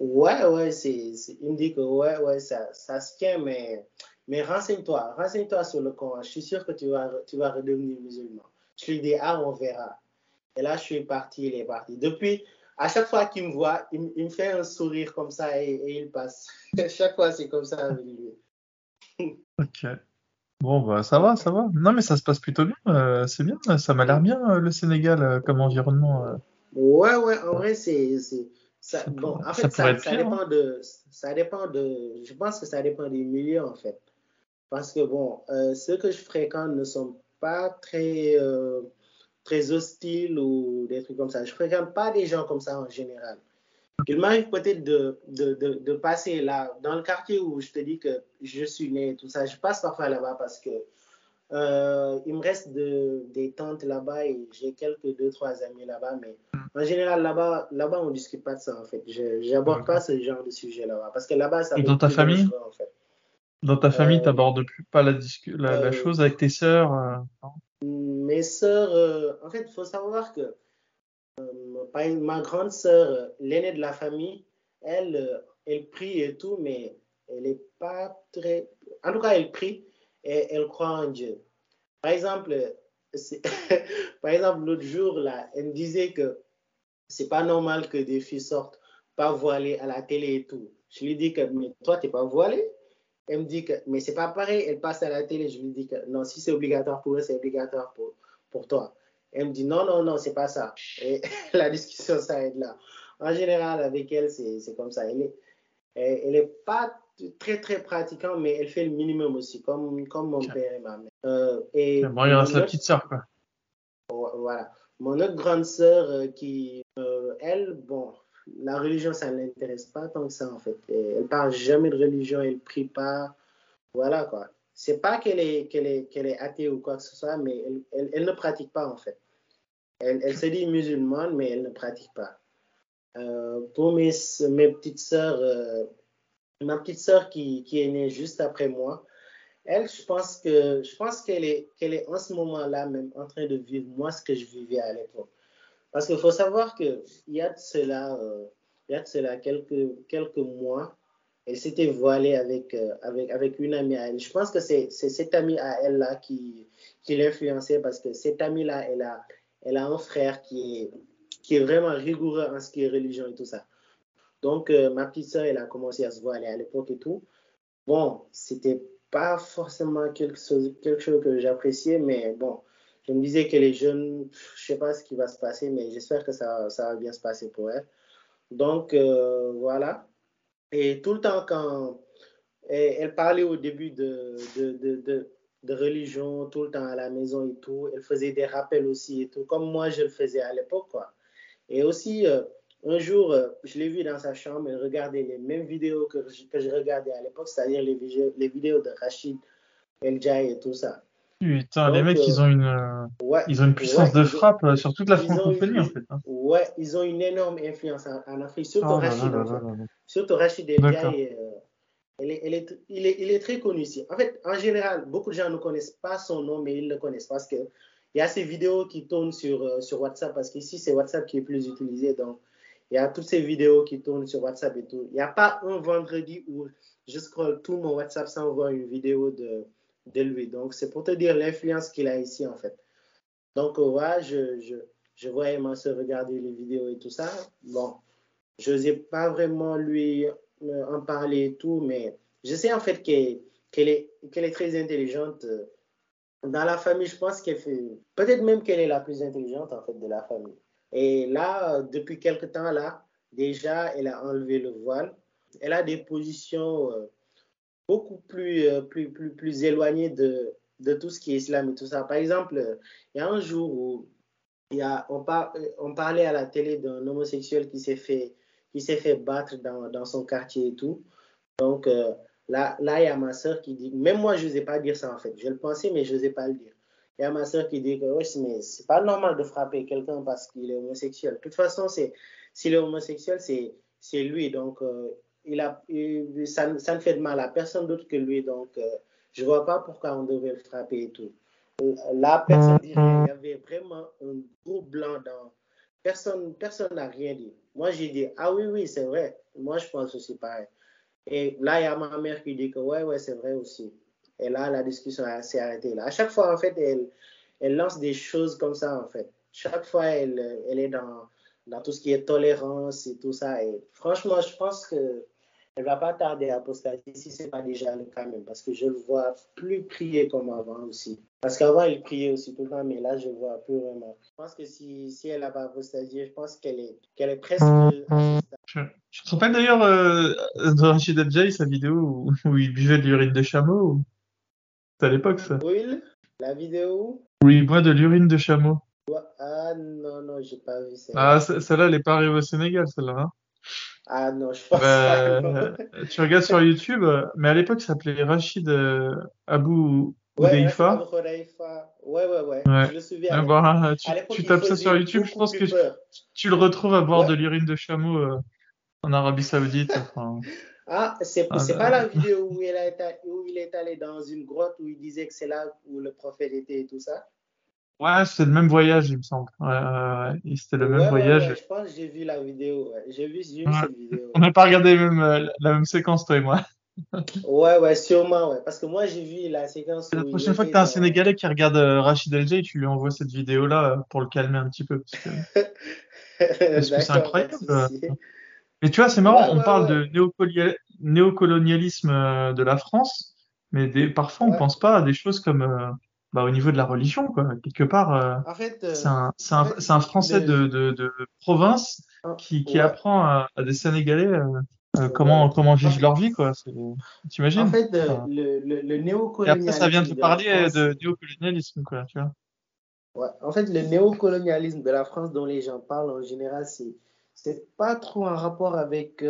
ouais, ouais, c'est, il me dit que, ouais, ouais, ça, ça se tient, mais, mais renseigne-toi, renseigne-toi sur le Coran. Je suis sûr que tu vas, tu vas redevenir musulman. Je lui dis, ah, on verra. Et là, je suis parti, il est parti. Depuis, à chaque fois qu'il me voit, il, me fait un sourire comme ça et, il passe. chaque fois, c'est comme ça avec lui. ok. Bon, bah, ça va, ça va. Non, mais ça se passe plutôt bien. Euh, c'est bien. Ça m'a l'air bien, euh, le Sénégal, euh, comme environnement. Ouais, ouais, en vrai, c'est. Ça, bon, en fait, ça, ça, dépend hein. de, ça dépend de. Je pense que ça dépend des milieux, en fait. Parce que, bon, ceux que je fréquente ne sont pas très très hostile ou des trucs comme ça. Je ne fréquente pas des gens comme ça en général. Il m'arrive peut-être de, de, de, passer là, dans le quartier où je te dis que je suis né et tout ça. Je passe parfois là-bas parce que euh, il me reste de, des tantes là-bas et j'ai quelques deux, trois amis là-bas. Mais en général, là-bas, là-bas on ne discute pas de ça en fait. Je n'aborde pas ce genre de sujet là-bas. Parce que là-bas, ça. Et dans ta famille? en fait. Dans ta famille, tu n'abordes euh, plus pas la, la, la, euh, chose avec tes sœurs mes sœurs, euh, en fait, il faut savoir que euh, ma grande sœur, euh, l'aînée de la famille, elle, elle prie et tout, mais elle n'est pas très. En tout cas, elle prie et elle croit en Dieu. Par exemple, par exemple, l'autre jour, là, elle me disait que c'est pas normal que des filles sortent pas voilées à la télé et tout. Je lui dis que, mais toi, tu n'es pas voilée? Elle me dit que, mais c'est pas pareil, elle passe à la télé, je lui dis que non, si c'est obligatoire pour elle, c'est obligatoire pour, pour toi. Elle me dit non, non, non, c'est pas ça. Et la discussion s'arrête là. En général, avec elle, c'est comme ça. Elle est, elle, est pas très, très pratiquante, mais elle fait le minimum aussi, comme, comme mon père et ma mère. Euh, et bon, il reste la petite sœur, quoi. Voilà. Mon autre grande sœur, euh, qui, euh, elle, bon, la religion, ça ne l'intéresse pas tant que ça, en fait. Elle elle parle jamais de religion, elle prie pas. Voilà, quoi. C'est pas qu'elle est, qu'elle est, qu'elle est athée ou quoi que ce soit, mais elle, elle, ne pratique pas, en fait. Elle, se dit musulmane, mais elle ne pratique pas. Euh, pour mes, mes petites sœurs, euh, ma petite sœur qui, qui, est née juste après moi, elle, je pense que je pense qu'elle est, qu'elle est en ce moment-là même en train de vivre moi ce que je vivais à l'époque. Parce qu'il faut savoir qu'il y a de cela, euh, il y a de cela quelques, quelques mois, elle s'était voilée avec, avec, avec une amie à elle. Je pense que c'est cette amie à elle-là qui, qui l'influençait parce que cette amie-là, elle a, elle a un frère qui est, qui est vraiment rigoureux en ce qui est religion et tout ça. Donc, euh, ma petite soeur, elle a commencé à se voiler à l'époque et tout. Bon, c'était pas forcément quelque chose, quelque chose que j'appréciais, mais bon, je me disais que les jeunes, je sais pas ce qui va se passer, mais j'espère que ça, ça, va bien se passer pour elles. Donc, euh, voilà. Et tout le temps, quand elle, parlait au début de, de, religion, tout le temps à la maison et tout, elle faisait des rappels aussi et tout, comme moi je le faisais à l'époque, quoi. Et aussi, euh, un jour, euh, je l'ai vue dans sa chambre, elle regardait les mêmes vidéos que, que je regardais à l'époque, c'est-à-dire les, les vidéos de Rachid El Jai et tout ça. Putain, les mecs, ils ont une, euh, ils ont une puissance de frappe euh, sur toute la francophonie, en fait. Hein. Ouais, ils ont une énorme influence en, Afrique, surtout oh Rachid, fait. Surtout Rachid El euh, il, est, il, est, il est très connu ici. En fait, en général, beaucoup de gens ne connaissent pas son nom, mais ils le connaissent parce que il y a ces vidéos qui tournent sur, sur WhatsApp, parce qu'ici, c'est WhatsApp qui est plus utilisé. Donc, il y a toutes ces vidéos qui tournent sur WhatsApp et tout. Il n'y a pas un vendredi où je scroll tout mon WhatsApp sans voir une vidéo de de lui. Donc, c'est pour te dire l'influence qu'il a ici, en fait. Donc, ouais, je, je, je soeur regarder les vidéos et tout ça. Bon, je n'osais pas vraiment lui euh, en parler et tout, mais je sais en fait qu'elle est, qu'elle est très intelligente. Dans la famille, je pense qu'elle fait, peut-être même qu'elle est la plus intelligente en fait de la famille. Et là, depuis quelque temps là, déjà, elle a enlevé le voile. Elle a des positions euh, beaucoup plus, euh, plus, plus, plus éloigné de, de tout ce qui est islam et tout ça. Par exemple, il y a un jour où il y a, on, par, on parlait à la télé d'un homosexuel qui s'est fait, qui s'est fait battre dans, dans, son quartier et tout. Donc euh, là, là, il y a ma soeur qui dit, même moi, je n'osais pas dire ça en fait. Je le pensais, mais je n'osais pas le dire. Il y a ma soeur qui dit que ouais, mais c'est pas normal de frapper quelqu'un parce qu'il est homosexuel. De toute façon, c'est s'il est homosexuel, c'est lui. Donc, euh, il a, ça, ça, ne fait de mal à personne d'autre que lui. Donc, euh, je vois pas pourquoi on devait le frapper et tout. La personne dit il y avait vraiment un gros blanc dans. Personne personne n'a rien dit. Moi, j'ai dit, ah oui, oui, c'est vrai. Moi, je pense aussi pareil. Et là, il y a ma mère qui dit que ouais, ouais, c'est vrai aussi. Et là, la discussion s'est arrêtée. À chaque fois, en fait, elle, elle lance des choses comme ça, en fait. Chaque fois, elle, elle est dans, dans tout ce qui est tolérance et tout ça. Et franchement, je pense que elle va pas tarder à apostasier si c'est pas déjà le cas même, parce que je le vois plus prier comme avant aussi. Parce qu'avant, il priait aussi tout le temps, mais là, je vois plus vraiment. Je pense que si, si elle a pas apostasié, je pense qu'elle est, qu'elle est presque. Je, je te rappelle d'ailleurs euh, de Rachid Adjai, sa vidéo où, il buvait de l'urine de chameau. C'est à l'époque, ça. Oui, la vidéo où? Il boit de l'urine de chameau. Ah non, non, j'ai pas vu ça. Ah, celle-là, elle est pas arrivée au Sénégal, celle-là. Hein ah non, je pense pas. Bah, tu regardes sur YouTube, mais à l'époque, ça s'appelait Rachid euh, Abou Ouais, ouais, ouais, ouais, Je le souviens. Bah, tu, tu tapes ça sur YouTube, je pense que tu, le retrouves à boire de l'urine de chameau euh, en Arabie Saoudite. Enfin... Ah, c'est ah, pas la vidéo où il, a été, où il est allé dans une grotte où il disait que c'est là où le prophète était et tout ça? Ouais, c'est le même voyage, il me semble. Ouais, ouais, C'était le même voyage. je pense que j'ai vu la vidéo. J'ai vu, vu cette vidéo. On n'a pas regardé même, euh, la même séquence, toi et moi. ouais, ouais, sûrement, ouais. Parce que moi, j'ai vu la séquence. La prochaine fois que tu as un Sénégalais qui regarde euh, Rachid El tu lui envoies cette vidéo-là euh, pour le calmer un petit peu. Parce que, c'est incroyable. Mais tu vois, c'est marrant, on parle de néocolonialisme de la France, mais des, parfois on pense pas à des choses comme bah, au niveau de la religion, quoi. Quelque part, euh, euh, c'est un, un, un, Français de, de, de, province ah, qui, qui apprend à, à, des Sénégalais euh, comment, comment vivent leur vie, quoi. T'imagines? En fait, le, le, le néocolonialisme. Et après, ça vient de parler de, néocolonialisme, quoi, tu vois. Ouais. En fait, le néocolonialisme de la France dont les gens parlent en général, c'est c'est pas trop en rapport avec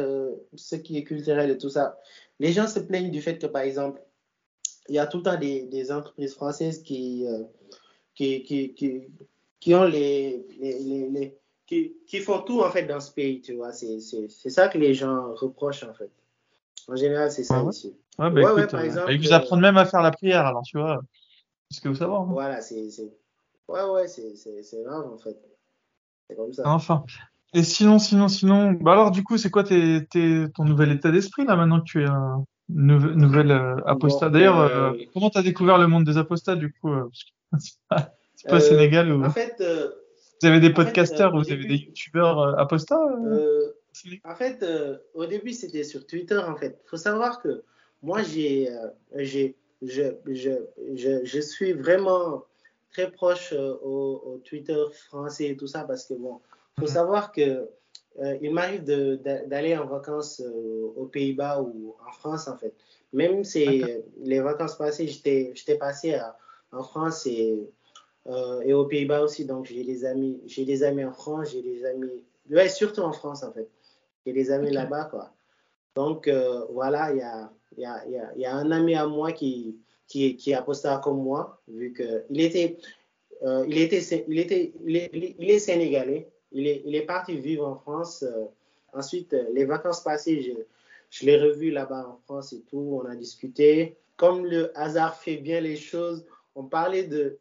ce qui est culturel et tout ça. Les gens se plaignent du fait que, par exemple, il y a tout le temps des, des entreprises françaises qui, euh, qui, qui, qui, qui, ont les, les, les, qui, qui, font tout en fait dans ce pays, tu vois. C'est ça que les gens reprochent en fait. En général, c'est ça ici. Ouais, bah, écoute, par euh, exemple, et vous apprennent même à faire la prière, alors tu vois. C'est ce que vous savez. Hein? Voilà, c'est. Ouais, ouais, c'est grave en fait. C'est comme ça. Enfin. Et sinon, sinon, sinon, bah alors du coup, c'est quoi tes, tes, ton nouvel état d'esprit là maintenant que tu es un, nouvelle euh, apostat. D'ailleurs, euh, euh, comment tu as découvert le monde des apostats du coup C'est pas, pas Sénégal ou... En fait, vous avez des podcasters ou vous avez des youtubeurs apostats En fait, au début, c'était sur Twitter. En fait, faut savoir que moi, j'ai, j'ai, je, je, je, je, suis vraiment très proche au, au, Twitter français et tout ça parce que bon, faut mhm. savoir que euh, il m'arrive d'aller en vacances euh, aux Pays-Bas ou en France, en fait. Même si les vacances passées, j'étais passé en France et, euh, et aux Pays-Bas aussi. Donc, j'ai des amis, j'ai des amis en France, j'ai des amis, ouais, surtout en France, en fait. J'ai des amis là-bas, quoi. Donc, voilà, il y a, y, a, y, a, y a un ami à moi qui, qui, qui est apostat comme moi, vu qu'il était, il était, il était, il il est sénégalais, il est, parti vivre en France. Euh, ensuite, euh, les vacances passées, je, l'ai revu là-bas en France et tout. On a discuté. Comme le hasard fait bien les choses, on parlait de.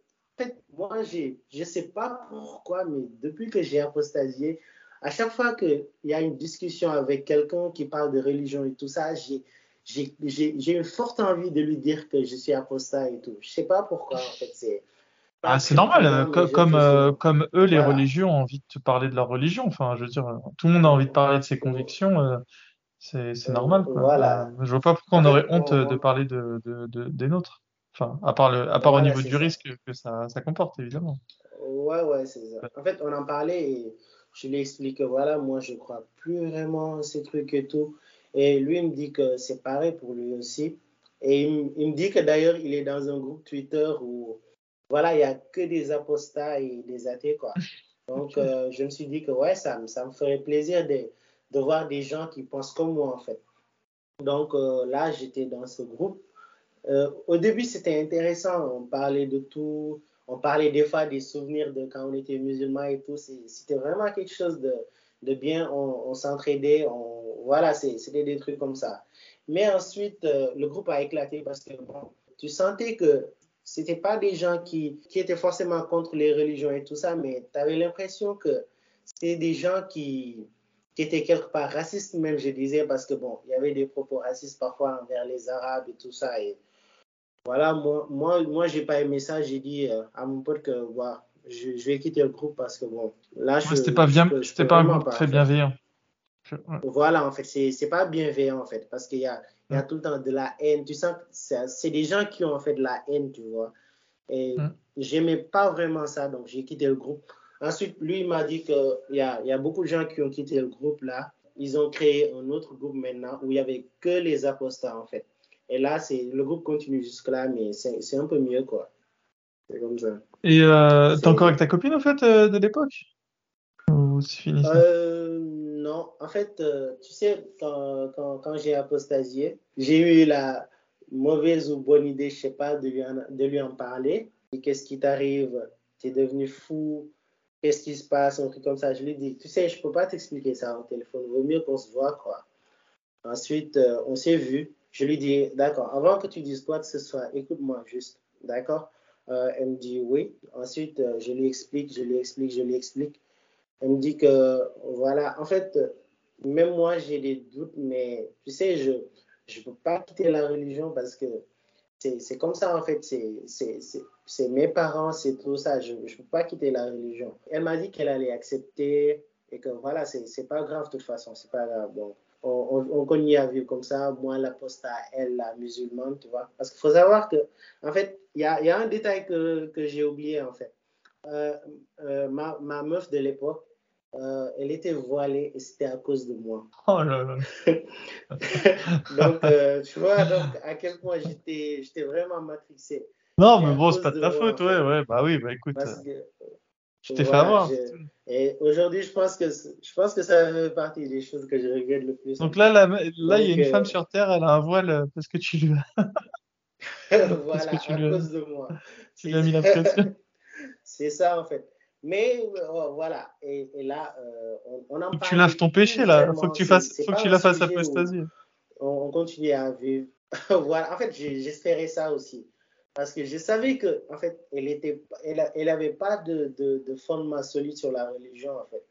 Moi, je ne sais pas pourquoi, mais depuis que j'ai apostasié, à chaque fois qu'il y a une discussion avec quelqu'un qui parle de religion et tout ça, j'ai une forte envie de lui dire que je suis apostat et tout. Je ne sais pas pourquoi, en fait. Ah, c'est normal, euh, comme, euh, comme, eux, les religions ont envie de parler de leur religion. Enfin, je veux dire, tout le monde a envie de parler de ses convictions. Euh, c'est normal. Quoi. Voilà. je vois pas pourquoi on aurait honte de parler de, de, de, des nôtres. Enfin, à part, le, à part au niveau du risque que ça, ça, comporte, évidemment. Ouais, ouais, c'est ça. En fait, on en parlait et je lui explique que voilà, moi, je crois plus vraiment ces trucs et tout. Et lui, il me dit que c'est pareil pour lui aussi. Et il, il me dit que d'ailleurs, il est dans un groupe Twitter où voilà, il n'y a que des apostats et des athées, quoi. Donc, euh, je me suis dit que, ouais, ça, ça me ferait plaisir de, de, voir des gens qui pensent comme moi, en fait. Donc, euh, là, j'étais dans ce groupe. Euh, au début, c'était intéressant. On parlait de tout. on parlait des fois des souvenirs de quand on était musulmans et tout. C'était vraiment quelque chose de, de bien. On, on s'entraidait. On, voilà, c'était des trucs comme ça. Mais ensuite, le groupe a éclaté parce que bon, tu sentais que c'était pas des gens qui, qui étaient forcément contre les religions et tout ça, mais tu avais l'impression que c'était des gens qui, qui étaient quelque part racistes, même je disais, parce que bon, il y avait des propos racistes parfois envers les Arabes et tout ça. Et voilà, moi, moi, moi j'ai pas aimé ça. J'ai dit euh, à mon pote que je, je, vais quitter le groupe parce que bon, là, je. c'était pas bien, c'était pas un groupe très bienveillant. Voilà, en fait, c'est pas bienveillant en fait, parce qu'il y a, il y a tout le temps de la haine. Tu sens que c'est des gens qui ont fait de la haine, tu vois. Et mm. j'aimais pas vraiment ça, donc j'ai quitté le groupe. Ensuite, lui, il m'a dit qu'il y a, y a beaucoup de gens qui ont quitté le groupe là. Ils ont créé un autre groupe maintenant où il y avait que les apostats en fait. Et là, c'est le groupe continue jusque-là, mais c'est un peu mieux quoi. C'est comme ça. Et euh, t'es encore avec ta copine en fait euh, de l'époque? Ou c'est fini euh, En fait, euh, tu sais, quand, j'ai apostasié, j'ai eu la mauvaise ou bonne idée, je sais pas, de lui en, de lui en parler. Qu'est-ce qui t'arrive? Tu es devenu fou qu'est-ce qui se passe, un truc comme ça. Je lui dis, tu sais, je peux pas t'expliquer ça au téléphone, vaut mieux qu'on se voit, quoi. Ensuite, euh, on s'est vu. Je lui dis, d'accord, avant que tu dises quoi que ce soit, écoute-moi juste, d'accord? Euh, Elle me dit oui. Ensuite, je lui explique, je lui explique, je lui explique. Elle me dit que, voilà, en fait, même moi, j'ai des doutes, mais tu sais, je ne peux pas quitter la religion parce que c'est comme ça, en fait. C'est mes parents, c'est tout ça. Je ne peux pas quitter la religion. Elle m'a dit qu'elle allait accepter et que voilà, c'est pas grave de toute façon, c'est pas grave. Donc, on, on, continue à vivre comme ça. Moi, l'apostat, elle, la musulmane, tu vois. Parce qu'il faut savoir que, en fait, il y a, y a, un détail que, que j'ai oublié, en fait. Euh, euh, ma, ma meuf de l'époque, euh, elle était voilée et c'était à cause de moi. Oh là là. donc, euh, tu vois donc, à quel point j'étais vraiment matrixé. Non, mais bon, c'est pas de ta faute, ouais, ouais. Bah oui, bah écoute. je t'ai fait avoir. Et aujourd'hui, je pense que je pense que ça fait partie des choses que je regrette le plus. Donc là, là, là, il y a une euh, femme sur Terre, elle a un voile parce que tu lui as. voilà, à cause de moi. Tu lui as mis la pression. c'est ça, en fait. Mais euh, voilà, et, et là, euh, on, on, en parle. Tu laves ton péché là, faut que tu fasses, faut que tu la fasses apostasie. On, on continue à vivre. voilà, en fait, j'espérais ça aussi. Parce que je savais que, en fait, elle était, elle, elle avait pas de, de, de, fondement solide sur la religion, en fait.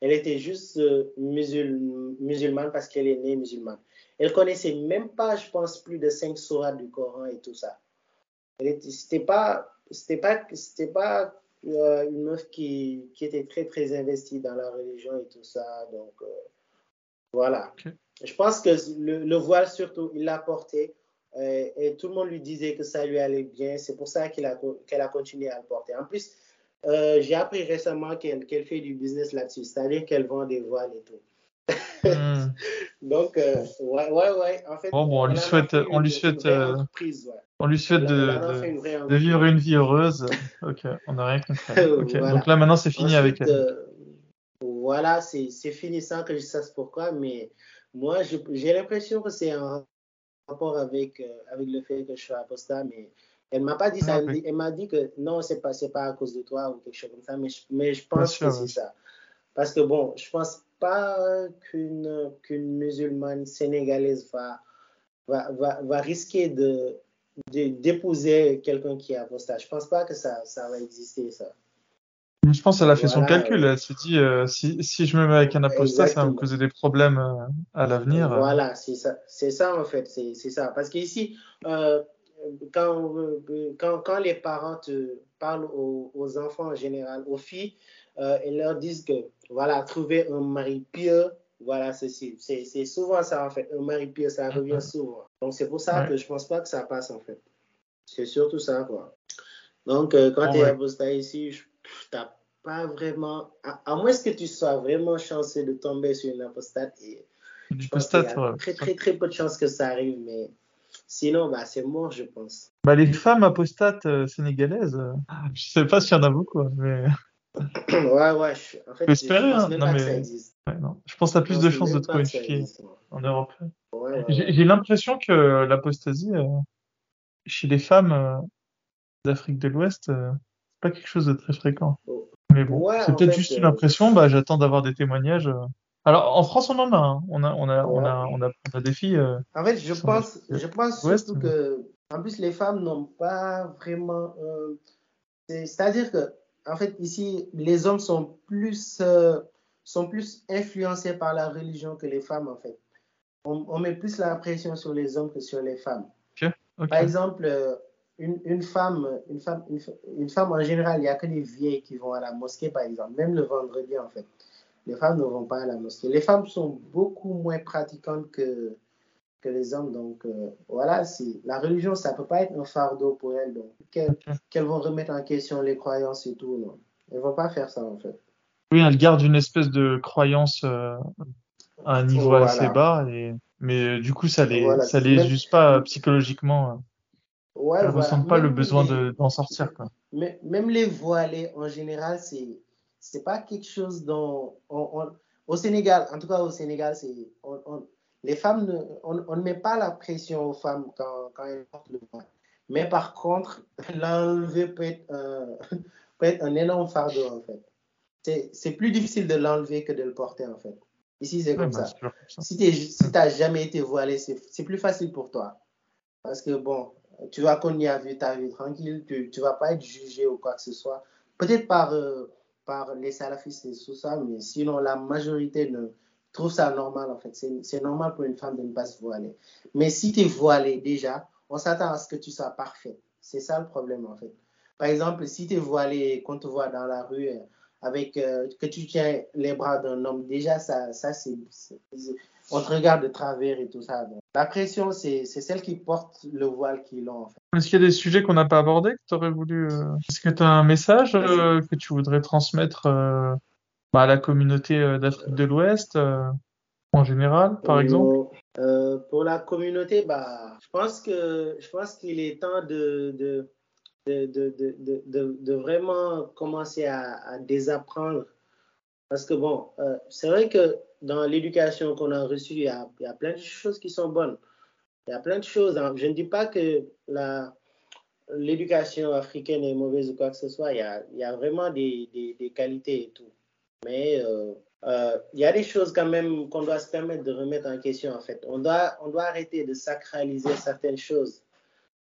Elle était juste euh, musul, musulmane parce qu'elle est née musulmane. Elle connaissait même pas, je pense, plus de cinq sourates du Coran et tout ça. C'était pas, c'était pas, c'était pas euh, une meuf qui, qui, était très très investie dans la religion et tout ça. Donc euh, voilà. Okay. Je pense que le, le, voile surtout, il l'a porté et tout le monde lui disait que ça lui allait bien. C'est pour ça qu'elle a, qu'elle a continué à le porter. En plus, euh, j'ai appris récemment qu'elle, qu'elle fait du business là-dessus, c'est-à-dire qu'elle vend des voiles et tout. Hmm. Donc, euh, ouais, ouais, ouais. En fait, bon, bon, on, lui souhaite, on lui souhaite, on lui souhaite de, vivre une vie heureuse. ok, on n'a rien compris. Okay. voilà. Donc là, maintenant, c'est fini Ensuite, avec elle. Euh, voilà, c'est, fini sans que je sache pourquoi, mais moi, j'ai l'impression que c'est un rapport avec, euh, avec le fait que je suis apostat, mais elle m'a pas dit ça. Elle, elle m'a dit que non, c'est pas, pas à cause de toi ou quelque chose comme ça, mais je, mais je pense sûr, que c'est ça. Parce que bon, je pense pas qu'une qu'une musulmane sénégalaise va, va, va, va risquer de, d'épouser quelqu'un qui est apostat. Je pense pas que ça, ça va exister, ça. Je pense qu'elle a fait voilà, son calcul. Elle s'est dit, euh, si, si je me mets avec un apostat, Exactement. ça va me causer des problèmes euh, à l'avenir. Voilà, c'est ça, c'est ça en fait, c'est ça. Parce qu'ici, euh, quand, quand, quand les parents te parlent aux, aux enfants en général, aux filles, euh, et leur disent que, voilà, trouver un mari pieux, voilà, c'est souvent ça en fait. Un mari pieux, ça revient mm-hmm. souvent. Donc c'est pour ça ouais. que je pense pas que ça passe en fait. C'est surtout ça, quoi. Donc euh, quand oh, tu es ouais. apostat ici, tu pas vraiment, à, à, moins que tu sois vraiment chanceux de tomber sur une apostate, et une je pense qu'il y a très, très, très peu de chances que ça arrive, mais sinon, bah, c'est mort, je pense. Bah, les femmes apostates euh, sénégalaises, euh, je sais pas s'il y en a beaucoup, mais. ouais, ouais. Je, en fait, espérer, hein. non, mais... ouais, non. Je pense que tu plus de chances de te qualifier en Europe. Ouais, ouais, J'ai l'impression que l'apostasie, euh, chez les femmes euh, d'Afrique de l'Ouest, euh, pas quelque chose de très fréquent. Oh. Mais bon, c'est peut-être juste une euh, impression. Bah, j'attends d'avoir des témoignages. Alors, en France, on en a. hein. On a, on a, on a, on a, on a des filles En fait, je pense, je pense surtout mais- que, en plus, les femmes n'ont pas vraiment. c'est- C'est-à-dire que, en fait, ici, les hommes sont plus, euh, sont plus influencés par la religion que les femmes, en fait. On, on met plus la pression sur les hommes que sur les femmes. Par exemple, euh, une, une femme, une femme, une femme en général, il n'y a que les vieilles qui vont à la mosquée, par exemple, même le vendredi, en fait. Les femmes ne vont pas à la mosquée. Les femmes sont beaucoup moins pratiquantes que, que les hommes. Donc, euh, voilà, c'est, la religion, ça ne peut pas être un fardeau pour elles. Donc, qu'elles, vont remettre en question les croyances et tout, non. Elles ne vont pas faire ça, en fait. Oui, elle garde une espèce de croyance euh, à un niveau Voilà. assez bas, et... mais euh, du coup, ça les, Voilà. ça les Même- use pas psychologiquement. Ouais, Elles voilà. ressentent pas le besoin les- de, d'en sortir, quoi. Mais, même les voilés, en général, c'est c'est pas quelque chose dont on, on- au Sénégal, en tout cas au Sénégal, c'est on, on- les femmes ne, on, on ne met pas la pression aux femmes quand, quand elles portent le voile. Mais par contre, l'enlever peut être un, peut être un énorme fardeau en fait. C'est plus difficile de l'enlever que de le porter en fait. Ici, c'est comme ça. Si tu si t'as jamais été voilé, c'est plus facile pour toi. Parce que bon, tu vas continuer vivre ta vie tranquille, tu ne vas pas être jugé ou quoi que ce soit. Peut-être par, euh, par les salafistes et tout ça, mais sinon la majorité ne trouve ça normal en fait. C'est normal pour une femme de ne pas se voiler. Mais si tu es voilé déjà, on s'attend à ce que tu sois parfait. C'est ça le problème en fait. Par exemple, si tu es voilé et qu'on te voit dans la rue euh, avec euh, que tu tiens les bras d'un homme, déjà ça, ça c'est on te regarde de travers et tout ça. Donc, la pression, c'est celle qui porte le voile qui l'ont, en fait. Est-ce qu'il y a des sujets qu'on n'a pas abordés que tu aurais voulu... euh, Est-ce que tu as un message euh, que tu voudrais transmettre bah, la communauté euh, d'Afrique de l'Ouest euh, en général, par exemple? Euh, pour la communauté, bah, je pense que je pense qu'il est temps de, de, de, de, de, de, de- de vraiment commencer à, à désapprendre. Parce que bon, euh, c'est vrai que dans l'éducation qu'on a reçue, il y a, il y a plein de choses qui sont bonnes. Il y a plein de choses. hein. Je ne dis pas que la, l'éducation africaine est mauvaise ou quoi que ce soit. Il y a, il y a vraiment des, des, des qualités et tout. Mais euh, euh, il y a des choses quand même qu'on doit se permettre de remettre en question en fait. On doit, on doit arrêter de sacraliser certaines choses.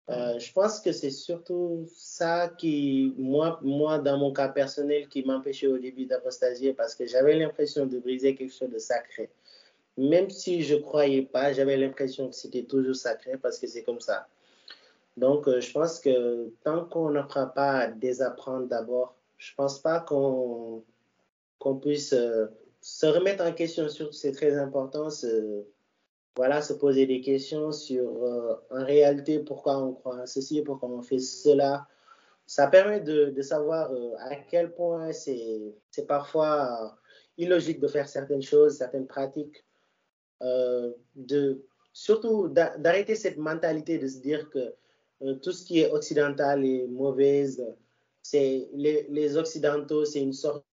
Euh, je pense que c'est surtout ça qui, moi, moi, dans mon cas personnel, qui m'empêchait au début d'apostasier parce que j'avais l'impression de briser quelque chose de sacré. Même si je croyais pas, j'avais l'impression que c'était toujours sacré parce que c'est comme ça. Donc, je pense que tant qu'on n'apprend pas à désapprendre d'abord, je pense pas qu'on qu'on puisse euh, se remettre en question sur c'est très important se, voilà se poser des questions sur euh, en réalité pourquoi on croit à ceci pourquoi on fait cela. Ça permet de, savoir euh, à quel point c'est parfois euh, illogique de faire certaines choses certaines pratiques euh, de surtout d'a- d'arrêter cette mentalité de se dire que euh, tout ce qui est occidental est mauvaise. C'est les, les occidentaux c'est une sorte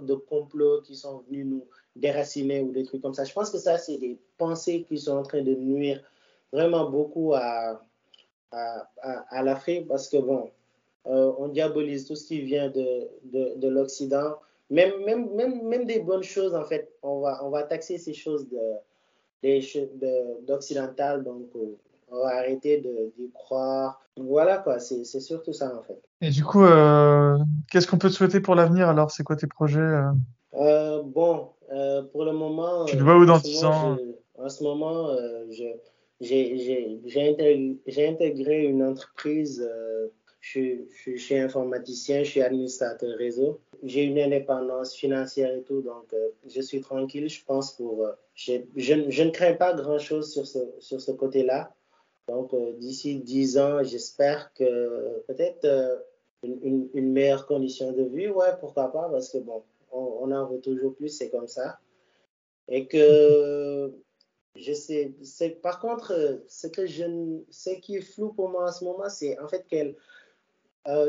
de complots qui sont venus nous déraciner ou des trucs comme ça. Je pense que ça, c'est des pensées qui sont en train de nuire vraiment beaucoup à, à, l'Afrique parce que, bon, euh, on diabolise tout ce qui vient de, de, de l'Occident. Même, même, même, même des bonnes choses, en fait, on va, on va taxer ces choses de, che- de- d'occidental, donc euh, on va arrêter de, d'y croire. Voilà, quoi, c'est, surtout ça, en fait. Et du coup, euh, qu'est-ce qu'on peut te souhaiter pour l'avenir alors? C'est quoi tes projets? euh? Euh, bon, euh, pour le moment, Tu te euh, vois où dans en ce 10 moment, ans? je- en ce moment, euh, je- j'ai intégré, une entreprise. euh, je, suis- je, suis- je informaticien, je suis administrateur réseau. J'ai une indépendance financière et tout, donc euh, je suis tranquille, je pense, pour. euh, je, ne- je ne crains pas grand-chose sur ce, sur ce côté-là. Donc, euh, d'ici 10 ans, j'espère que peut-être euh, une, meilleure condition de vie, ouais, pourquoi pas, parce que bon, on, en veut toujours plus, c'est comme ça. Et que je sais, par contre, euh, ce, qui est flou pour moi en ce moment, c'est en fait quelle,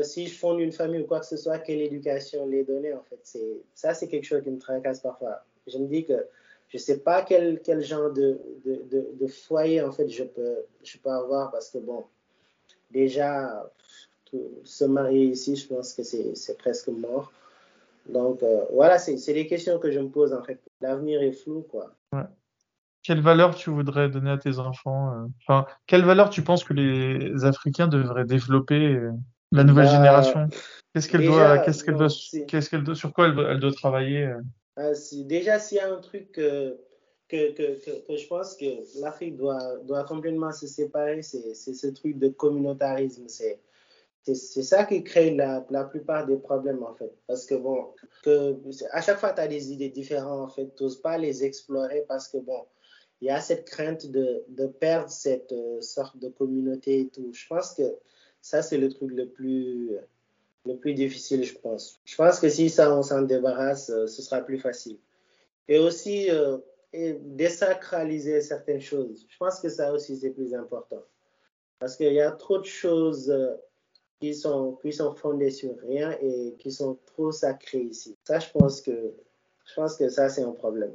si je fonde une famille ou quoi que ce soit, quelle éducation les donner, en fait. C'est, ça, c'est quelque chose qui me tracasse parfois. Je me dis que je ne sais pas quel, quel genre de, de, de, de foyer, en fait, je peux, je peux avoir parce que, bon, déjà, se marier ici, je pense que c'est presque mort. Donc euh, voilà, c'est des questions que je me pose en fait. L'avenir est flou, quoi. Ouais. Quelle valeur tu voudrais donner à tes enfants euh, Enfin, quelle valeur tu penses que les Africains devraient développer euh, la nouvelle bah, génération? Qu'est-ce qu'elle doit, qu'est-ce qu'elle doit, qu'est-ce qu'elle doit, sur quoi elle, doit travailler ah, Déjà, s'il y a un truc que, que, que, je pense que l'Afrique doit, doit complètement se séparer, c'est ce truc de communautarisme. C'est c'est ça qui crée la, la, plupart des problèmes, en fait. Parce que, bon, que, à chaque fois, tu as des idées différentes, en fait. Tu n'oses pas les explorer parce que, bon, il y a cette crainte de, de perdre cette euh, sorte de communauté et tout. Je pense que ça, c'est le truc le plus, le plus difficile, je pense. Je pense que si ça, on s'en débarrasse, euh, ce sera plus facile. Et aussi, euh, et désacraliser certaines choses. Je pense que ça aussi, c'est plus important. Parce qu'il y a trop de choses qui sont, qui sont fondés sur rien et qui sont trop sacrés ici. Ça, je pense que, je pense que ça, c'est un problème.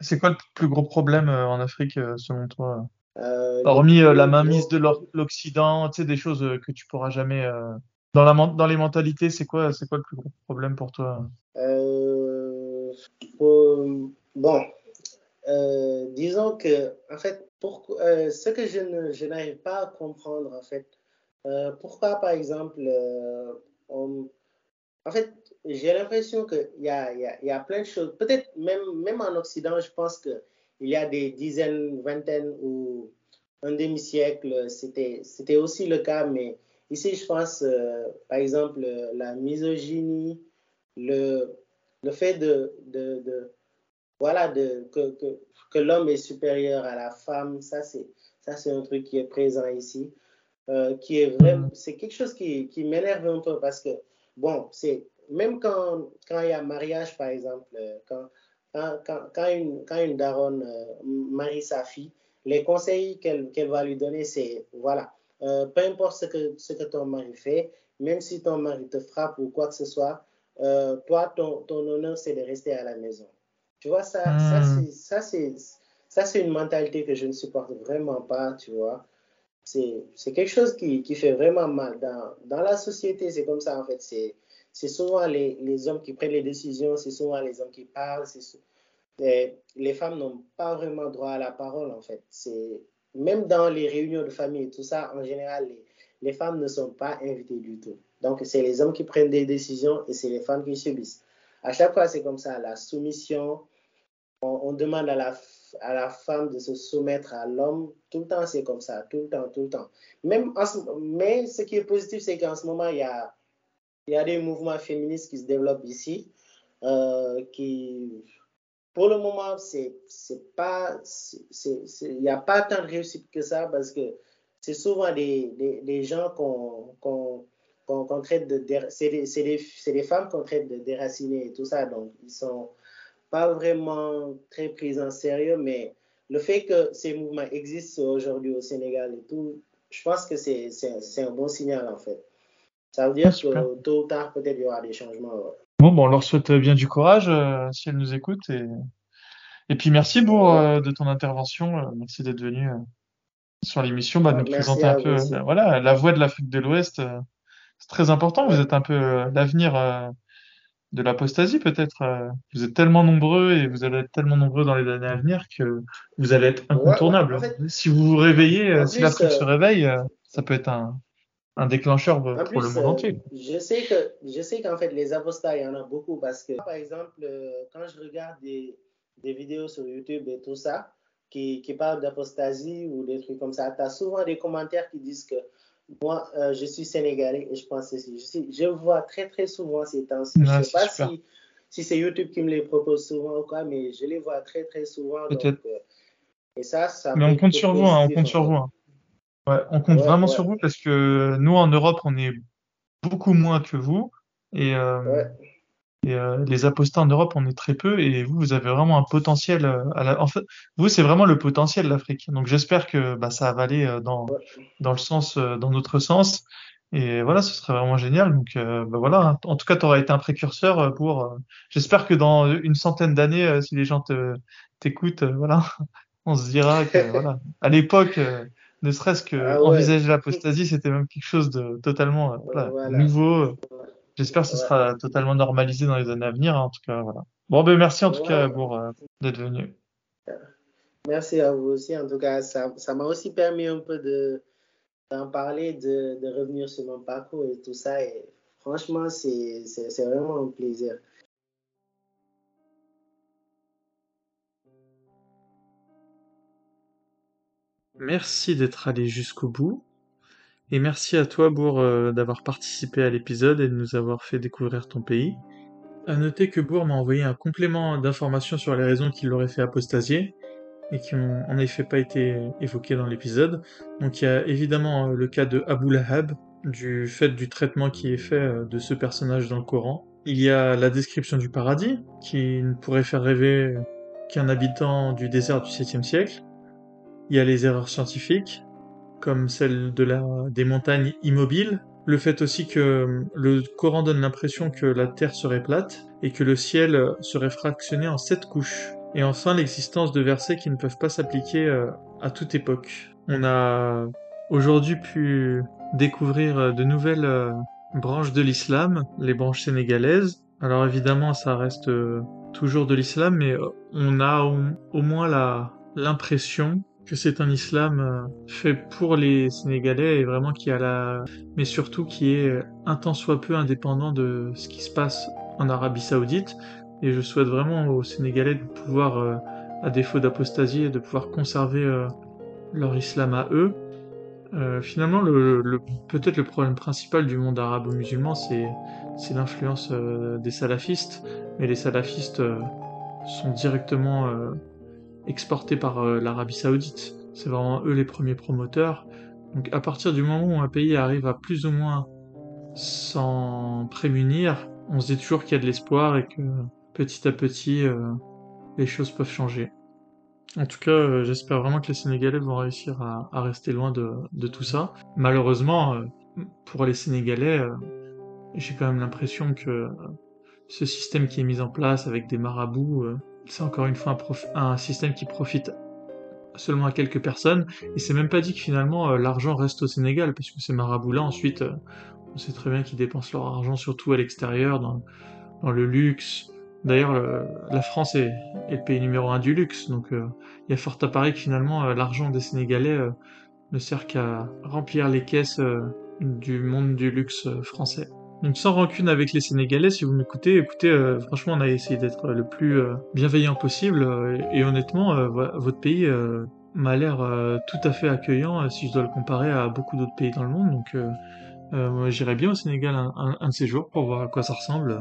C'est quoi le plus gros problème euh, en Afrique, euh, selon toi? Euh, Hormis la mainmise de l'Occident, tu sais, des choses que tu pourras jamais. Dans, les mentalités, c'est quoi, le plus gros problème pour toi? Bon, disons que, en fait, pour, ce que je, n'arrive pas à comprendre, en fait, euh, pourquoi, par exemple, euh, en fait, j'ai l'impression qu'il y a, plein de choses. Peut-être même en Occident, je pense qu'il y a des dizaines, vingtaines ou un demi-siècle, c'était aussi le cas. Mais ici, je pense, euh, par exemple, la misogynie, le, le fait de, de, de voilà, de, que, que, que l'homme est supérieur à la femme, ça c'est un truc qui est présent ici. Euh, qui est vraiment, c'est quelque chose qui, qui m'énerve un peu parce que, bon, c'est même quand, quand il y a mariage, par exemple, euh, quand, quand, quand, une, quand une daronne euh, marie sa fille, les conseils qu'elle qu'elle va lui donner, c'est, voilà, peu importe ce que, ce que ton mari fait, même si ton mari te frappe ou quoi que ce soit, toi, ton, ton honneur, c'est de rester à la maison. Tu vois, ça, hmm. ça, c'est, ça, c'est une mentalité que je ne supporte vraiment pas, tu vois c'est quelque chose qui, qui, fait vraiment mal. Dans, dans la société, c'est comme ça, en fait. C'est souvent les, les, hommes qui prennent les décisions, c'est souvent les hommes qui parlent. Les, les femmes n'ont pas vraiment droit à la parole, en fait. Même dans les réunions de famille et tout ça, en général, les, femmes ne sont pas invitées du tout. Donc, c'est les hommes qui prennent des décisions et c'est les femmes qui subissent. À chaque fois, c'est comme ça. La soumission, on, demande à la femme de se soumettre à l'homme. Tout le temps, c'est comme ça, tout le temps, tout le temps. Mais ce qui est positif, c'est qu'en ce moment, il y a, y a des mouvements féministes qui se développent ici, euh, qui, pour le moment, c'est pas, il n'y a pas tant de réussite que ça parce que c'est souvent des, des, des gens qu'on qu'on traite de, c'est des, des, des, femmes qu'on traite de déraciner et tout ça, donc ils sont pas vraiment très pris en sérieux, mais le fait que ces mouvements existent aujourd'hui au Sénégal et tout, je pense que c'est un bon signal en fait. Ça veut dire que tôt ou tard, peut-être il y aura des changements. Bon, bon, on leur souhaite bien du courage euh, si elles nous écoutent. Et, et puis merci pour euh, de ton intervention. Euh, merci d'être venu sur l'émission, bah, de nous présenter un peu voilà, la voix de l'Afrique de l'Ouest. c'est très important. Vous êtes un peu l'avenir de l'apostasie peut-être. Euh, vous êtes tellement nombreux et vous allez être tellement nombreux dans les années à venir que vous allez être incontournable. si vous vous réveillez, euh, si l'Afrique se euh, réveille, ça peut être un, un déclencheur pour le monde entier. Je sais que je sais qu'en fait les apostats il y en a beaucoup parce que par exemple quand je regarde des, des vidéos sur YouTube et tout ça qui, qui parlent d'apostasie ou des trucs comme ça, tu as souvent des commentaires qui disent que moi, euh, je suis sénégalais et je pense que je, je vois très très souvent ces temps-ci. je ne sais pas si, si c'est YouTube qui me les propose souvent ou quoi, mais je les vois très très souvent. Peut-être. Euh, et ça, ça mais on compte sur vous, hein, on compte sur vous. Hein. Ouais, on compte vraiment sur vous parce que nous en Europe, on est beaucoup moins que vous. Et, euh, et euh, les apostats en Europe, on est très peu, et vous, vous avez vraiment un potentiel. Euh, à la... En fait, vous, c'est vraiment le potentiel de l'Afrique. Donc, j'espère que bah, ça va aller dans dans le sens, dans notre sens. Et voilà, ce serait vraiment génial. Donc, bah, voilà. En tout cas, tu auras été un précurseur pour. J'espère que dans une centaine d'années, si les gens te t'écoutent, voilà, on se dira que voilà, à l'époque, Ne serait-ce que Ah ouais, envisager l'apostasie, c'était même quelque chose de totalement euh, voilà, voilà. nouveau. J'espère que ce sera totalement normalisé dans les années à venir. hein, en tout cas, voilà. Bon, ben merci en tout cas pour euh, d'être venu. Merci à vous aussi. En tout cas, ça, ça m'a aussi permis un peu de, d'en parler, de, de revenir sur mon parcours et tout ça. Et franchement, c'est vraiment un plaisir. Merci d'être allé jusqu'au bout. Et merci à toi, Bourg, euh, d'avoir participé à l'épisode et de nous avoir fait découvrir ton pays. À noter que Bourg m'a envoyé un complément d'informations sur les raisons qui l'auraient fait apostasier, et qui ont en effet pas été évoquées dans l'épisode. Donc il y a évidemment euh, le cas de Abu Lahab, du fait du traitement qui est fait euh, de ce personnage dans le Coran. Il y a la description du paradis, qui ne pourrait faire rêver qu'un habitant du désert du 7e siècle. Il y a les erreurs scientifiques, comme celle de la, des montagnes immobiles. Le fait aussi que le Coran donne l'impression que la Terre serait plate et que le ciel serait fractionné en sept couches. Et enfin l'existence de versets qui ne peuvent pas s'appliquer euh, à toute époque. On a aujourd'hui pu découvrir de nouvelles euh, branches de l'islam, les branches sénégalaises. Alors évidemment ça reste euh, toujours de l'islam, mais on a au, moins l'impression que c'est un islam euh, fait pour les Sénégalais et vraiment qui a la, mais surtout qui est un tant soit peu indépendant de ce qui se passe en Arabie Saoudite. Et je souhaite vraiment aux Sénégalais de pouvoir, euh, à défaut d'apostasie, de pouvoir conserver euh, leur islam à eux. Euh, finalement, le, peut-être le problème principal du monde arabo-musulman, c'est c'est l'influence euh, des salafistes. Mais les salafistes euh, sont directement exportés par euh, l'Arabie Saoudite. C'est vraiment eux les premiers promoteurs. Donc à partir du moment où un pays arrive à plus ou moins s'en prémunir, on se dit toujours qu'il y a de l'espoir et que petit à petit euh, les choses peuvent changer. En tout cas, euh, j'espère vraiment que les Sénégalais vont réussir à, rester loin de, tout ça. Malheureusement, pour les Sénégalais, j'ai quand même l'impression que ce système qui est mis en place avec des marabouts, c'est encore une fois un, système qui profite seulement à quelques personnes, et c'est même pas dit que finalement euh, l'argent reste au Sénégal, parce que ces marabouts-là, ensuite, euh, on sait très bien qu'ils dépensent leur argent surtout à l'extérieur, dans, le luxe. D'ailleurs, la France est, est, le pays numéro un du luxe, donc euh, il y a fort à parier que finalement l'argent des Sénégalais ne sert qu'à remplir les caisses du monde du luxe français. Donc sans rancune avec les Sénégalais, si vous m'écoutez, écoutez, euh, franchement, on a essayé d'être le plus euh, bienveillant possible, euh, et, honnêtement, votre pays m'a l'air tout à fait accueillant si je dois le comparer à beaucoup d'autres pays dans le monde. Donc moi, j'irais bien au Sénégal un, un, un, de ces jours pour voir à quoi ça ressemble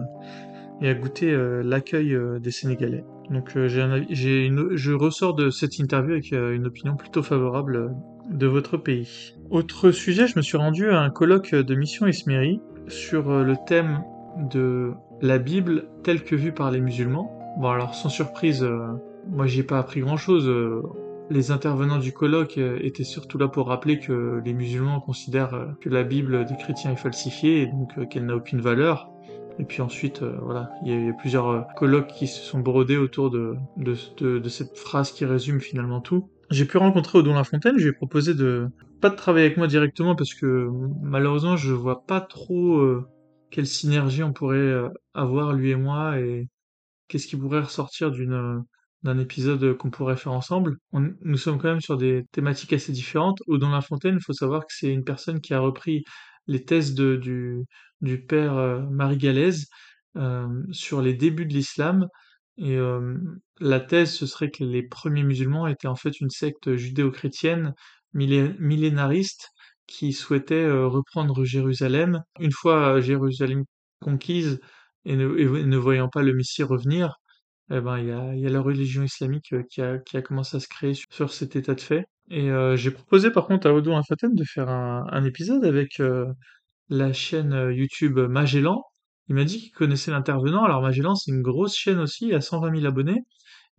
et à goûter l'accueil des Sénégalais. Donc j'ai une, je ressors de cette interview avec une opinion plutôt favorable de votre pays. Autre sujet, je me suis rendu à un colloque de Mission Esmeri sur euh, le thème de la Bible telle que vue par les musulmans. Bon alors sans surprise, euh, moi j'ai pas appris grand chose. Euh, les intervenants du colloque étaient surtout là pour rappeler que les musulmans considèrent que la Bible des chrétiens est falsifiée et donc qu'elle n'a aucune valeur. Et puis ensuite, voilà, il y, a plusieurs colloques qui se sont brodés autour de, cette phrase qui résume finalement tout. J'ai pu rencontrer Odon Lafontaine, je lui ai proposé de pas de travailler avec moi directement parce que malheureusement je vois pas trop euh, quelle synergie on pourrait euh, avoir lui et moi et qu'est-ce qui pourrait ressortir d'une euh, d'un épisode qu'on pourrait faire ensemble. Nous sommes quand même sur des thématiques assez différentes. Odon Lafontaine, il faut savoir que c'est une personne qui a repris les thèses de, du, du père Marie Galaise sur les débuts de l'islam et la thèse, ce serait que les premiers musulmans étaient en fait une secte judéo-chrétienne millénariste qui souhaitait reprendre Jérusalem. Une fois Jérusalem conquise et ne, voyant pas le Messie revenir, eh ben il y a, la religion islamique qui a, commencé à se créer sur, cet état de fait. Et j'ai proposé par contre à Odo Infaten de faire un, épisode avec la chaîne YouTube Magellan, il m'a dit qu'il connaissait l'intervenant. Alors Magellan, c'est une grosse chaîne aussi, il a 120 000 abonnés.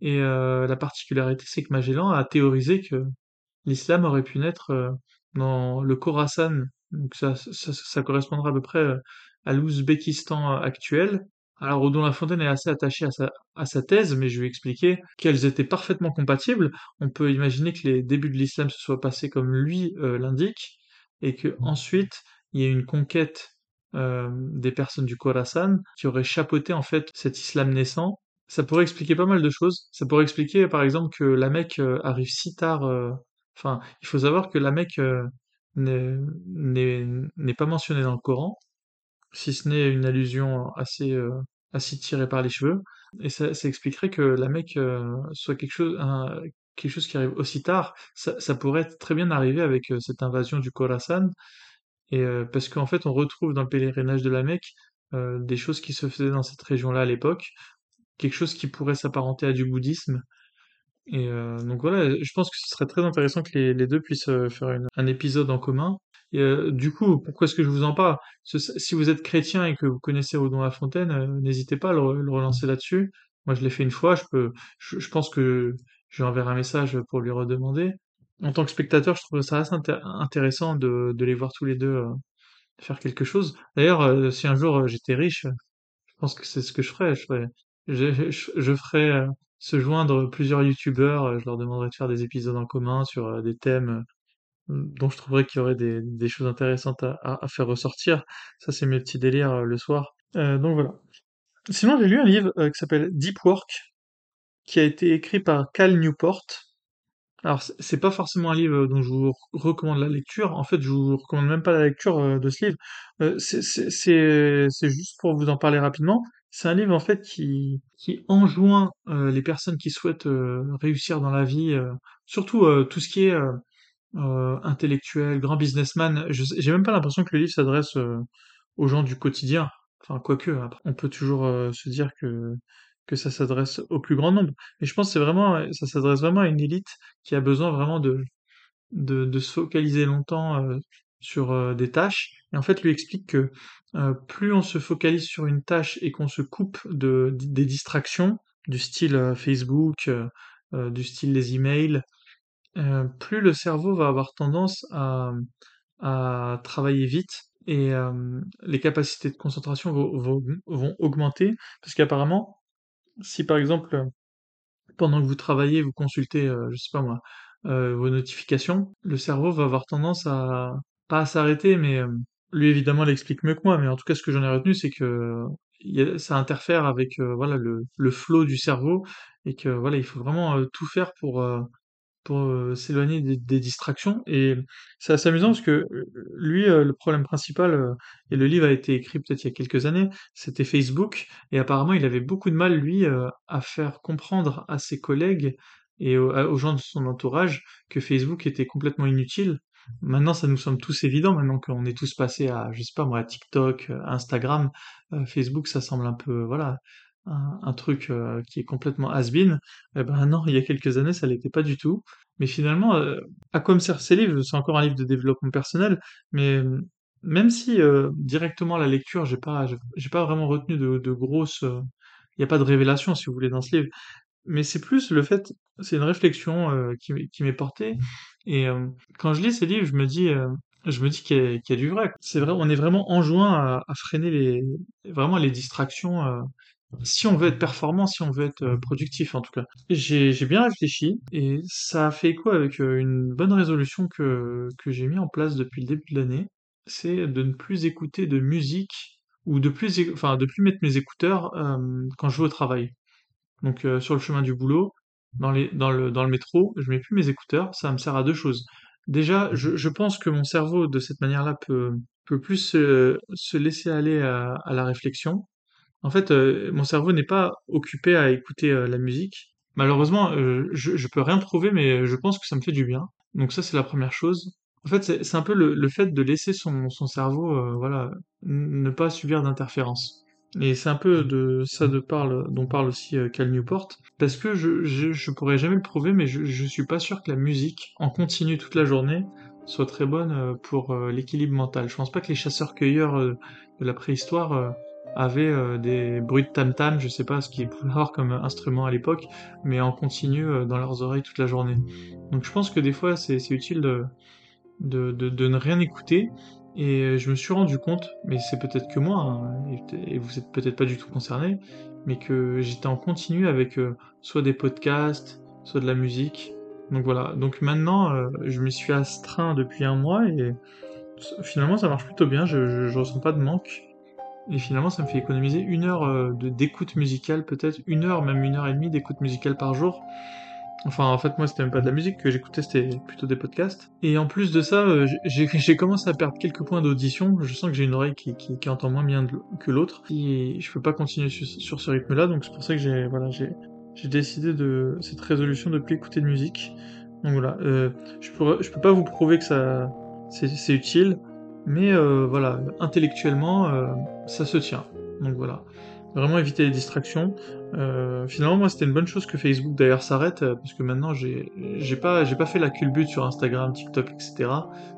Et euh, la particularité, c'est que Magellan a théorisé que l'islam aurait pu naître euh, dans le Khorasan. Donc ça, ça, correspondra à peu près euh, à l'Ouzbékistan actuel. Alors Odon Lafontaine est assez attaché à sa, thèse, mais je lui ai expliqué qu'elles étaient parfaitement compatibles. On peut imaginer que les débuts de l'islam se soient passés comme lui euh, l'indique, et que ensuite il y ait une conquête euh, des personnes du Khorasan qui auraient chapeauté en fait cet islam naissant. Ça pourrait expliquer pas mal de choses. Ça pourrait expliquer par exemple que la Mecque euh, arrive si tard. euh, Enfin, il faut savoir que la Mecque n'est pas mentionnée dans le Coran si ce n'est une allusion assez, assez tirée par les cheveux. Et ça, expliquerait que la Mecque soit quelque chose, quelque chose qui arrive aussi tard. Ça, pourrait très bien arriver avec cette invasion du Khorasan, et euh, parce qu'en fait, on retrouve dans le pèlerinage de la Mecque euh, des choses qui se faisaient dans cette région-là à l'époque, quelque chose qui pourrait s'apparenter à du bouddhisme. Et euh, donc voilà, je pense que ce serait très intéressant que les, deux puissent faire un épisode en commun. Et, du coup, pourquoi est-ce que je vous en parle? Si vous êtes chrétien et que vous connaissez Odon La Fontaine, n'hésitez pas à le, re- le relancer là-dessus. Moi, je l'ai fait une fois. Je peux, je, je pense que je lui enverrai un message pour lui redemander. En tant que spectateur, je trouve ça assez inté- intéressant de, de les voir tous les deux euh, faire quelque chose. D'ailleurs, euh, si un jour euh, j'étais riche, je pense que c'est ce que je ferais. Je ferais, je, ferais se joindre plusieurs youtubeurs. Je leur demanderais de faire des épisodes en commun sur des thèmes dont je trouverais qu'il y aurait des, des choses intéressantes à, à- à faire ressortir. Ça, c'est mes petits délires le soir. Donc voilà. Sinon, j'ai lu un livre qui s'appelle Deep Work, qui a été écrit par Cal Newport. Alors, c'est pas forcément un livre dont je vous recommande la lecture. En fait, je vous recommande même pas la lecture euh, de ce livre. Euh, c'est juste pour vous en parler rapidement. C'est un livre en fait qui qui enjoint euh, les personnes qui souhaitent euh, réussir dans la vie, euh, surtout euh, tout ce qui est euh, euh, intellectuel, grand businessman. J'ai même pas l'impression que le livre s'adresse euh, aux gens du quotidien. Enfin, quoique, on peut toujours euh, se dire que que ça s'adresse au plus grand nombre. Mais je pense que vraiment, ça s'adresse vraiment à une élite qui a besoin vraiment de de, se focaliser longtemps euh, sur euh, des tâches. Et en fait, lui explique que euh, plus on se focalise sur une tâche et qu'on se coupe de, des distractions, du style Facebook, du style les emails, plus le cerveau va avoir tendance à, à travailler vite et les capacités de concentration vont, vont augmenter parce qu'apparemment, si par exemple pendant que vous travaillez, vous consultez, euh, je sais pas moi, euh, vos notifications, le cerveau va avoir tendance à pas à s'arrêter, mais euh, lui évidemment l'explique mieux que moi, mais en tout cas ce que j'en ai retenu, c'est que ça interfère avec voilà le, le flow du cerveau et que voilà il faut vraiment tout faire pour pour euh, s'éloigner des, des distractions. Et c'est assez amusant parce que euh, lui, euh, le problème principal, et le livre a été écrit peut-être il y a quelques années, c'était Facebook. Et apparemment, il avait beaucoup de mal, lui, à faire comprendre à ses collègues et aux, gens de son entourage que Facebook était complètement inutile. Maintenant, ça nous semble tous évident, maintenant qu'on est tous passés à, je sais pas moi, à TikTok, Instagram, euh, Facebook, ça semble un peu, voilà, un, truc euh, qui est complètement has-been. Eh ben non, il y a quelques années, ça l'était pas du tout. Mais finalement, euh, à quoi me servent ces livres? C'est encore un livre de développement personnel, mais euh, même si euh, directement la lecture, j'ai pas, j'ai pas vraiment retenu de, grosses, il n'y a pas de révélation si vous voulez dans ce livre, mais c'est plus le fait, c'est une réflexion qui, m'est- portée. Et quand je lis ces livres, je me dis, je me dis qu'il y a, qu'il y a du vrai. C'est vrai, on est vraiment enjoint à, à freiner les, vraiment les distractions. Si on veut être performant, si on veut être euh, productif en tout cas. J'ai bien réfléchi et ça a fait écho avec euh, une bonne résolution que, j'ai mis en place depuis le début de l'année. C'est de ne plus écouter de musique ou de plus, enfin, de plus mettre mes écouteurs euh, quand je vais au travail. Donc sur le chemin du boulot, dans le, métro, je mets plus mes écouteurs, ça me sert à deux choses. Déjà, je, pense que mon cerveau, de cette manière-là, peut, plus se, se laisser aller à la réflexion. En fait, euh, mon cerveau n'est pas occupé à écouter euh, la musique. Malheureusement, euh, je, je peux rien prouver, mais je pense que ça me fait du bien. Donc ça, c'est la première chose. En fait, c'est un peu le, le fait de laisser son, son cerveau, euh, voilà, ne pas subir d'interférences. Et c'est un peu de ça de parle, dont parle aussi euh, Cal Newport, parce que je, je, je pourrais jamais le prouver, mais je, je suis pas sûr que la musique, en continu toute la journée, soit très bonne euh, pour euh, l'équilibre mental. Je pense pas que les chasseurs-cueilleurs euh, de la préhistoire avaient euh, des bruits de tam-tam, je sais pas ce qu'ils pouvaient avoir comme instrument à l'époque, mais en continu euh, dans leurs oreilles toute la journée. Donc je pense que des fois c'est utile de, ne rien écouter Et je me suis rendu compte, mais c'est peut-être que moi, hein, et vous êtes peut-être pas du tout concerné, mais que j'étais en continu avec euh, soit des podcasts, soit de la musique. Donc voilà. Donc maintenant, euh, je me suis astreint depuis un mois et finalement ça marche plutôt bien. Je, je, ressens pas de manque. Et finalement, ça me fait économiser une heure euh, d'écoute musicale, peut-être une heure, même une heure et demie d'écoute musicale par jour. Enfin, en fait, moi, c'était même pas de la musique que j'écoutais, c'était plutôt des podcasts. Et en plus de ça, euh, j'ai commencé à perdre quelques points d'audition. Je sens que j'ai une oreille qui, qui, entend moins bien que l'autre. Et je peux pas continuer sur, ce rythme-là, donc c'est pour ça que j'ai voilà, j'ai décidé de cette résolution de plus écouter de musique. Donc voilà, euh, je, pourrais, je peux pas vous prouver que ça c'est utile, mais euh, voilà, intellectuellement, euh, ça se tient. Donc voilà. Vraiment éviter les distractions. Euh, finalement, moi, c'était une bonne chose que Facebook d'ailleurs s'arrête, euh, parce que maintenant, j'ai pas, pas fait la culbute sur Instagram, TikTok, etc.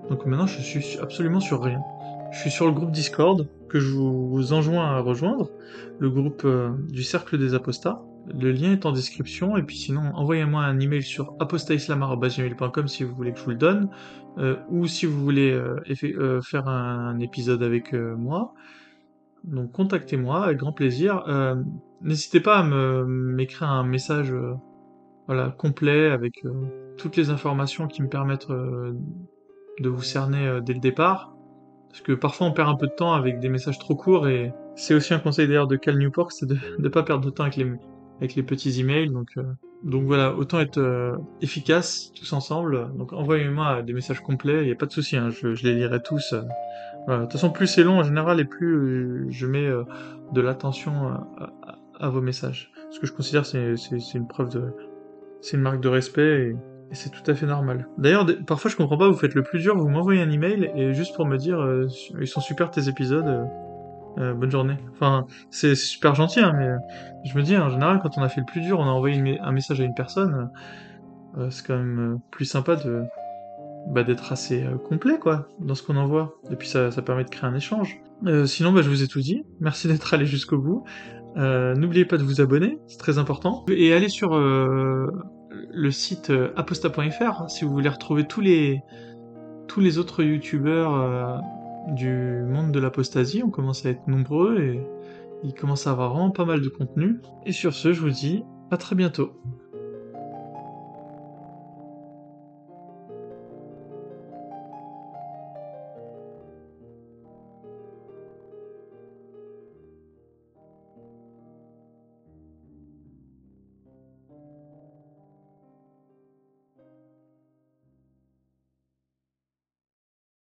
Donc maintenant, je suis absolument sur rien. Je suis sur le groupe Discord, que je vous enjoins à rejoindre, le groupe euh, du Cercle des Apostats. Le lien est en description, et puis sinon, envoyez-moi un email sur apostaislamar.gmail.com si vous voulez que je vous le donne, ou si vous voulez faire un épisode avec moi. Donc contactez-moi avec grand plaisir. Euh, n'hésitez pas à m'écrire un message euh, voilà, complet avec euh, toutes les informations qui me permettent de vous cerner dès le départ. Parce que parfois on perd un peu de temps avec des messages trop courts et c'est aussi un conseil d'ailleurs de Cal Newport, c'est de ne pas perdre de temps avec les, avec les petits emails. Donc, donc voilà, autant être efficace tous ensemble. Donc envoyez-moi des messages complets, il n'y a pas de souci, hein, je, je, les lirai tous. De toute façon, plus c'est long en général, et plus euh, je mets euh, de l'attention à, vos messages. Ce que je considère c'est c'est une preuve de, c'est une marque de respect et, c'est tout à fait normal. D'ailleurs, parfois je comprends pas, vous faites le plus dur, vous m'envoyez un email et juste pour me dire euh, ils sont super tes épisodes. bonne journée. Enfin, c'est super gentil, hein, mais je me dis, en général, quand on a fait le plus dur, on a envoyé un message à une personne, c'est quand même plus sympa de, bah, d'être assez euh, complet quoi dans ce qu'on envoie. Et puis ça, ça permet de créer un échange. Euh, sinon, bah, je vous ai tout dit. Merci d'être allé jusqu'au bout. Euh, N'oubliez pas de vous abonner, c'est très important. Et allez sur le site aposta.fr si vous voulez retrouver tous les tous les autres youtubeurs du monde de l'apostasie. On commence à être nombreux et il commence à avoir vraiment pas mal de contenu. Et sur ce, je vous dis à très bientôt.